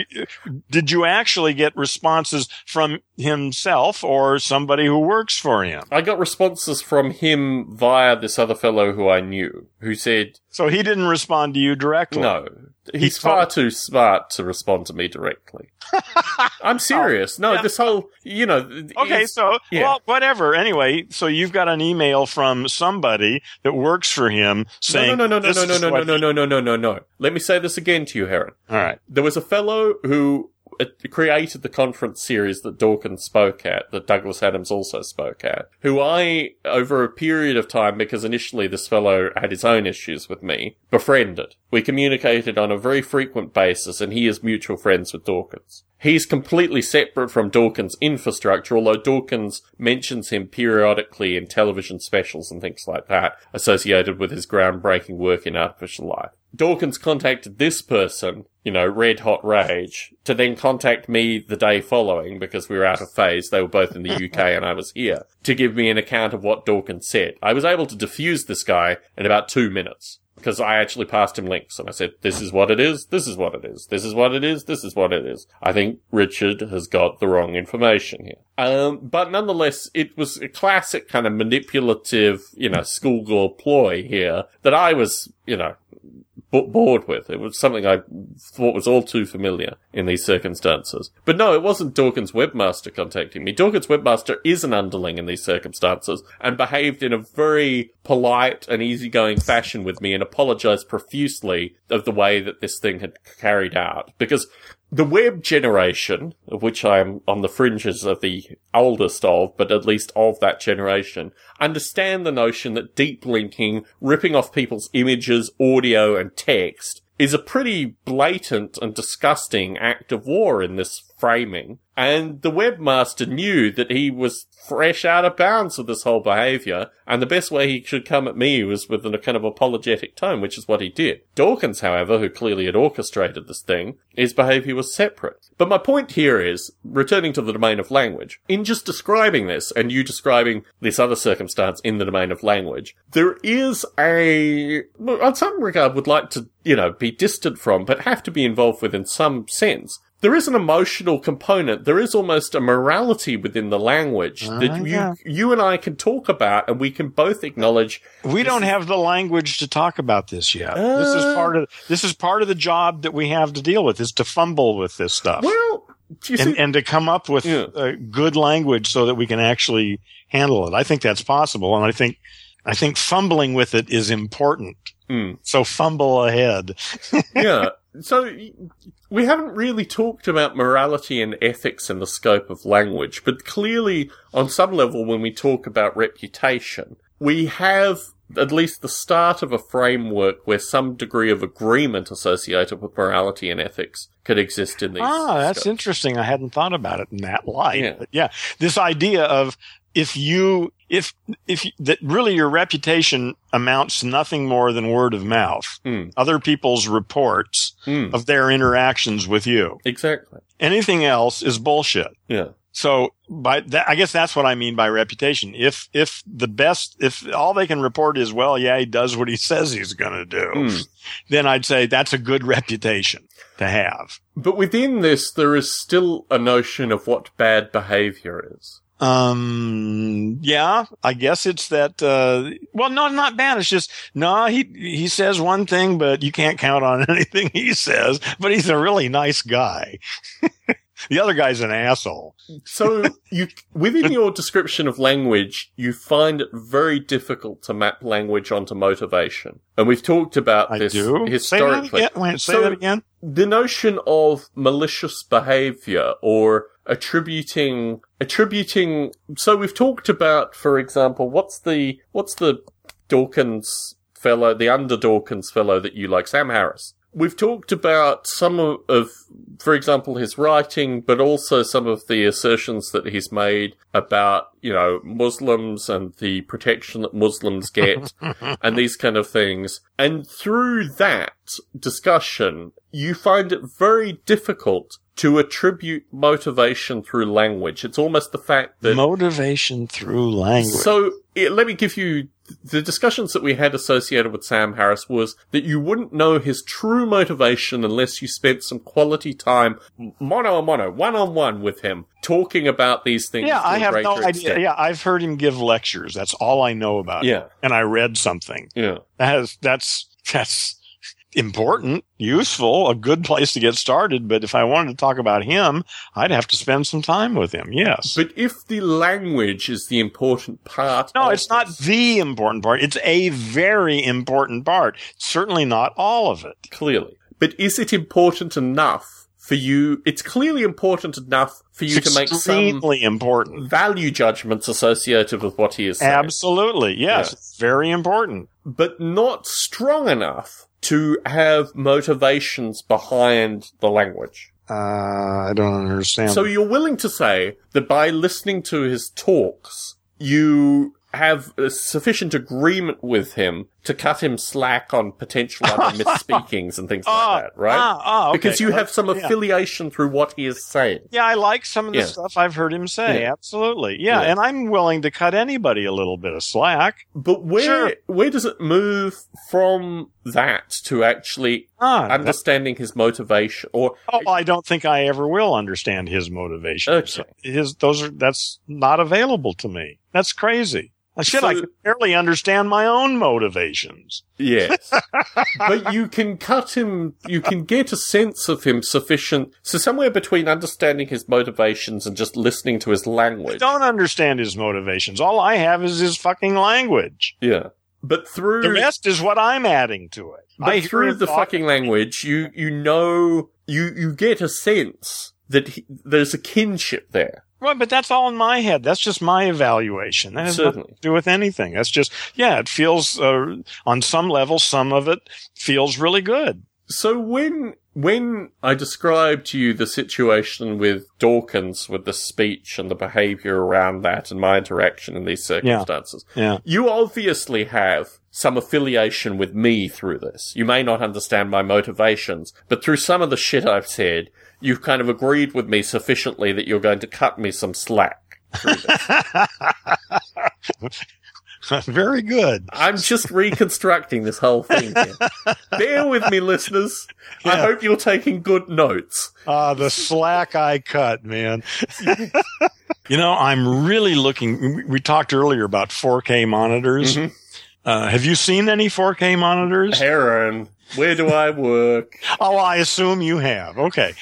Did you actually get responses from himself or somebody who works for him? I got responses from him via this other fellow who I knew, who said, So he didn't respond to you directly. no, he's He far too smart to respond to me directly. I'm serious. No, oh, Yeah. this whole, you know. Okay, so yeah. well, whatever. Anyway, so you've got an email from somebody that works for him saying, no, no, no, no, no, no, no, no, no, no, no, no, no, no. Let me say this again to you, Heron. All right. There was a fellow who uh, created the conference series that Dawkins spoke at, that Douglas Adams also spoke at, who I, over a period of time, because initially this fellow had his own issues with me, befriended. We communicated on a very frequent basis, and he is mutual friends with Dawkins. He's completely separate from Dawkins' infrastructure, although Dawkins mentions him periodically in television specials and things like that, associated with his groundbreaking work in artificial life. Dawkins contacted this person, you know, Red Hot Rage, to then contact me the day following because we were out of phase. They were both in the UK and I was here to give me an account of what Dawkins said. I was able to defuse this guy in about two minutes because I actually passed him links and I said, this is what it is, this is what it is, this is what it is, this is what it is. I think Richard has got the wrong information here. Um, but nonetheless, it was a classic kind of manipulative, you know, schoolgirl ploy here that I was, you know, bored with. It was something I thought was all too familiar in these circumstances. But no, it wasn't Dawkins Webmaster contacting me. Dawkins Webmaster is an underling in these circumstances and behaved in a very polite and easygoing fashion with me and apologized profusely of the way that this thing had carried out. Because the web generation, of which I am on the fringes of the oldest of, but at least of that generation, understand the notion that deep linking, ripping off people's images, audio, and text is a pretty blatant and disgusting act of war in this framing. And the webmaster knew that he was fresh out of bounds with this whole behavior, and the best way he should come at me was with a kind of apologetic tone, which is what he did. Dawkins, however, who clearly had orchestrated this thing, his behavior was separate. But my point here is, returning to the domain of language, in just describing this, and you describing this other circumstance in the domain of language, there is a, on some regard, would like to, you know, be distant from, but have to be involved with in some sense, there is an emotional component. There is almost a morality within the language that Ah, you yeah. you and I can talk about, and we can both acknowledge. We don't have the language to talk about this yet. this is Uh. part of this is part of the job that we have to deal with is to fumble with this stuff Well, do you and, see? and to come up with Yeah. uh, good language so that we can actually handle it. I think that's possible, and I think I think fumbling with it is important. Mm. So fumble ahead. yeah. So we haven't really talked about morality and ethics in the scope of language, but clearly, on some level, when we talk about reputation, we have at least the start of a framework where some degree of agreement associated with morality and ethics could exist in these. Ah, that's scopes. interesting. I hadn't thought about it in that light. Yeah. But yeah, this idea of if you if if that really your reputation amounts to nothing more than word of mouth, Hmm. other people's reports Mm, of their interactions with you. exactly. Anything else is bullshit. Yeah. So by that, I guess that's what I mean by reputation. If if the best, if all they can report is well, yeah, he does what he says he's going to do, Mm. then I'd say that's a good reputation to have. But within this, there is still a notion of what bad behavior is. Um, yeah, I guess it's that, uh, well, no, not bad. It's just, no, he, he says one thing, but you can't count on anything he says, but he's a really nice guy. the other guy's an asshole. So you, within your description of language, you find it very difficult to map language onto motivation. And we've talked about I this do. historically. Say that again. Wait, say So- that again. the notion of malicious behavior or attributing attributing so we've talked about for example what's the what's the Dawkins fellow the under Dawkins fellow that you like Sam Harris we've talked about some of, of for example his writing but also some of the assertions that he's made about you know Muslims and the protection that Muslims get and these kind of things. And through that discussion, you find it very difficult to attribute motivation through language. It's almost the fact that Motivation through language. so it, let me give you the discussions that we had associated with Sam Harris was that you wouldn't know his true motivation unless you spent some quality time mono a mono, one on one with him, talking about these things. yeah, I have no greater idea. Yeah, I've heard him give lectures. That's all I know about Yeah. him. And I read something. Yeah. That is, that's, that's important, useful, a good place to get started. But if I wanted to talk about him, I'd have to spend some time with him. Yes. But if the language is the important part, no, it's not the important part. It's a very important part. Certainly not all of it. clearly. But is it important enough for you? It's clearly important enough for you It's to make some important. value judgments associated with what he is saying, Absolutely. Yes. It's very important. but not strong enough to have motivations behind the language. Uh, I don't understand. So you're willing to say that by listening to his talks, you have a sufficient agreement with him to cut him slack on potential other misspeakings and things Ah, like that, right? ah, ah, okay. Because you have some Yeah. affiliation through what he is saying. Yeah, I like some of the Yeah. stuff I've heard him say. Yeah. Absolutely. Yeah, Yeah. and I'm willing to cut anybody a little bit of slack. But where Sure. where does it move from that to actually Ah, understanding his motivation? Or Oh, I don't think I ever will understand his motivation. Okay. His those are that's not available to me. That's crazy. Shit, I So- can barely understand my own motivations. yes, but you can cut him. You can get a sense of him sufficient. So somewhere between understanding his motivations and just listening to his language. I language. don't understand his motivations. All I have is his fucking language. Yeah, but through The rest is what I'm adding to it. But I through the fucking language, you you know you you get a sense that he, there's a kinship there. Right, but that's all in my head. That's just my evaluation. That has nothing to do with anything. That's just, yeah, it feels, uh, on some level, some of it feels really good. So when when I described to you the situation with Dawkins, with the speech and the behaviour around that, and my interaction in these circumstances, Yeah. you obviously have some affiliation with me through this. You may not understand my motivations, but through some of the shit I've said, you've kind of agreed with me sufficiently that you're going to cut me some slack. Very good. I'm just reconstructing this whole thing here. Bear with me, listeners. I hope you're taking good notes. Ah, the slack I cut, man. you know, I'm really looking. we- talked earlier about 4K monitors. Mhm. Uh, have you seen any 4K monitors? Heron, where do I work? Oh, I assume you have. Okay.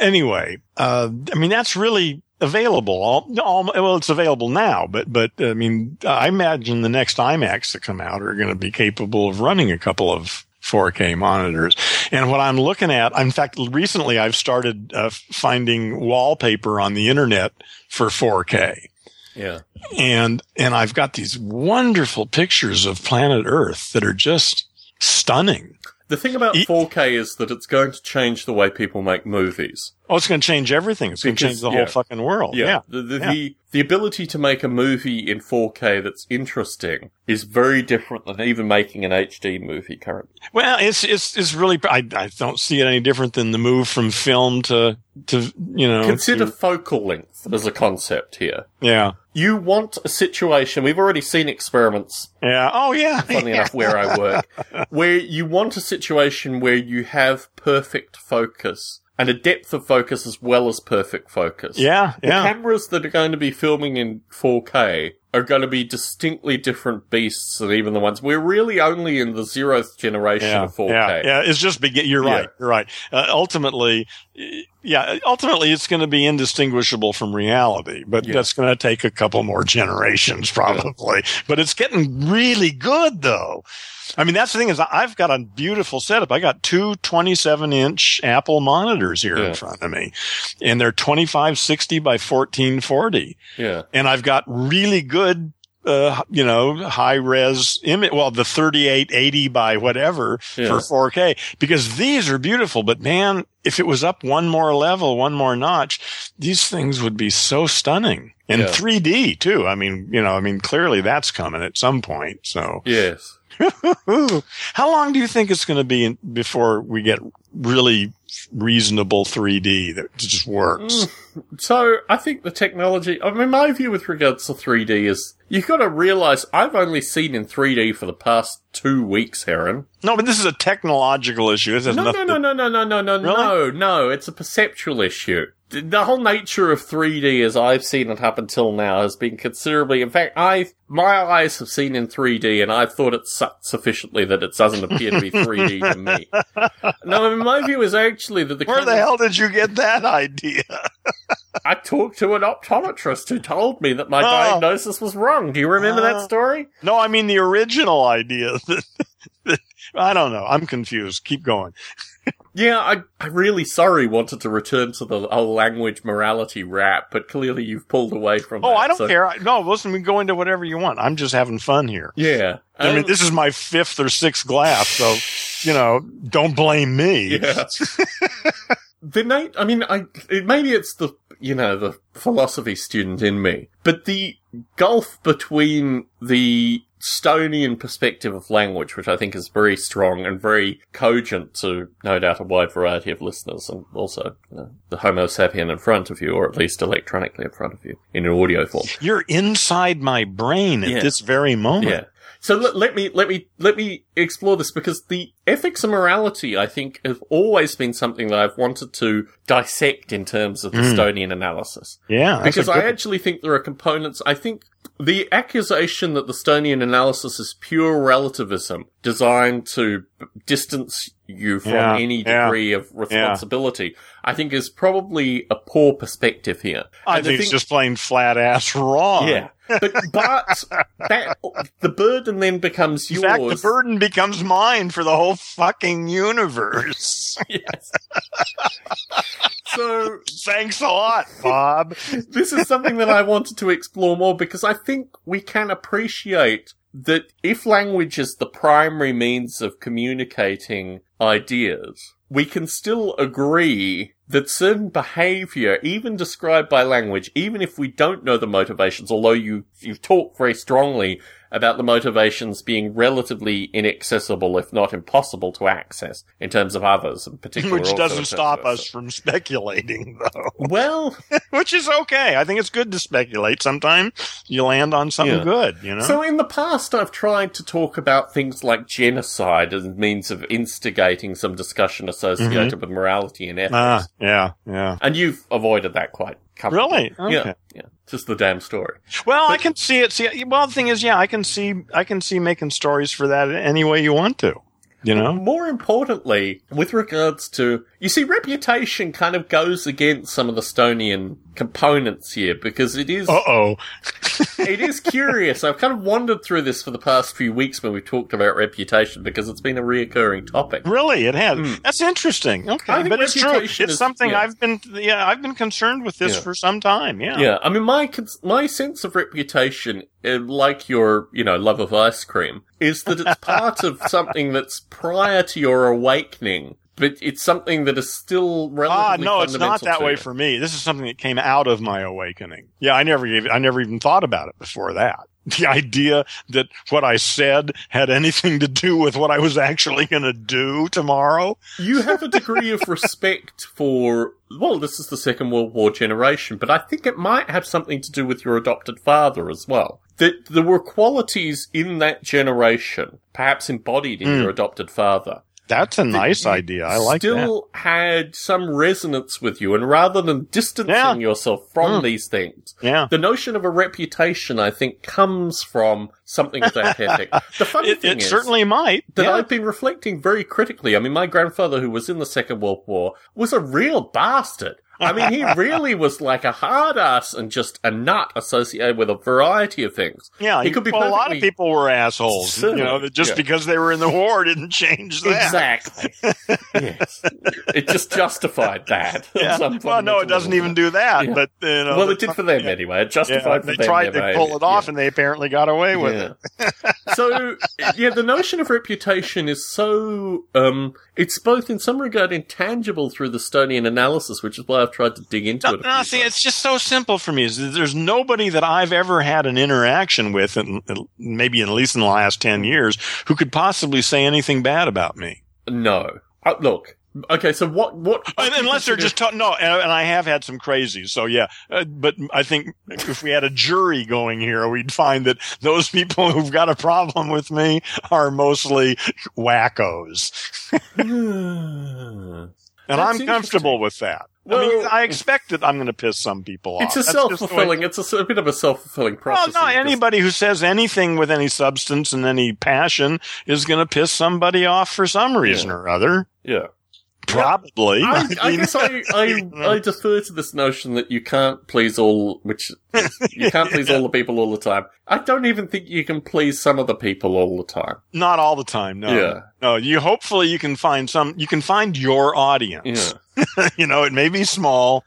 Anyway, uh, I mean, that's really available. All, all, well, it's available now, but, but, I mean, I imagine the next iMacs that come out are going to be capable of running a couple of 4K monitors. And what I'm looking at, in fact, recently I've started uh, finding wallpaper on the internet for 4K Yeah. and and I've got these wonderful pictures of planet Earth that are just stunning. The thing about E- 4K is that it's going to change the way people make movies. Oh, it's going to change everything. It's going to change the yeah. whole fucking world. Yeah. The, the, yeah. the, the ability to make a movie in 4K that's interesting is very different than even making an HD movie currently. Well, it's it's it's really. I I don't see it any different than the move from film to to you know. Consider to- focal length as a concept here. yeah. You want a situation, we've already seen experiments Yeah. Oh yeah. funny enough, where I work, where you want a situation where you have perfect focus and a depth of focus as well as perfect focus. Yeah. yeah. The cameras that are going to be filming in 4K are going to be distinctly different beasts than even the ones we're really only in the zeroth generation Yeah, of 4K. yeah, yeah. It's just begin. You're right. Yeah. You're right. Uh, ultimately, yeah. Ultimately, it's going to be indistinguishable from reality, but Yeah. that's going to take a couple more generations, probably. But it's getting really good, though. I mean, that's the thing is, I've got a beautiful setup. I got two 27 inch Apple monitors here Yeah. in front of me, and they're 2560 by 1440 Yeah. and I've got really good, uh, you know, high res image. Well, the 3880 by whatever Yeah. for 4K because these are beautiful. But man, if it was up one more level, one more notch, these things would be so stunning and Yeah. 3D too. I mean, you know, I mean, clearly that's coming at some point. So Yes. how long do you think it's going to be before we get really reasonable 3D that just works? Mm. So I think the technology, I mean, my view with regards to 3D is you've got to realize I've only seen in 3D for the past two weeks, Heron. No, but this is a technological issue. This has No, no, nothing no, no, no, no, no, no, no, no. It's a perceptual issue. The- whole nature of 3D, as I've seen it up until now, has been considerably. In fact, I my eyes have seen in 3D, and I've thought it sucked sufficiently that it doesn't appear to be 3D to me. No, I mean, my view is actually that the Where the hell did you get that idea? I talked to an optometrist who told me that my Oh. diagnosis was wrong. Do you remember Oh. that story? No, I mean the original idea. I don't know. I'm confused. Keep going. Yeah, I, I really sorry wanted to return to the whole language morality rap, but clearly you've pulled away from Oh, that, I don't so- care. I- No, listen, we can go into whatever you want. I'm just having fun here. Yeah. I mean, Um, this is my fifth or sixth glass, so, you know, don't blame me. Yeah. the Nate, I mean, I, it, maybe it's the, you know, the philosophy student in me, but the gulf between the Stonian perspective of language, which I think is very strong and very cogent to no doubt a wide variety of listeners and also you know, the Homo sapien in front of you, or at least electronically in front of you in an audio form. You're inside my brain at Yeah. this very moment. Yeah. So let, let me let me let me explore this because the ethics and morality, I think, have always been something that I've wanted to dissect in terms of the Stonian analysis. Yeah. Because I actually think there are components. I think the accusation that the Stonian analysis is pure relativism designed to distance you from Yeah, any yeah, degree of responsibility, I think is probably a poor perspective here. I And think it's just plain flat ass wrong. yeah. But, but that, the burden then becomes In yours. fact, the burden becomes mine for the whole fucking universe. Yes. so Thanks a lot, Bob. this is something that I wanted to explore more because I think we can appreciate that if language is the primary means of communicating ideas, we can still agree that certain behavior, even described by language, even if we don't know the motivations, although you, you've talked very strongly about the motivations being relatively inaccessible, if not impossible to access in terms of others, in particular. Which doesn't stop us from speculating, though. Well, Which is okay. I think it's good to speculate. Sometimes you land on something Yeah. good, you know? So in the past, I've tried to talk about things like genocide as means of instigating some discussion associated with morality and ethics. ah, yeah, yeah. And you've avoided that quite comfortably. Really? Yeah, Okay. yeah. Just the damn story. Well, I can see it. See, well, the thing is, yeah, I can see, I can see making stories for that any way you want to. You know? More importantly, with regards to, you see, reputation kind of goes against some of the Stonian components here because it is Uh oh. it is curious. I've kind of wandered through this for the past few weeks when we've talked about reputation because it's been a reoccurring topic. Really, it has. That's interesting. Okay, but it's true. It's is- something yeah. I've been, yeah, I've been concerned with this Yeah. for some time. Yeah. Yeah, I mean, my my sense of reputation, uh, like your you know love of ice cream, is that it's part of something that's prior to your awakening, but it's something that is still Ah, no, it's not that way you. for me. This is something that came out of my awakening. Yeah, I never gave, I never even thought about it before that. The idea that what I said had anything to do with what I was actually going to do tomorrow. You have a degree of respect for. Well, this is the Second World War generation, but I think it might have something to do with your adopted father as well. That there were qualities in that generation, perhaps embodied in Hmm. your adopted father, That's a nice idea. I like that. still had some resonance with you, and rather than distancing Yeah. yourself from Mm. these things, Yeah. the notion of a reputation, I think, comes from something of that ethic. The funny It, thing it is certainly might. that yeah. I've been reflecting very critically. I mean, my grandfather, who was in the Second World War, was a real bastard. I mean, he really was like a hard ass and just a nut associated with a variety of things. yeah, he could be well, a lot of people were assholes. You know, just yeah. because they were in the war didn't change that. Exactly. yes. It just justified that. Yeah. some Well, no, it doesn't even do that. Yeah. But you know, Well, it did for them anyway. It justified they for them. tried to pull it off, Yeah. and they apparently got away with it. So yeah, the notion of reputation is so um it's both in some regard intangible through the Stonian analysis, which is why I've tried to dig into No, it. no, see, times. it's just so simple for me. There's nobody that I've ever had an interaction with, and maybe at least in the last ten years, who could possibly say anything bad about me. no. Uh, look, okay. So what? What? Unless they're just ta- no, and, and I have had some crazies. So yeah, uh, but I think if we had a jury going here, we'd find that those people who've got a problem with me are mostly wackos, and That's I'm comfortable with that. I mean, Well- I expect that I'm going to piss some people off. It's a That's just the way- self-fulfilling. It's a bit of a self-fulfilling Well, process. no, anybody who says anything with any substance and any passion is going to piss somebody off for some reason Yeah. or other. Yeah. Probably. I, I mean, guess I, I. I defer to this notion that you can't please all, which you can't please all the people all the time. I don't even think you can please some of the people all the time. not all the time. No. Yeah. No, you hopefully you can find some, you can find your audience. Yeah. you know, it may be small,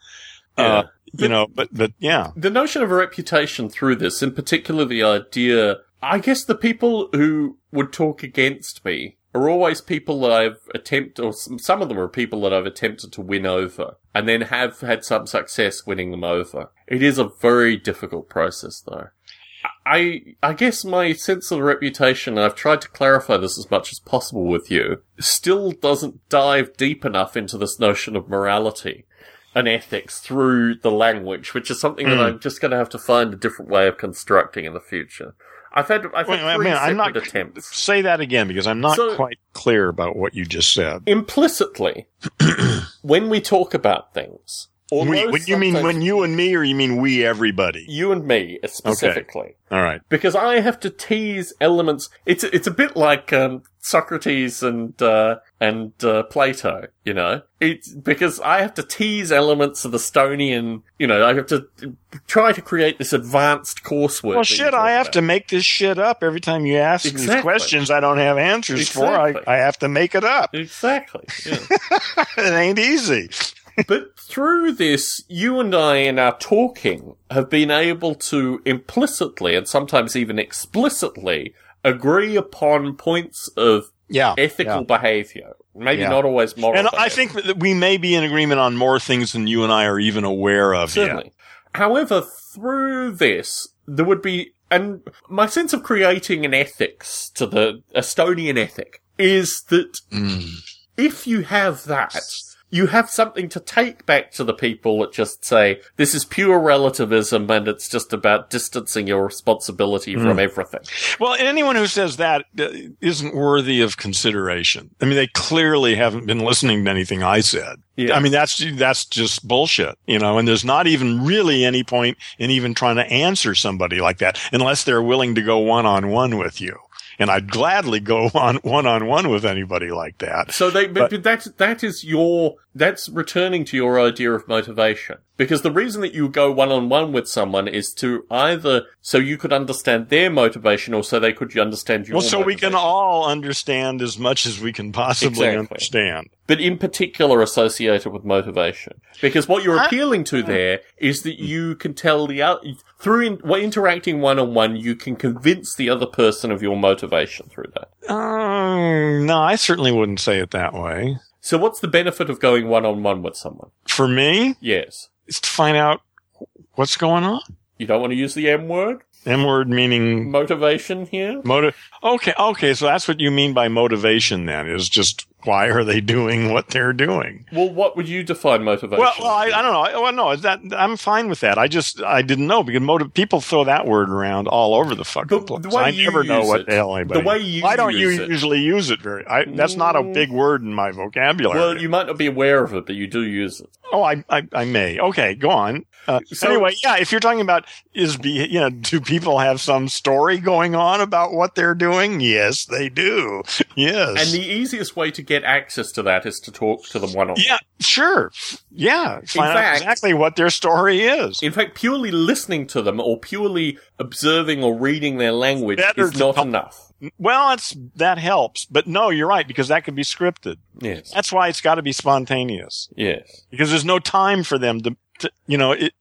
Yeah. uh, you know, but, but yeah. the notion of a reputation through this, in particular the idea, I guess the people who would talk against me are always people that I've attempted, or some some of them are people that I've attempted to win over and then have had some success winning them over. It is a very difficult process though. I, I guess my sense of reputation, I've tried to clarify this as much as possible with you, still doesn't dive deep enough into this notion of morality and ethics through the language, which is something that Mm. I'm just going to have to find a different way of constructing in the future. I've had, I've had wait, three man, I'm not- attempts. Say that again because I'm not So- quite clear about what you just said. Implicitly, when we talk about things, We, when you mean when you and me, or you mean we everybody? you and me specifically, All right. because I have to tease elements. It's it's a bit like um, Socrates and uh, and uh, Plato, you know. It's because I have to tease elements of the Stonian. You know, I have to try to create this advanced coursework. Well, shit, I have about. to make this shit up every time you ask these questions I don't have answers for. I, I have to make it up. exactly. Yeah. it ain't easy. But through this, you and I, in our talking, have been able to implicitly and sometimes even explicitly agree upon points of Yeah. ethical yeah. behavior. Maybe Yeah. not always moral. And I think that we may be in agreement on more things than you and I are even aware of yet. certainly. However, through this, there would be, and my sense of creating an ethics to the Stonian ethic is that Mm. if you have that, you have something to take back to the people that just say, this is pure relativism and it's just about distancing your responsibility from everything. Well, anyone who says that uh, isn't worthy of consideration. I mean, they clearly haven't been listening to anything I said. Yeah. I mean, that's that's just bullshit, you know. And there's not even really any point in even trying to answer somebody like that unless they're willing to go one on one with you. And I'd gladly go on one on one with anybody like that. So they, but, but that that is your that's returning to your idea of motivation because the reason that you go one on one with someone is to either so you could understand their motivation or so they could understand your. Well, so we can all understand as much as we can possibly Exactly. understand. but in particular associated with motivation. Because what you're appealing to there is that you can tell the other, through in, interacting one on one, you can convince the other person of your motivation through that. Um, no, I certainly wouldn't say it that way. So what's the benefit of going one on one with someone? For me, Yes. it's to find out what's going on. You don't want to use the M word? M word meaning Motivation here? motive. Okay, okay, so that's what you mean by motivation then, is just why are they doing what they're doing? Well, what would you define motivation? Well, well I, I don't know. Well, no, that I'm fine with that. I just I didn't know because motive people throw that word around all over the fucking The- place. the I never know what it- the hell anybody. the way you Why don't you use usually use it very? I, that's not a Mm. big word in my vocabulary. Well, you might not be aware of it, but you do use it. Oh, I, I, I may. Okay, go on. Uh, So- anyway, yeah, if you're talking about is be, you know, do people have some story going on about what they're doing? Yes, they do. Yes. And the easiest way to get access to that is to talk to them one on one. yeah, sure. Yeah. Find out fact- exactly what their story is. In fact, purely listening to them or purely observing or reading their language Better is not enough. well, it's, that helps, but no, you're right because that could be scripted. Yes. That's why it's got to be spontaneous Yes. because there's no time for them to, to you know, it,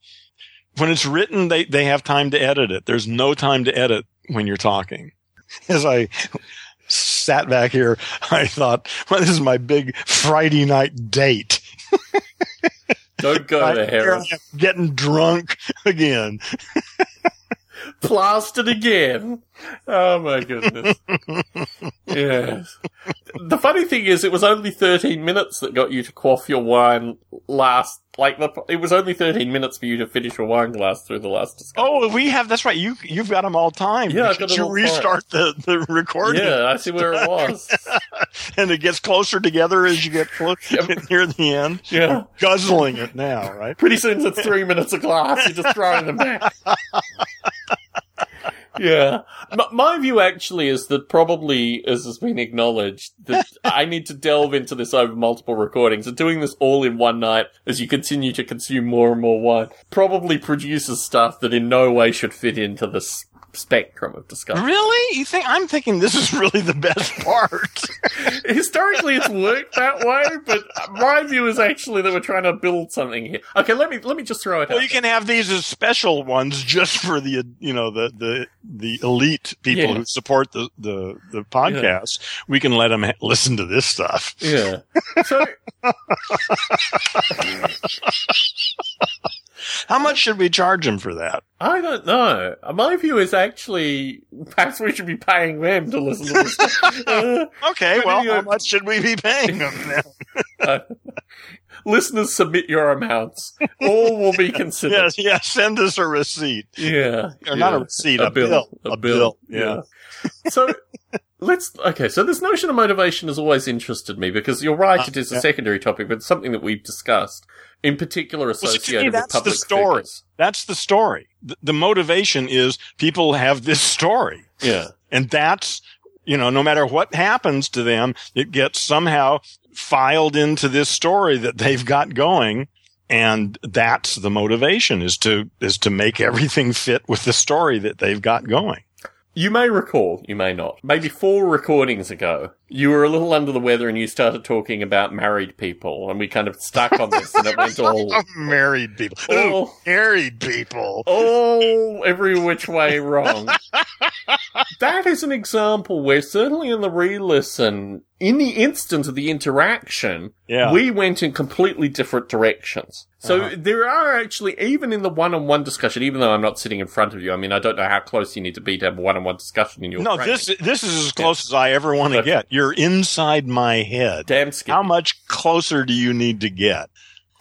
when it's written, they, they have time to edit it. There's no time to edit when you're talking. As I sat back here, I thought, well, this is my big Friday night date. Don't go here Harris. Getting drunk again. Plastered again. Oh my goodness. yes. The funny thing is, it was only 13 minutes that got you to quaff your wine last. Like, the, it was only 13 minutes for you to finish your wine glass through the last discussion. Oh, we have, that's right. You, you've got them all timed. Yeah, I've got Did you restart the, the recording yeah, I see where it was. and it gets closer together as you get close near the end. Yeah. Guzzling it now, right? Pretty soon it's three minutes of glass. You're just throwing them back. Yeah. M- my view actually is that probably, as has been acknowledged, that I need to delve into this over multiple recordings and doing this all in one night as you continue to consume more and more wine probably produces stuff that in no way should fit into this spectrum of discussion. Really? You think I'm thinking this is really the best part? Historically, it's worked that way, but my view is actually that we're trying to build something here. Okay, let me let me just throw it well, out. you can have these as special ones just for the you know the the the elite people Yeah. who support the the the podcast. We can let them ha- listen to this stuff. Yeah. So How much should we charge them for that? I don't know. My view is actually perhaps we should be paying them to listen to this. Uh, Okay, well, how much should we be paying them then? listeners, submit your amounts. All will be considered. yes, yes. Send us a receipt. Yeah. Or not a receipt, a, bill. A bill. Yeah. so let's okay. So this notion of motivation has always interested me because you're right. it is a Uh, yeah. secondary topic, but it's something that we've discussed, in particular Well, see, me, associated with that's the public story. figures. That's the story. The, the motivation is people have this story. Yeah. And that's, you know, no matter what happens to them, it gets somehow filed into this story that they've got going. And that's the motivation is to, is to make everything fit with the story that they've got going. You may recall, you may not. Maybe four recordings ago, you were a little under the weather and you started talking about married people, and we kind of stuck on this, and it went all, married people. all, Ooh, married people. all every which way wrong. that is an example where certainly in the re-listen, in the instant of the interaction, Yeah. we went in completely different directions. So Uh-huh. there are actually, even in the one-on-one discussion, even though I'm not sitting in front of you, I mean, I don't know how close you need to be to have a one-on-one discussion in your no, this, this is as close as I ever want to get. You're inside my head. damn skip. How much closer do you need to get?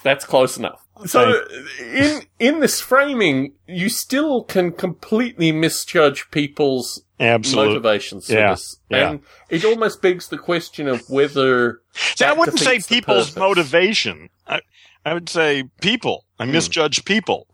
That's close enough. So in in this framing, you still can completely misjudge people's Absolutely. motivations Yeah, this. yeah. And it almost begs the question of whether See, I wouldn't say people's motivation. I, I would say people. I Hmm. misjudge people.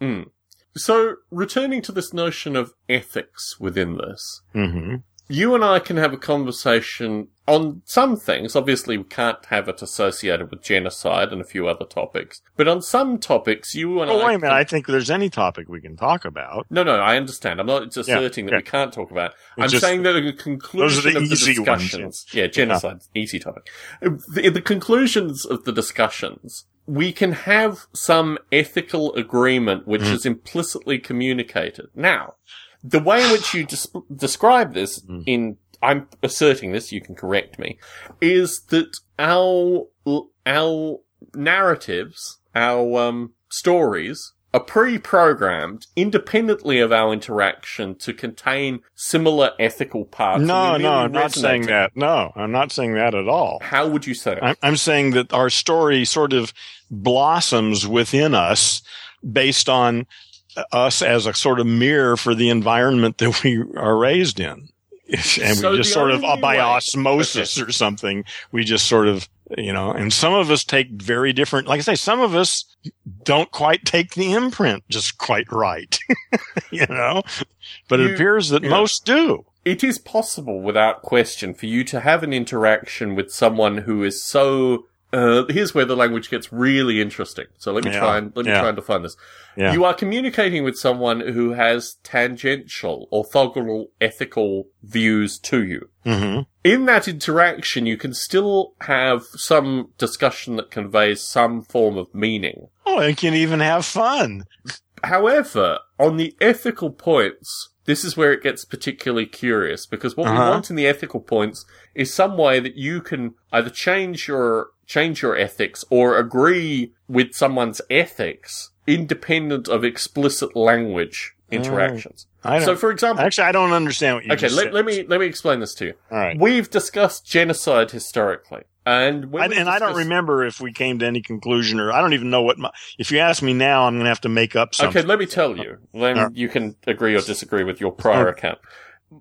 So returning to this notion of ethics within this, Mm-hmm. you and I can have a conversation on some things. Obviously, we can't have it associated with genocide and a few other topics. But on some topics, you and Oh, I. wait a minute. can- I think there's any topic we can talk about. No, no, I understand. I'm not asserting that yeah. we can't talk about. it. I'm just- saying that at the conclusion Those are the of the easy ones, discussions, yeah, genocide, easy topic. The, the conclusions of the discussions, we can have some ethical agreement which Mm. is implicitly communicated. Now, the way in which you des- describe this Mm. in, I'm asserting this, you can correct me, is that our, our narratives, our, um, stories are pre-programmed independently of our interaction to contain similar ethical parts. No, no, I'm not saying that. No, I'm not saying that at all. How would you say? I'm, I'm saying that our story sort of blossoms within us based on us as a sort of mirror for the environment that we are raised in. and So we just sort of, uh, by way- osmosis or something, we just sort of, you know, and some of us take very different, like I say, some of us don't quite take the imprint just quite right, you know, but You- it appears that yeah. most do. it is possible, without question, for you to have an interaction with someone who is so. Uh, here's where the language gets really interesting. So let me Yeah, try and let me yeah. try and define this. Yeah. You are communicating with someone who has tangential, orthogonal, ethical views to you. hmm in that interaction, you can still have some discussion that conveys some form of meaning. Oh, and can even have fun. However, on the ethical points, this is where it gets particularly curious because what we Uh-huh. want in the ethical points is some way that you can either change your change your ethics or agree with someone's ethics independent of explicit language mm. interactions. I So, for example, actually, I don't understand what you okay, let, let me let me explain this to you. All right. We've discussed genocide historically, and I, we and I don't remember if we came to any conclusion or I don't even know what my, if you ask me now, I'm going to have to make up something. Okay, let me tell you. Then Alright. you can agree or disagree with your prior account.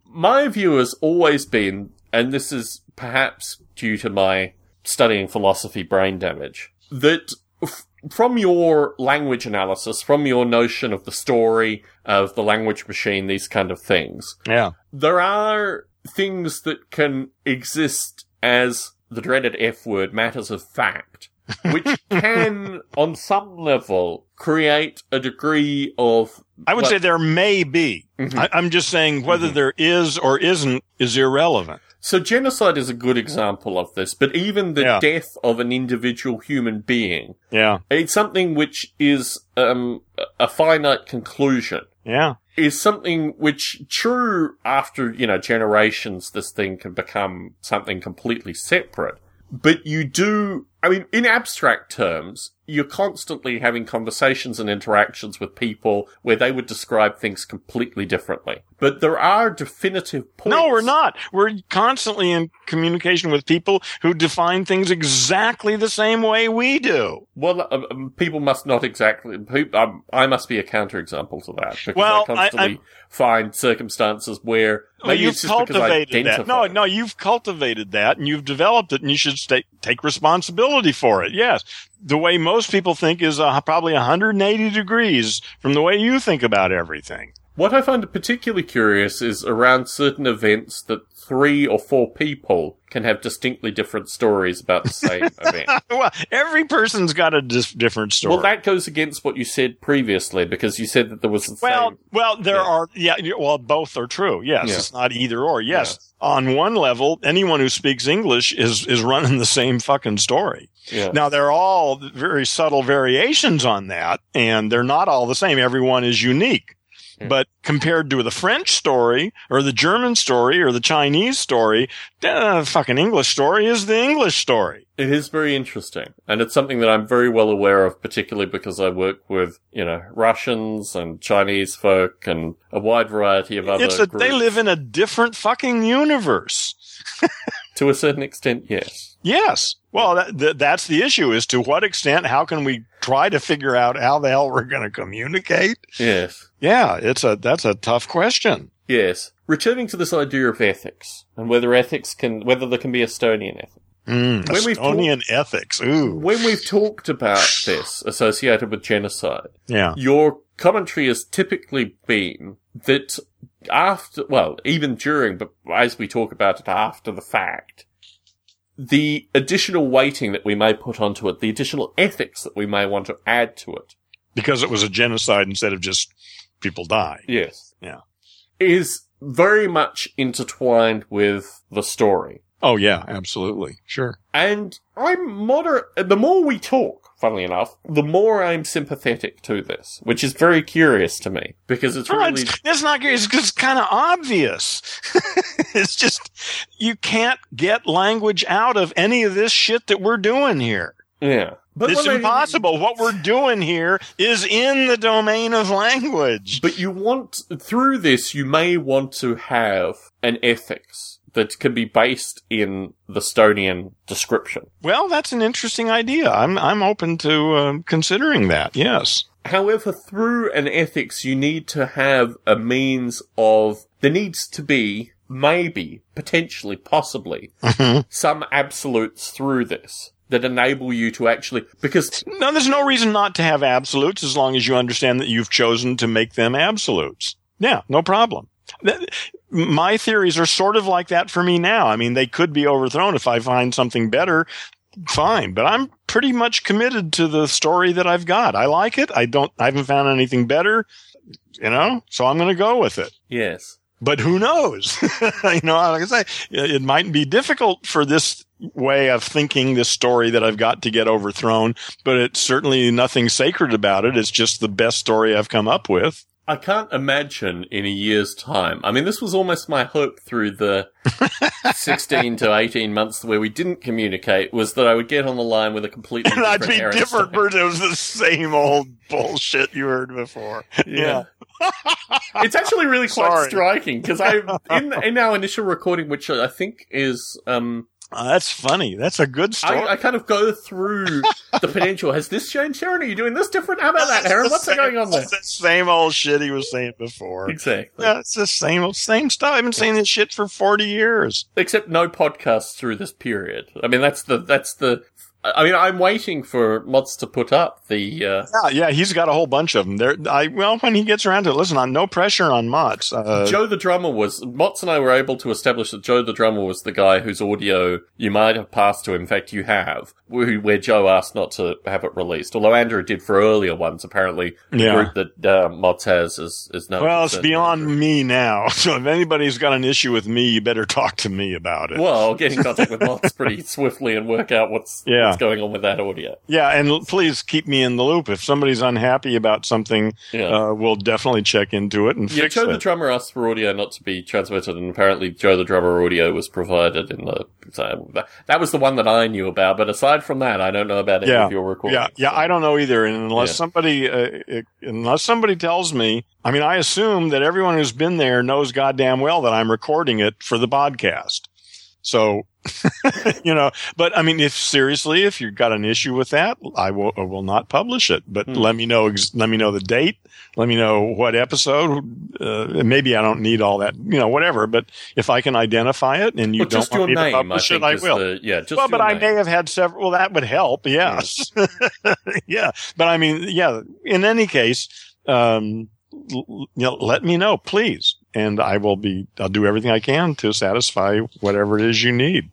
My view has always been, and this is perhaps due to my studying philosophy brain damage, that f- from your language analysis, from your notion of the story, of the language machine, these kind of things, Yeah. there are things that can exist as the dreaded F word, matters of fact, which can, on some level, create a degree of. I would well, say there may be. Mhm. I, I'm just saying whether Mhm. there is or isn't is irrelevant. So genocide is a good example of this, but even the Yeah. death of an individual human being, Yeah. it's something which is um, a finite conclusion. Yeah. Is something which, true, after you know generations, this thing can become something completely separate. But you do, I mean, in abstract terms, you're constantly having conversations and interactions with people where they would describe things completely differently. But there are definitive points. No, we're not. We're constantly in communication with people who define things exactly the same way we do. Well, um, um, people must not exactly. Um, I must be a counterexample to that because Well, I I- constantly find circumstances where Well, you've because I cultivated that. No, no, you've cultivated that and you've developed it and you should stay, take responsibility for it. Yes. The way most people think is uh, probably 180 degrees from the way you think about everything. What I find particularly curious is around certain events that three or four people can have distinctly different stories about the same event. well, every person's got a dis- different story. Well, that goes against what you said previously because you said that there was the Well, same. well, there Yeah. are, yeah, well, both are true. Yes, Yeah. it's not either or. Yes, on one level, anyone who speaks English is is running the same fucking story. Now they're all very subtle variations on that, and they're not all the same. Everyone is unique. But compared to the French story or the German story or the Chinese story, the fucking English story is the English story. It is very interesting, and it's something that I'm very well aware of, particularly because I work with, you know, Russians and Chinese folk and a wide variety of other It's a, groups. they live in a different fucking universe. to a certain extent, yes. Yes. Well, that, th- that's the issue is to what extent, how can we try to figure out how the hell we're going to communicate? Yes. Yeah, it's a, that's a tough question. Yes. Returning to this idea of ethics and whether ethics can, whether there can be Stonian ethics. Mm, When we've Stonian ethics. Ooh. When we've talked about this associated with genocide, Yeah. your commentary has typically been that after, well, even during, but as we talk about it after the fact, the additional weighting that we may put onto it, the additional ethics that we may want to add to it, Because it was a genocide instead of just people die. yes, Yeah. is very much intertwined with the story. Oh, yeah, absolutely. Sure. And I'm moderate. The more we talk, funnily enough, the more I'm sympathetic to this, which is very curious to me because it's No, really. it's, it's not, it's kind of obvious. it's just, you can't get language out of any of this shit that we're doing here. Yeah. But it's I- impossible. What we're doing here is in the domain of language. But you want, through this, you may want to have an ethics that can be based in the Stonian description. Well, that's an interesting idea. I'm I'm open to um, considering that. Yes. However, through an ethics, you need to have a means of, there needs to be, maybe, potentially, possibly, some absolutes through this that enable you to actually, because, No, there's no reason not to have absolutes as long as you understand that you've chosen to make them absolutes. Yeah, no problem. My theories are sort of like that for me now. I mean, they could be overthrown if I find something better. Fine, but I'm pretty much committed to the story that I've got. I like it. I don't, I haven't found anything better, you know, so I'm going to go with it. yes. But who knows? you know, like I say, it might be difficult for this way of thinking this story that I've got to get overthrown, but it's certainly nothing sacred about it. It's just the best story I've come up with. I can't imagine in a year's time. I mean, this was almost my hope through the 16 to 18 months where we didn't communicate was that I would get on the line with a completely And I'd different be different, but it was the same old bullshit you heard before. Yeah. it's actually really quite Sorry. striking because I, in, in our initial recording, which I think is, um, Uh, that's funny. That's a good story. I, I kind of go through the potential. Has this changed, Aaron? Are you doing this different? How about that, Aaron? What's same- going on there? it's the same old shit he was saying before. Exactly. Yeah, it's the same old, same stuff. I've been saying this shit for 40 years. Except no podcasts through this period. I mean, that's the that's the I mean, I'm waiting for Mods to put up the. Uh, Yeah, yeah, he's got a whole bunch of them. There, I well, when he gets around to it, listen, on no pressure on Motts. Uh, Joe the drummer was Mott's and I were able to establish that Joe the drummer was the guy whose audio you might have passed to. In fact, you have where Joe asked not to have it released. Although Andrew did for earlier ones. Apparently, the Yeah. group that uh, has is is no. well, it's beyond Andrew. me now. So if anybody's got an issue with me, you better talk to me about it. Well, I'll get in contact with Mott's pretty swiftly and work out what's Yeah. What's going on with that audio. Yeah, and please keep me in the loop. If somebody's unhappy about something, Yeah. uh, we'll definitely check into it and Yeah, fix Joe it. the drummer asked for audio not to be transmitted, and apparently Joe the drummer audio was provided in the. So that, was the one that I knew about, but aside from that, I don't know about any Yeah. of your recordings. yeah, yeah, I don't know either. And unless Yeah. somebody, uh, it, unless somebody tells me, I mean, I assume that everyone who's been there knows goddamn well that I'm recording it for the podcast. So, you know, but I mean, if seriously, if you've got an issue with that, I will, I will not publish it, but Hmm. let me know, let me know the date. Let me know what episode. Uh, maybe I don't need all that, you know, whatever. But if I can identify it and you Well, don't want me to name, I publish think, it, I will. the yeah. Just well, but your I name. may have had several. Well, that would help. Yes. yeah. But I mean, yeah. In any case, um, l- you know, let me know, please, and I will be. I'll do everything I can to satisfy whatever it is you need.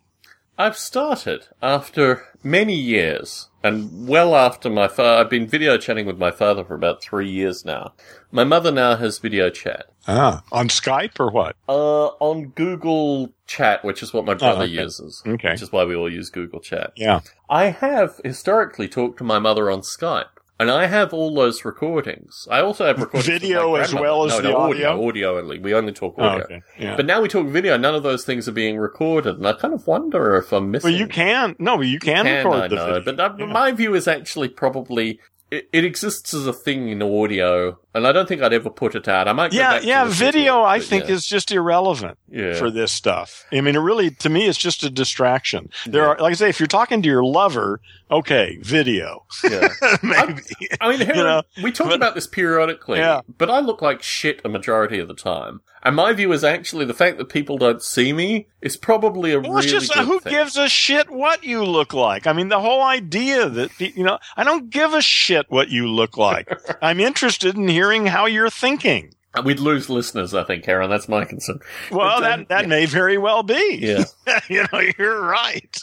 I've started after many years, and well after my father. I've been video chatting with my father for about three years now. My mother now has video chat. Ah, on Skype or what? Uh, on Google Chat, which is what my brother okay. uses. Okay. Which is why we all use Google Chat. Yeah. I have historically talked to my mother on Skype, and I have all those recordings. I also have recordings Video as well as no, the no, audio? audio, audio only. We only talk Oh, audio. okay. Yeah. But now we talk video. None of those things are being recorded, and I kind of wonder if I'm missing. well, you can. No, you can, Can, record I the know, video. but uh, Yeah. my view is actually probably it, it exists as a thing in audio, and I don't think I'd ever put it out. I might. Yeah, yeah. Video, I think, yeah. is just irrelevant. yeah. for this stuff. I mean, it really, to me, it's just a distraction. There Yeah. are, like I say, if you're talking to your lover, okay, video, yeah. maybe. I mean, Heron, know, we talk but- about this periodically, Yeah. but I look like shit a majority of the time. And my view is actually the fact that people don't see me is probably a Well, really it's just good who thing. gives a shit what you look like. I mean, the whole idea that you know, I don't give a shit what you look like. I'm interested in hearing how you're thinking. We'd lose listeners, I think, Aaron. That's my concern. Well, But, um, that that yeah. may very well be. Yeah. you know, you're right.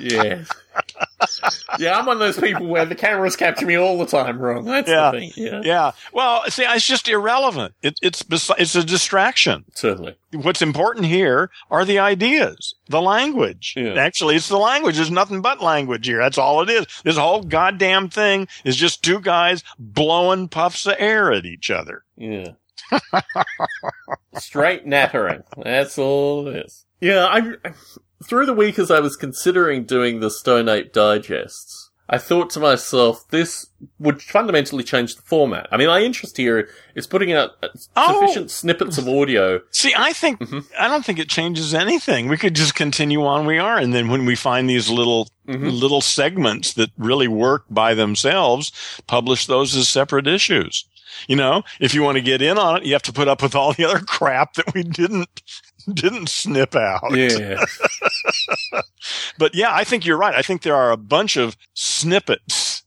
yeah. yeah, I'm one of those people where the cameras capture me all the time wrong. That's Yeah. the thing. Yeah. Yeah. Well, see, it's just irrelevant. It, it's besi- it's a distraction. Certainly. what's important here are the ideas, the language. Yeah. Actually, it's the language. There's nothing but language here. That's all it is. This whole goddamn thing is just two guys blowing puffs of air at each other. Yeah. Straight nattering. That's all it is. Yeah, I through the week as I was considering doing the Stone Ape digests, I thought to myself, this would fundamentally change the format. I mean, my interest here is putting out Oh. sufficient snippets of audio. See, I think, Mhm. I don't think it changes anything. We could just continue on we are. And then when we find these little, Mhm. little segments that really work by themselves, publish those as separate issues. You know, if you want to get in on it, you have to put up with all the other crap that we didn't, didn't snip out. Yeah. But yeah, I think you're right. I think there are a bunch of snippets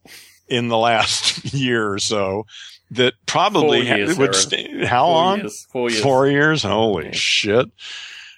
in the last year or so that probably ha- would stay. How Four long? years. Four years. Four years? Holy Yeah. shit.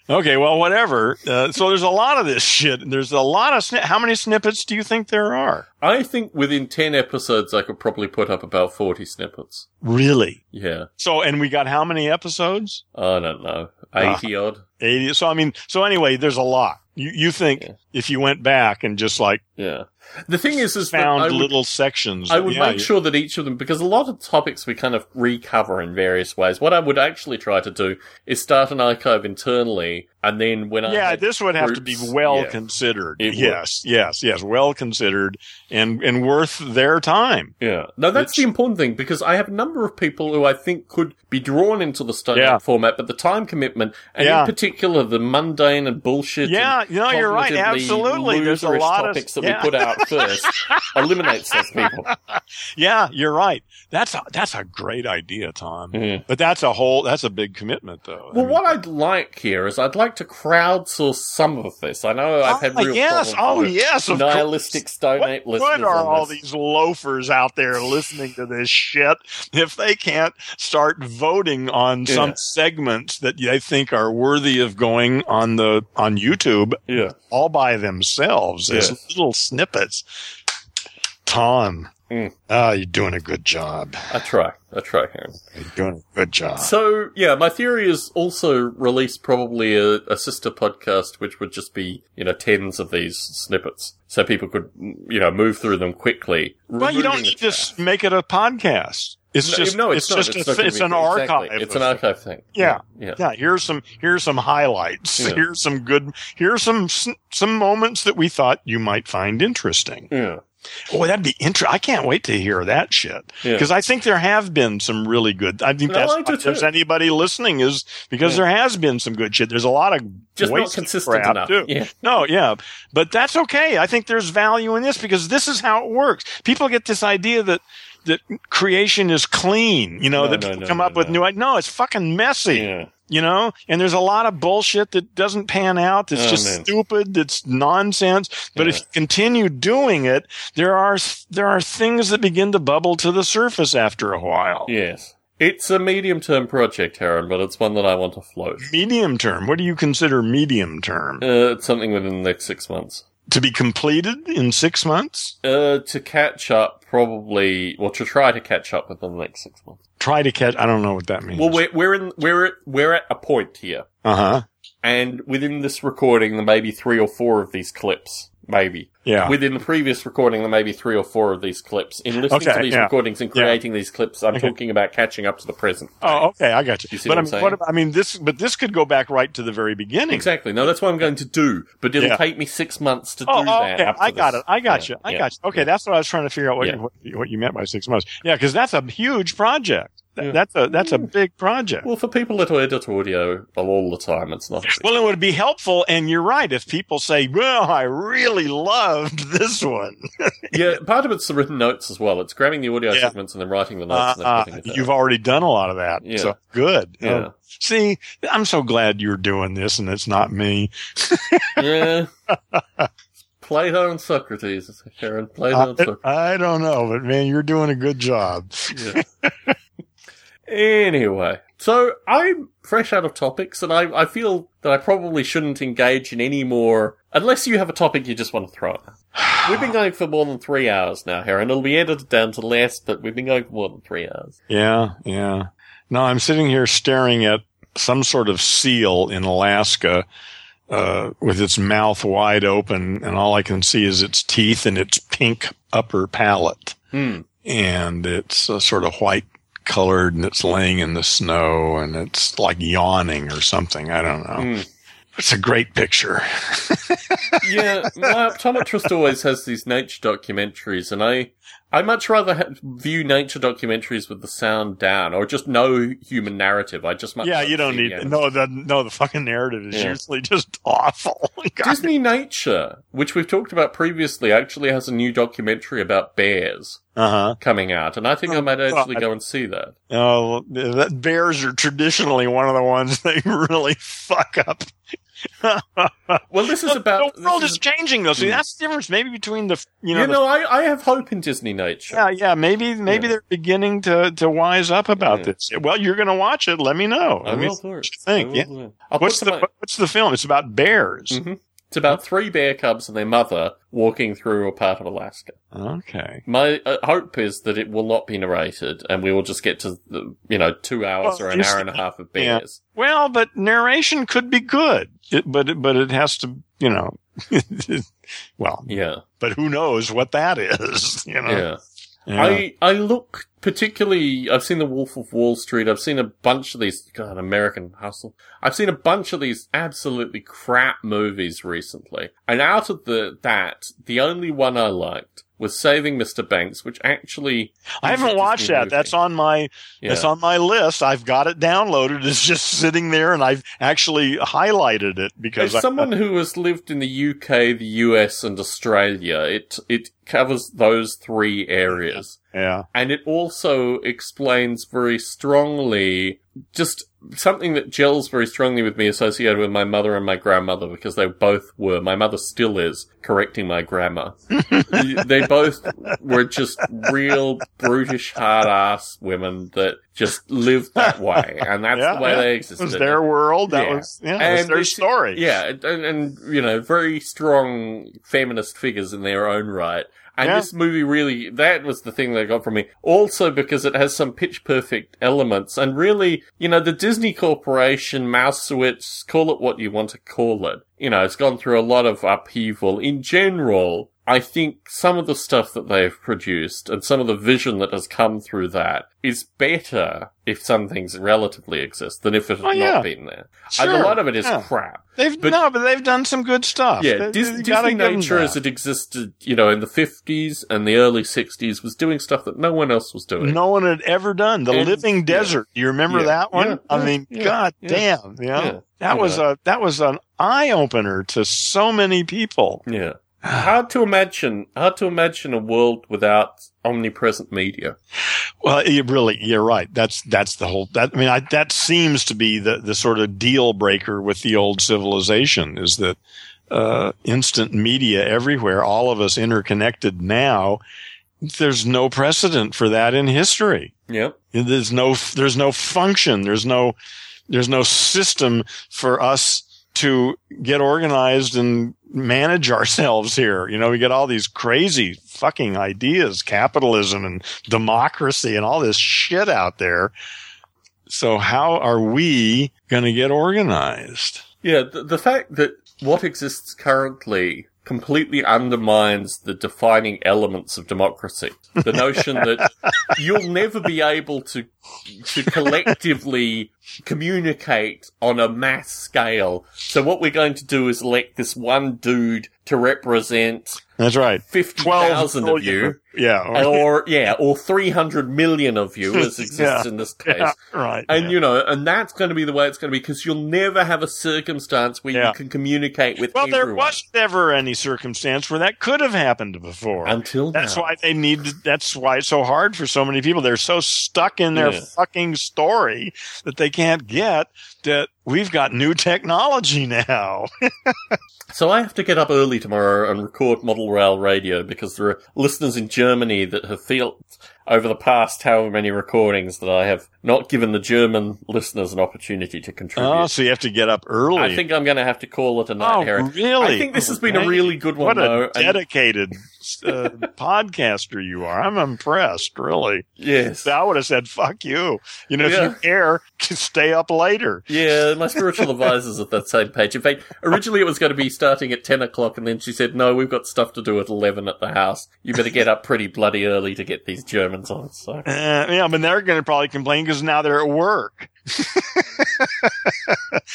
Okay, well, whatever. Uh, so there's a lot of this shit. There's a lot of sni- how many snippets do you think there are? I think within 10 episodes, I could probably put up about 40 snippets. Really? Yeah. So, and we got how many episodes? I don't know. Ah. 80 odd. 80. So, I mean, so anyway, there's a lot. You, you think Yeah. if you went back and just like Yeah. The thing is, is found I would, little sections. I would yeah, make sure that each of them, because a lot of topics we kind of recover in various ways. What I would actually try to do is start an archive internally, and then when I Yeah, this would have to be well yeah. considered. It would. Yes, yes, yes, well considered and and worth their time. Yeah. No, that's It's- the important thing because I have a number of people who I think could be drawn into the Stone Yeah. Format, but the time commitment, and Yeah. in particular the mundane and bullshit. Yeah, and know, you're right. Absolutely. There's a lot of- topics that yeah. we put out first eliminates those people. Yeah, you're right. That's a that's a great idea, Tom. But that's a whole that's a big commitment though. I Well, mean, what I'd like here is I'd like to crowdsource some of this. I know I've had Ah, real yes, problems oh yes, of nihilistic Stone Ape What good are all these loafers out there listening to this shit if they can't start voting on Yeah. some segments that they think are worthy of going on the on YouTube Yeah. all by themselves as little snippets? Tom, Mm. ah, you're doing a good job. I try. I try, Aaron. You're doing a good job. So, yeah, my theory is also release probably a, a sister podcast which would just be, you know, tens of these snippets. So people could, you know, move through them quickly. Well, you don't removing need the to make it a podcast. It's No, just no, it's, not. just it's, a, it's an archive. Exactly. It's an archive thing. Yeah. Yeah. Yeah, here's some here's some highlights. Yeah. Here's some good. Here's some some moments that we thought you might find interesting. Yeah. Oh, that'd be interesting. I can't wait to hear that shit Yeah. because I think there have been some really good. I think that's I do why there's too. anybody listening is because Yeah. there has been some good shit. There's a lot of Just not consistent crap, enough. too. Yeah. No, yeah, but that's okay. I think there's value in this because this is how it works. People get this idea that that creation is clean. You know No, that no, people no, come up with new. No, it's fucking messy Yeah. you know and there's a lot of bullshit that doesn't pan out that's Oh, just man. stupid that's nonsense but if you continue doing it there are there are things that begin to bubble to the surface after a while Yes. It's a medium term project, Aaron, but it's one that I want to float. medium term what do you consider medium term Uh, it's something within the next six months. To be completed in six months Uh, to catch up, probably, well, to try to catch up within the next six months. try to catch i don't know what that means Well, we're, we're in, we're at, we're at a point here. uh-huh And within this recording, there may be three or four of these clips. Maybe. yeah Within the previous recording, there may be three or four of these clips. In listening Okay, to these yeah. recordings and Yeah. creating these clips, I'm Okay. talking about catching up to the present. Oh, okay, I got you. You see but what I I'm mean, what, I mean, this, but this could go back right to the very beginning. Exactly. No, that's what I'm going to do. But it'll Yeah. take me six months to Oh, do oh, that. okay. I got this. it. I got Yeah, you. I yeah. got you. Okay, that's what I was trying to figure out what, Yeah. you, what, you- what you meant by six months. Yeah, because that's a huge project. Th- Yeah. That's a that's a big project. Well, for people that edit audio all the time, it's not. Well, it would be helpful, and you're right. If people say, "Well, I really loved this one," yeah, part of it's the written notes as well. It's grabbing the audio Yeah. segments and then writing the notes uh, and uh, you've already done a lot of that. Yeah. So good. Yeah. Uh, see, I'm so glad you're doing this, and it's not me. yeah. Plato and Socrates, Karen. Plato and I, Socrates. I don't know, but man, you're doing a good job. Yeah. anyway, so I'm fresh out of topics, and I, I feel that I probably shouldn't engage in any more, unless you have a topic you just want to throw out. We've been going for more than three hours now, here, and it'll be edited down to less, but we've been going for more than three hours. Yeah, yeah. No, I'm sitting here staring at some sort of seal in Alaska uh, with its mouth wide open, and all I can see is its teeth and its pink upper palate. Hmm. And it's uh, sort of white colored, and it's laying in the snow, and it's like yawning or something. I don't know. Hmm. It's a great picture. yeah, my optometrist always has these nature documentaries, and I I much rather ha- view nature documentaries with the sound down, or just no human narrative. I just much yeah, you don't need no the no the fucking narrative is Yeah. usually just awful. God. Disney Nature, which we've talked about previously, actually has a new documentary about bears Uh huh. coming out, and I think I might Oh, actually God. go and see that. Oh, that bears are traditionally one of the ones they really fuck up. Well, this is about the world is changing though. See, Hmm. that's the difference maybe between the you know. you know, the- I, I have hope in Disney Nature. yeah, yeah, maybe maybe Yeah. they're beginning to to wise up about Yeah. this. Well, you're going to watch it. Let me know. I Let me will what you think. I Yeah. What's the what- what's the film? It's about bears. Mhm. It's about three bear cubs and their mother walking through a part of Alaska. Okay. My uh, hope is that it will not be narrated, and we will just get to the, you know two hours Well, or an hour and a half of yeah. bears. Well, but narration could be good. It, but but it has to, you know. well, Yeah, but who knows what that is? You know. yeah. Yeah. I I look particularly. I've seen The Wolf of Wall Street. I've seen a bunch of these. God, American Hustle. I've seen a bunch of these absolutely crap movies recently, and out of the that, the only one I liked was Saving Mr. Banks, which actually I haven't watched that. movie. That's on my Yeah. It's on my list. I've got it downloaded. It's just sitting there, and I've actually highlighted it because As I, someone who has lived in the UK, the US, and Australia, it it covers those three areas. Yeah, And it also explains very strongly just something that gels very strongly with me associated with my mother and my grandmother because they both were, my mother still is, correcting my grammar. they both were just real brutish hard ass women that just lived that way. And that's Yeah, the way yeah. they It existed. was their world. That Yeah. was yeah, that was their story. Yeah, and, and, you know, very strong feminist figures in their own right. And Yeah. this movie really, that was the thing that got from me. Also because it has some pitch perfect elements and really, you know, the Disney Corporation, Mousewitz, call it what you want to call it. You know, it's gone through a lot of upheaval. In general, I think some of the stuff that they've produced and some of the vision that has come through that is better if some things relatively exist than if it had Oh, yeah. not been there. And Sure, a lot of it is yeah. crap. They've But- no, but they've done some good stuff. Yeah, They- Dis- Disney Nature as it existed, you know, in the 50s and the early 60s was doing stuff that no one else was doing. no one had ever done. The And- Living yeah. Desert. You remember that one? I mean, god Yeah. damn, you know? Yeah. That was a that was an eye opener to so many people. Yeah. hard to imagine, hard to imagine a world without omnipresent media. Well, you really, you're right. That's that's the whole. That I mean, I, that seems to be the the sort of deal breaker with the old civilization is that uh, instant media everywhere, all of us interconnected now. There's no precedent for that in history. Yep. There's no there's no function. There's no there's no system for us to get organized and manage ourselves here. You know, we get all these crazy fucking ideas, capitalism and democracy and all this shit out there. So how are we going to get organized? Yeah, the, the fact that what exists currently completely undermines the defining elements of democracy. The notion that you'll never be able to to collectively communicate on a mass scale. So what we're going to do is elect this one dude to represent That's right. fifty thousand of you, Yeah. or yeah, or three hundred million of you, as exists Yeah. in this case. Yeah, right. And yeah. you know, and that's going to be the way it's going to be because you'll never have a circumstance where you can communicate with well, there was never any circumstance where that could have happened before. until That's now. why they need. That's why it's so hard for so many people. They're so stuck in their Yeah. fucking story that they can't get that we've got new technology now. So I have to get up early tomorrow and record Model Rail Radio because there are listeners in Germany that have felt over the past however many recordings that I have not given the German listeners an opportunity to contribute. oh, so you have to get up early. I think I'm going to have to call it a night, Oh, Harry. really? I think this oh, has been Okay. a really good one, what though. a and- dedicated uh, podcaster you are. I'm impressed, really. yes. I would have said, fuck you. You know, if Yeah. you care, stay up later. Yeah, my spiritual advisor's at that same page. In fact, originally it was going to be starting at 10 o'clock, and then she said, no, we've got stuff to do at 11 at the house. You better get up pretty bloody early to get these Germans on, so. Uh, yeah, but they're going to probably complain because now they're at work.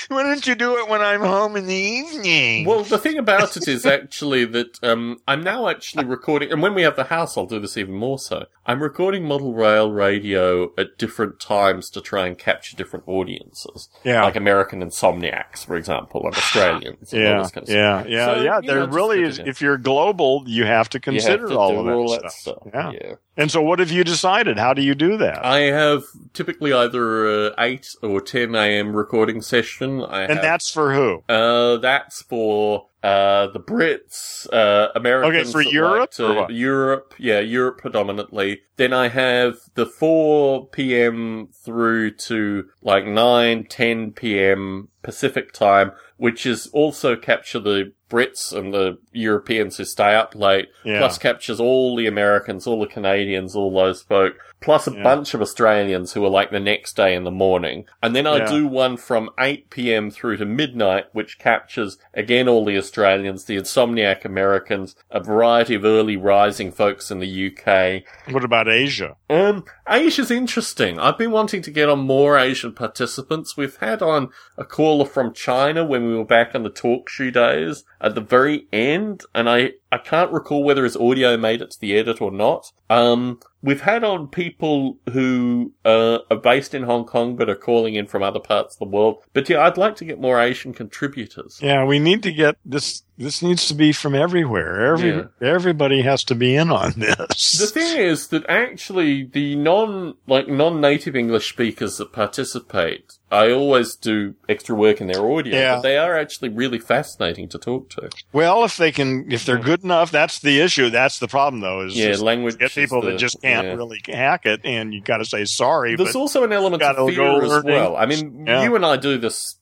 Why don't you do it when I'm home in the evening? Well, the thing about it is actually that um, I'm now actually recording, and when we have the house, I'll do this even more so. I'm recording Model Rail Radio at different times to try and capture different audiences, yeah. like American Insomniacs, for example, and Australians. and all yeah, this kind of stuff. yeah, yeah, So, yeah. There know, really is. If you're global, you have to You have consider to all of that, all stuff. that stuff. Yeah. yeah. And so, what have you decided? How do you do that? I have typically either a 8 or 10 a.m. recording session. I and have, that's for who? uh, that's for uh, the Brits, uh, Americans. Okay, for Europe like to-? Europe, yeah, Europe predominantly. Then I have the 4 p.m. through to like 9, 10 p.m. Pacific time, which is also capture the Brits and the Europeans who stay up late, Yeah. plus captures all the Americans, all the Canadians, all those folk, plus a Yeah. bunch of Australians who are like the next day in the morning. And then I Yeah. do one from 8 p.m. through to midnight, which captures again all the Australians, the insomniac Americans, a variety of early rising folks in the UK. What about Asia? Um, Asia's interesting. I've been wanting to get on more Asian participants. We've had on a caller from China when we were back on the talk show days at the very end, and I, I can't recall whether his audio made it to the edit or not. Um, we've had on people who, uh, are based in Hong Kong but are calling in from other parts of the world. But yeah, I'd like to get more Asian contributors. Yeah, we need to get this. this needs to be from everywhere. Every Yeah. everybody has to be in on this. The thing is that actually the non like non-native English speakers that participate, I always do extra work in their audio, Yeah. but they are actually really fascinating to talk to. well, if they can, if they're good enough, that's the issue. That's the problem, though. Is Yeah, language get people the- that just can't yeah. really hack it, and you got to say sorry. There's also an element of fear as well. I mean, Yeah. you and I do this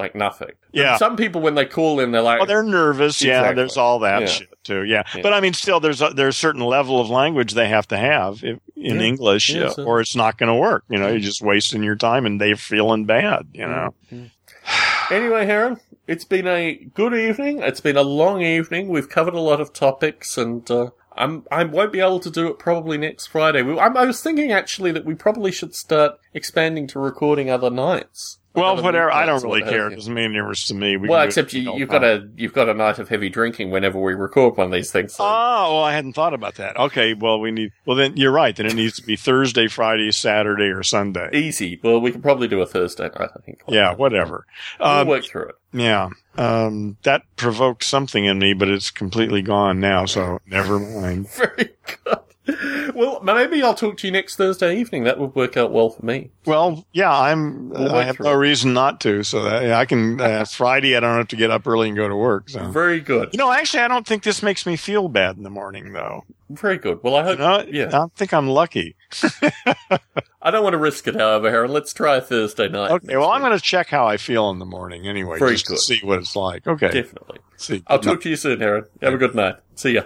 like nothing. Yeah. Some people when they call in, they're like, well, they're nervous. Yeah, there's all that Yeah. shit too. Yeah. Yeah. but I mean, still, there's a, there's a certain level of language they have to have if, in Yeah. English, Yeah, uh, so- or it's not going to work. You know, you're just wasting your time, and they're feeling bad. You know. Anyway, Heron, it's been a good evening. It's been a long evening. We've covered a lot of topics, and uh, I'm I won't be able to do it probably next Friday. We, I'm, I was thinking actually that we probably should start expanding to recording other nights. Well, whatever. I don't really care. have It doesn't make any difference to me. We Well, can do it except you, you've got a you've got a night of heavy drinking whenever we record one of these things. So. Oh, well, I hadn't thought about that. Okay, well, we need. Well, then you're right. Then it needs to be Thursday, Friday, Saturday, or Sunday. Easy. Well, we can probably do a Thursday night. I think. Yeah, whatever. We'll Um, work through it. yeah, um, that provoked something in me, but it's completely gone now. So never mind. Very good. Well, maybe I'll talk to you next Thursday evening. That would work out well for me. Well, yeah, I'm. We'll I have no it. reason not to. So that, I can. Uh, Friday, I don't have to get up early and go to work. So Very good. you know, actually, I don't think this makes me feel bad in the morning, though. Very good. Well, I hope. You know, yeah. I think I'm lucky. I don't want to risk it, however, Aaron. Let's try Thursday night. Okay, well, I'm going to check how I feel in the morning anyway, Very just good. to see what it's like. Okay, Definitely. see. I'll talk to you soon, Aaron. Have a good night. See ya.